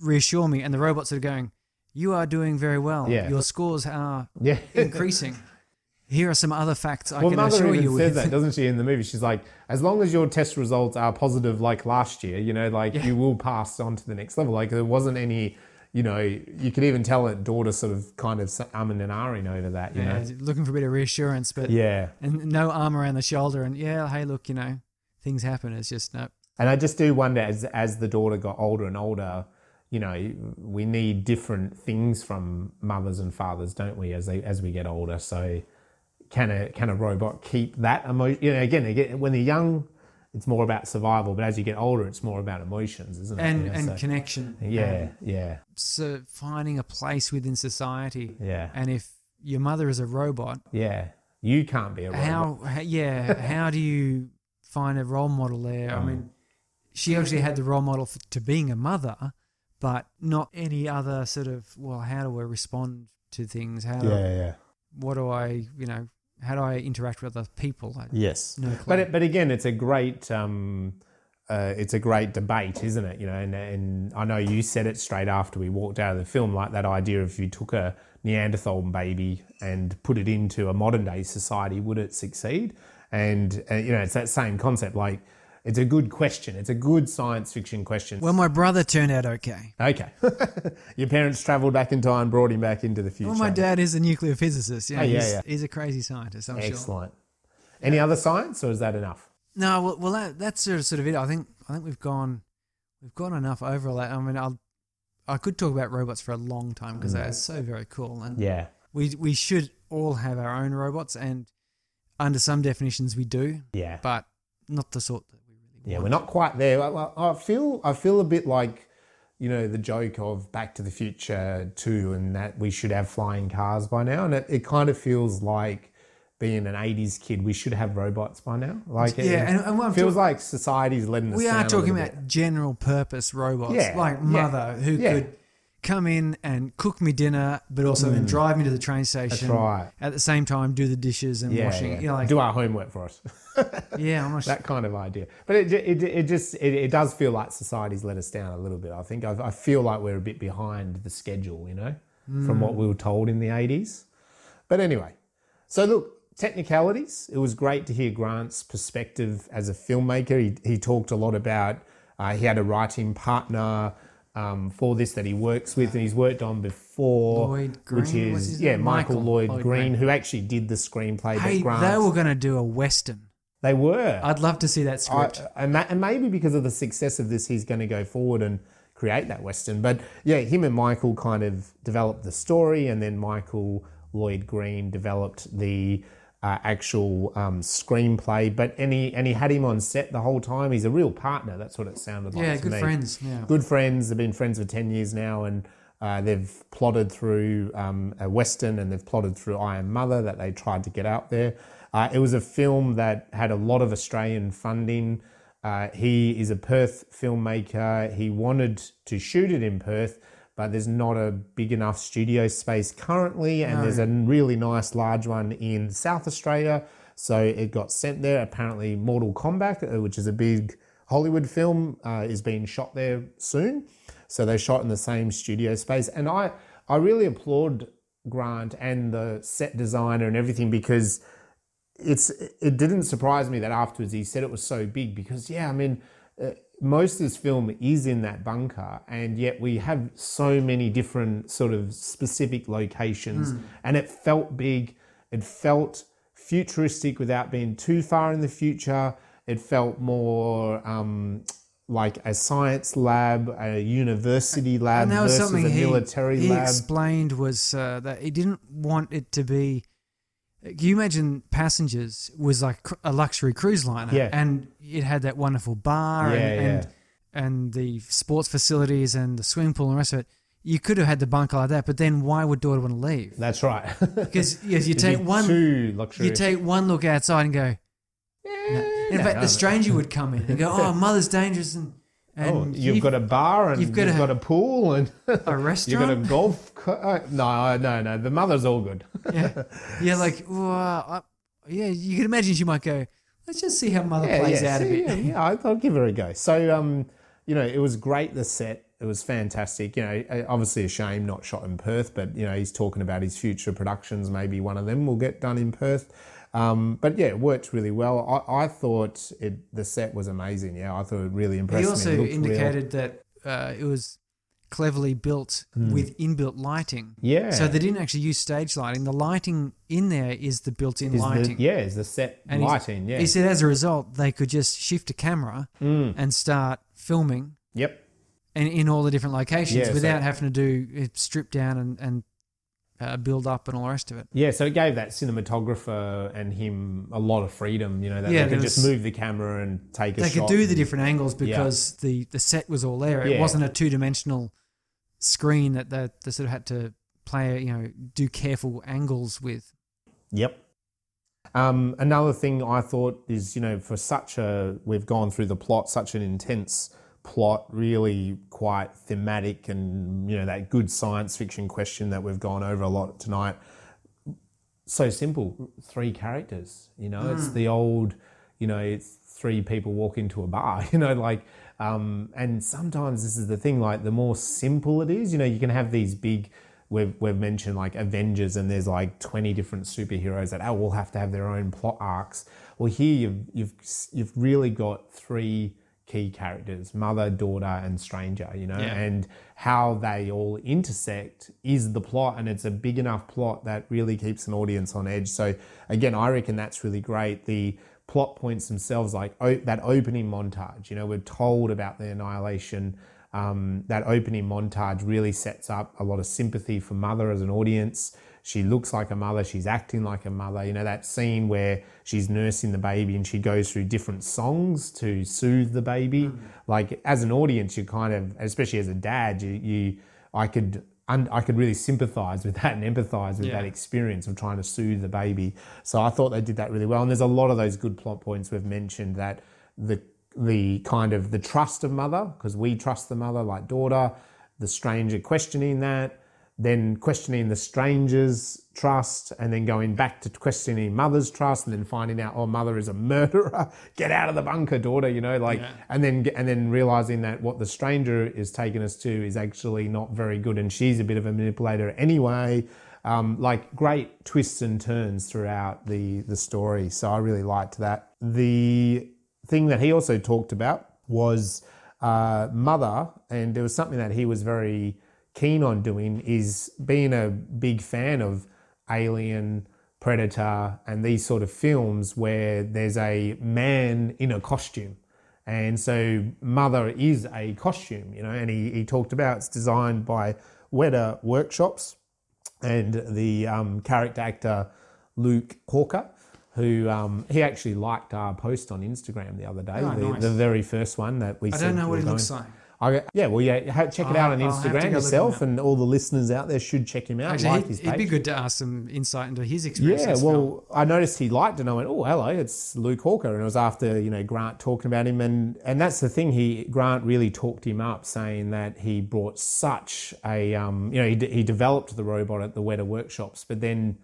reassure me," and the robots are going, "You are doing very well. Yeah. Your scores are Yeah. increasing. Here are some other facts I Well, can mother assure even you says with." that, doesn't she, in the movie? She's like, as long as your test results are positive, like last year, you know, like you will pass on to the next level. Like there wasn't any, you know, you could even tell that daughter sort of kind of umming and ahhing over that, you yeah, know. looking for a bit of reassurance, but Yeah. and no arm around the shoulder, and yeah, hey, look, you know, things happen. It's just no. And I just do wonder as as the daughter got older and older, you know, we need different things from mothers and fathers, don't we, as they as we get older. So can a can a robot keep that emotion? You know, again, again, when they're young, it's more about survival, but as you get older, it's more about emotions, isn't it? and You know, and so- connection. yeah, and yeah, so finding a place within society. yeah, And if your mother is a robot, Yeah. You can't be a robot. how, yeah, how do you find a role model there? I Um, mean, she actually had the role model for, to being a mother, but not any other sort of well, how do I respond to things? How do Yeah, yeah. what do I, you know, how do I interact with other people? I, Yes. no clue. But it, but again, it's a great um, uh, it's a great debate, isn't it? You know, and, and I know you said it straight after we walked out of the film, like that idea of if you took a Neanderthal baby and put it into a modern day society, would it succeed? And uh, you know, it's that same concept. Like, it's a good question. It's a good science fiction question. well, my brother turned out okay. okay, your parents travelled back in time, and brought him back into the future. Well, my dad is a nuclear physicist. Yeah, Oh, yeah, he's, yeah. he's a crazy scientist. I'm sure. Excellent. Any other science, or is that enough? No, well, well, that, that's sort of, sort of it. I think I think we've gone we've gone enough over all that. I mean, I'll I could talk about robots for a long time because they're mm. so very cool, and Yeah. we we should all have our own robots, and under some definitions we do, Yeah. but not the sort that Yeah, we're not quite there. I, I feel I feel a bit like you know the joke of Back to the Future two, and that we should have flying cars by now, and it, it kind of feels like being an '80s kid, we should have robots by now. Like, it, Yeah, and- and what feels talk- like society's letting us we are talking about bit. general purpose robots, Yeah, like yeah, mother who yeah. could come in and cook me dinner, but also then drive me to the train station. Mm. right. At the same time, do the dishes and yeah, washing. yeah. You know, like do our homework for us. yeah, I'm not sure. that kind of idea. But it, it, it just it, it does feel like society's let us down a little bit. I think I, I feel like we're a bit behind the schedule, you know, from what we were told in the eighties. But anyway, so look, technicalities. It was great to hear Grant's perspective as a filmmaker. He he talked a lot about uh, he had a writing partner. Um, for this that he works with and he's worked on before, Lloyd which is yeah? Michael, Michael Lloyd, Lloyd Green, Green. who actually did the screenplay. Hey, that Grant they were going to do a western. they were I'd love to see that I, script. and, ma- and maybe because of the success of this, he's going to go forward and create that western. But yeah, him and Michael kind of developed the story, and then Michael Lloyd Green developed the uh, actual um, screenplay. But and he and he had him on set the whole time. He's a real partner. That's what it sounded like. yeah, good me. friends. Yeah. Good friends. They've been friends for ten years now, and. Uh, they've plotted through um, a western and they've plotted through I Am Mother that they tried to get out there. Uh, it was a film that had a lot of Australian funding. Uh, he is a Perth filmmaker. He wanted to shoot it in Perth, but there's not a big enough studio space currently, and there's a really nice large one in South Australia. So it got sent there. Apparently, Mortal Kombat, uh, which is a big Hollywood film, uh, is being shot there soon. So they shot in the same studio space, and I I really applaud Grant and the set designer and everything because it's it didn't surprise me that afterwards he said it was so big because yeah I mean most of this film is in that bunker and yet we have so many different sort of specific locations and it felt big it felt futuristic without being too far in the future it felt more um, like a science lab a university lab and that was versus something a he, military he lab explained was uh, that he didn't want it to be. Can you imagine Passengers was like a luxury cruise liner, Yeah. and it had that wonderful bar Yeah, and, and yeah. and the sports facilities and the swimming pool and the rest of it. You could have had the bunker like that, but then why would Daughter want to leave? that's right Because yes, you take one, you take one look outside and go. No. In no, fact, no. the stranger would come in and go, "Oh, mother's dangerous," and and Oh, you've got a bar and you've you've got got, a- a pool and a restaurant. you've got a golf. Co- uh, no, no, no. The mother's all good. yeah, yeah, like, I, yeah, you can imagine she might go. Let's just see how mother yeah, plays yeah, out a see, bit. Yeah, yeah, I- I'll give her a go. So, um, you know, it was great. The set, it was fantastic. You know, uh, obviously a shame not shot in Perth, but you know, he's talking about his future productions. Maybe one of them will get done in Perth. Um, but yeah, it worked really well. I, I thought it. The set was amazing. Yeah, I thought it really impressed He also It looked real. indicated that uh, it was cleverly built with inbuilt lighting. Yeah. So they didn't actually use stage lighting. The lighting in there is the built-in Is the- lighting. yeah, is the set And lighting. Yeah. He said as a result, they could just shift a camera Mm. and start filming Yep. and in all the different locations Yeah, so- without having to do it strip down and, and uh, build up and all the rest of it. Yeah, so it gave that cinematographer and him a lot of freedom, you know, that Yeah, they could just move the camera and take a They could do the different angles because the, the set was all there. It Yeah. wasn't a two dimensional screen that they, they sort of had to play, you know, do careful angles with. Yep. Um, another thing I thought is, you know, for such a, we've gone through the plot, such an intense plot, really quite thematic, and, you know, that good science fiction question that we've gone over a lot tonight. So simple, three characters, you know, it's the old, you know, it's three people walk into a bar, you know, like, um, and sometimes this is the thing, like, the more simple it is, you know, you can have these big, we've, we've mentioned like Avengers and there's like 20 different superheroes that all have to have their own plot arcs. Well, here you've, you've, you've really got three key characters, mother, daughter, and stranger, you know, Yeah. and how they all intersect is the plot. And it's a big enough plot that really keeps an audience on edge. So again, I reckon that's really great. The plot points themselves, like o- that opening montage, you know, we're told about the annihilation um, that opening montage really sets up a lot of sympathy for mother as an audience. She looks like a mother, she's acting like a mother. You know, that scene where she's nursing the baby and she goes through different songs to soothe the baby. Hmm. Like, as an audience, you kind of, especially as a dad, you, you I could. un- I could really sympathize with that and empathize with Yeah. that experience of trying to soothe the baby. So I thought they did that really well. And there's a lot of those good plot points we've mentioned that the the kind of the trust of mother because we trust the mother like daughter the stranger questioning that then questioning the stranger's trust and then going back to questioning mother's trust and then finding out oh mother is a murderer. Get out of the bunker daughter you know like Yeah. and then and then realizing that what the stranger is taking us to is actually not very good and she's a bit of a manipulator anyway. Um, like great twists and turns throughout the the story. So i really liked that. The thing that he also talked about was uh, mother and there was something that he was very keen on doing is being a big fan of alien predator and these sort of films where there's a man in a costume and so Mother is a costume, you know, and he, he talked about it's designed by Weta Workshops and the um, character actor Luke Hawker, who um, he actually liked our post on Instagram the other day, Oh, the, nice. the very first one that we I don't know what he looks like. I, yeah, well, yeah, check it out on I'll have to go Instagram yourself, and all the listeners out there should check him out. Actually, like he'd, it'd be good to ask some insight into his experience. Yeah, well. I noticed he liked it, and I went, "Oh, hello, it's Luke Hawker," and it was after you know Grant talking about him, and and that's the thing. He Grant really talked him up, saying that he brought such a um, you know he, d- he developed the robot at the Weta workshops, but then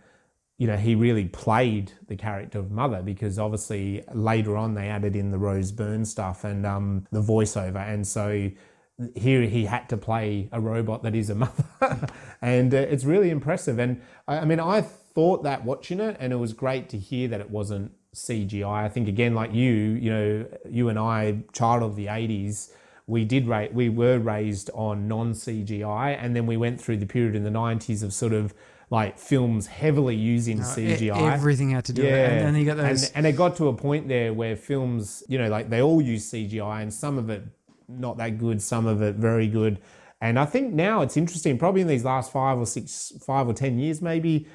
you know he really played the character of Mother because obviously later on they added in the Rose Byrne stuff and um, the voiceover, and so here he had to play a robot that is a mother. And uh, it's really impressive. And I, I mean i thought that watching it and it was great to hear that it wasn't cgi i. Think again like you you know you and i child of the 80s we did ra- we were raised on non cgi and then we went through the period in the 90s of sort of like films heavily using E- cgi everything had to do it. And then you got those. and, and it got to a point there where films, you know, like they all use CGI and some of it not that good, some of it very good. And I think now it's interesting, probably in these last five or six, five or 10 years, maybe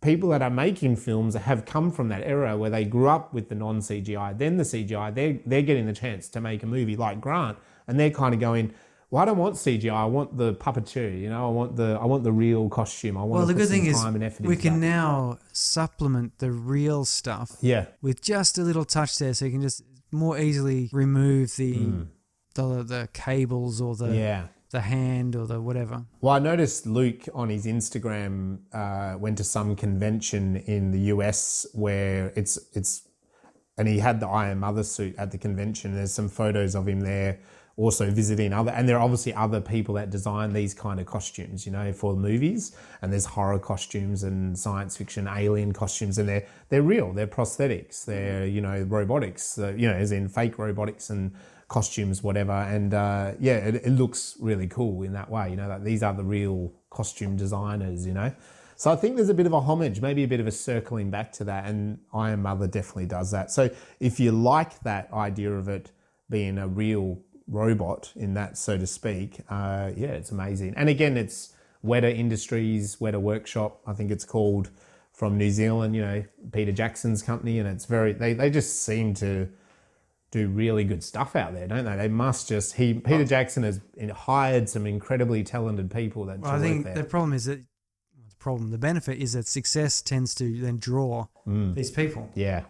people that are making films have come from that era where they grew up with the non CGI, then the CGI, they're, they're getting the chance to make a movie like Grant. And they're kind of going, well, I don't want CGI. I want the puppeteer. You know, I want the I want the real costume. I want well, the good thing is time and effort we can that. now supplement the real stuff yeah, with just a little touch there, so you can just more easily remove the the, the cables or the yeah. the hand or the whatever. Well, I noticed Luke on his Instagram uh, went to some convention in the US where it's it's, and he had the I Am Mother suit at the convention. There's some photos of him there, also visiting other, and there are obviously other people that design these kind of costumes, you know, for movies. And there's horror costumes and science fiction alien costumes, and they're they're real. They're prosthetics. They're you know robotics. Uh, you know, as in fake robotics and costumes, whatever. And uh, yeah, it, it looks really cool in that way. You know, like these are the real costume designers. You know, so I think there's a bit of a homage, maybe a bit of a circling back to that. And I Am Mother definitely does that. So if you like that idea of it being a real robot in that, so to speak, uh, yeah, it's amazing. And again, it's Weta Industries, Weta Workshop, I think it's called from New Zealand. You know, Peter Jackson's company, and it's very they they just seem to do really good stuff out there, don't they? They must just he Peter Jackson has hired some incredibly talented people that Well, I think there. the problem is that the problem. The benefit is that success tends to then draw Mm. these people. Yeah.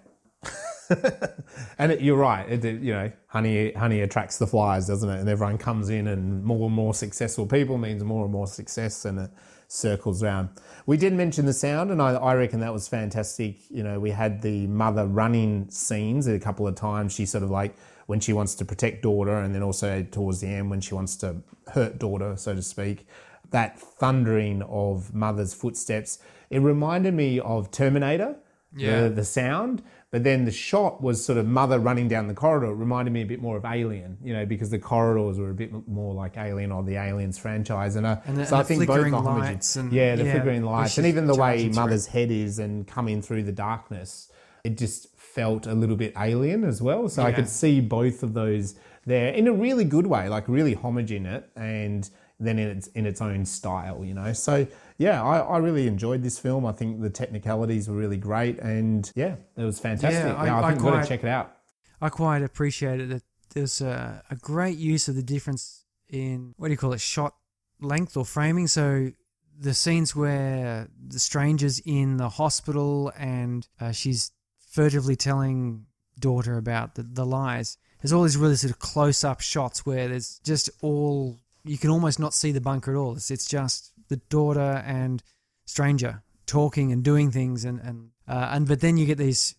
and it, you're right. It, it- you know, honey, honey attracts the flies, doesn't it? And everyone comes in, and more and more successful people means more and more success, and it circles around. We did mention the sound, and I, I reckon that was fantastic. You know, we had the mother running scenes a couple of times. She sort of like when she wants to protect daughter, and then also towards the end when she wants to hurt daughter, so to speak. That thundering of mother's footsteps. It reminded me of Terminator Yeah. the, the sound, but then the shot was sort of mother running down the corridor. It reminded me a bit more of Alien, you know, because the corridors were a bit more like Alien or the Aliens franchise. And, uh, And the- so and I think both lights and- yeah, the yeah, flickering lights, and even the way through. mother's head is and coming through the darkness, it just felt a little bit alien as well. So I could see both of those there in a really good way, like really homage in it, and then in its in its own style, you know. So yeah, I, I really enjoyed this film. I think the technicalities were really great, and yeah, it was fantastic. Yeah, I- I, I think quite- to check it out. I quite appreciated that there's a, a great use of the difference in what do you call it, shot length or framing. So the scenes where the stranger's in the hospital and uh, she's furtively telling daughter about the, the lies. There's all these really sort of close up shots where there's just all you can almost not see the bunker at all. It's it's just the daughter and stranger talking and doing things and and uh, and but then you get these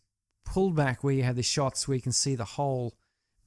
pulled back where you have the shots where you can see the whole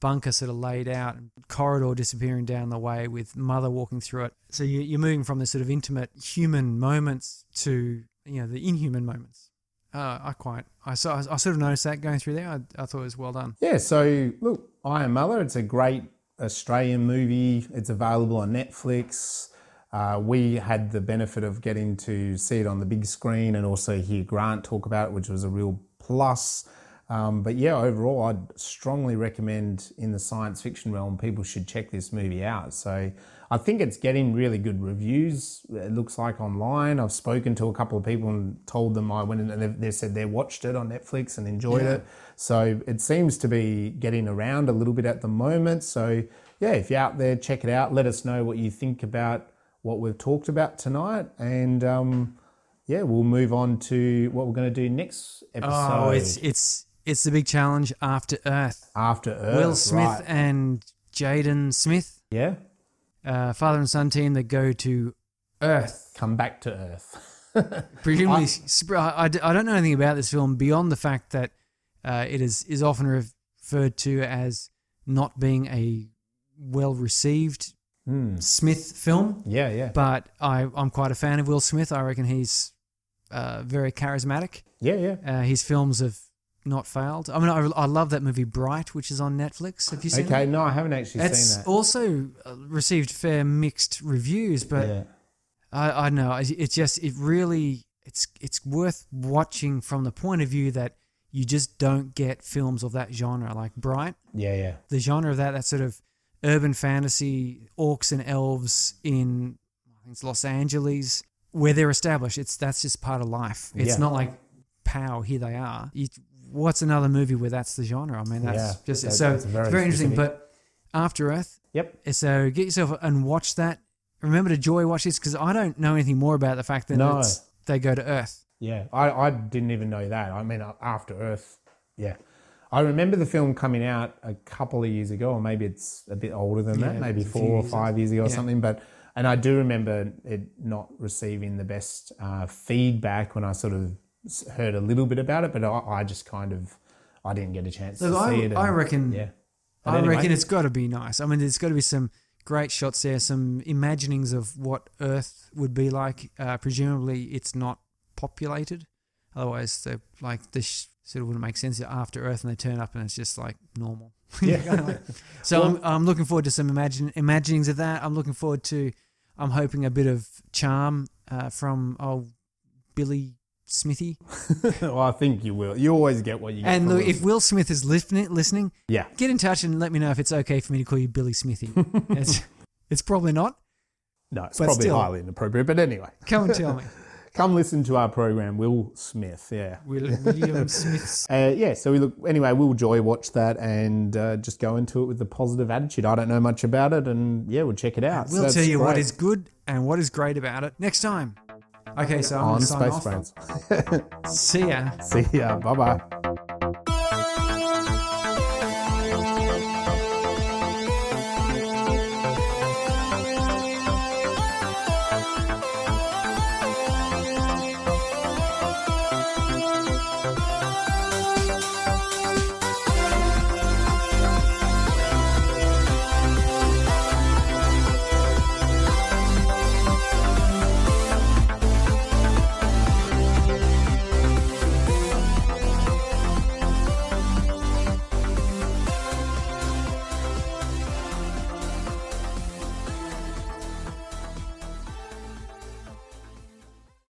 bunker sort of laid out corridor disappearing down the way with mother walking through it. So you, you're moving from the sort of intimate human moments to you know the inhuman moments. Uh, I quite I saw I sort of noticed that going through there. I, I thought it was well done. Yeah, so look, I Am Mother, it's a great Australian movie. It's available on Netflix. Uh, we had the benefit of getting to see it on the big screen and also hear Grant talk about it, which was a real plus. Um, but yeah, overall, I'd strongly recommend in the science fiction realm, people should check this movie out. So I think it's getting really good reviews. It looks like online. I've spoken to a couple of people and told them I went in and they said they watched it on Netflix and enjoyed Yeah. it. So it seems to be getting around a little bit at the moment. So yeah, if you're out there, check it out. Let us know what you think about what we've talked about tonight. And um, yeah, we'll move on to what we're going to do next episode. Oh, it's it's it's the big challenge after Earth. after Earth. Will Smith right. and Jaden Smith, yeah, uh, father and son team that go to Earth. come back to Earth. Presumably, I, I, I d- I don't know anything about this film beyond the fact that uh, it is is often referred to as not being a well received Hmm. Smith film. Yeah, yeah, But I, I'm quite a fan of Will Smith. I reckon he's uh, very charismatic. yeah, yeah. Uh, his films have not failed. I mean, I, I love that movie Bright, which is on Netflix. Have you seen Okay, no, I haven't actually It's seen that. also uh, received fair mixed reviews, but yeah. I, I don't know it's just it really it's it's worth watching from the point of view that you just don't get films of that genre like Bright. yeah, yeah, The genre of that that sort of urban fantasy, orcs and elves in I think it's Los Angeles where they're established. It's that's just part of life. It's Yeah. not like pow here they are. You, what's another movie where that's the genre? I mean that's Yeah, just that- so that's very very interesting. But After Earth, Yep. so get yourself and watch that. Remember to joy watch this because I don't know anything more about the fact that No. it's, they go to Earth. Yeah, I, I didn't even know that. I mean, After Earth, yeah. I remember the film coming out a couple of years ago, or maybe it's a bit older than Yeah, that, maybe it's a few four or five years ago or something. But and I do remember it not receiving the best uh, feedback when I sort of heard a little bit about it, but I, I just kind of I didn't get a chance Look, to I, see it. I reckon. yeah. But I anyway, reckon it's got to be nice. I mean, there's got to be some great shots there, some imaginings of what Earth would be like. Uh, presumably, it's not populated. Otherwise, the like this sort of wouldn't make sense after Earth, and they turn up and it's just like normal. Yeah. So I'm, I'm looking forward to some imagine imaginings of that. I'm looking forward to. I'm hoping a bit of charm uh, from old Billy Smithy. well, I think you will. You always get what you get. And look, Will if Will Smith is listening, listening, Yeah. get in touch and let me know if it's okay for me to call you Billy Smithy. it's, it's probably not. No, it's probably still. highly inappropriate. But anyway, Come and tell me. Come listen to our program, Will Smith. Yeah. Will, William Smith's. Uh, yeah, so we look anyway. We'll joy watch that and uh, just go into it with a positive attitude. I don't know much about it, and yeah, we'll check it out. We'll that's tell you what great. is good and what is great about it next time Okay, so I'm on Space off. Brains. See ya. See ya. Bye bye.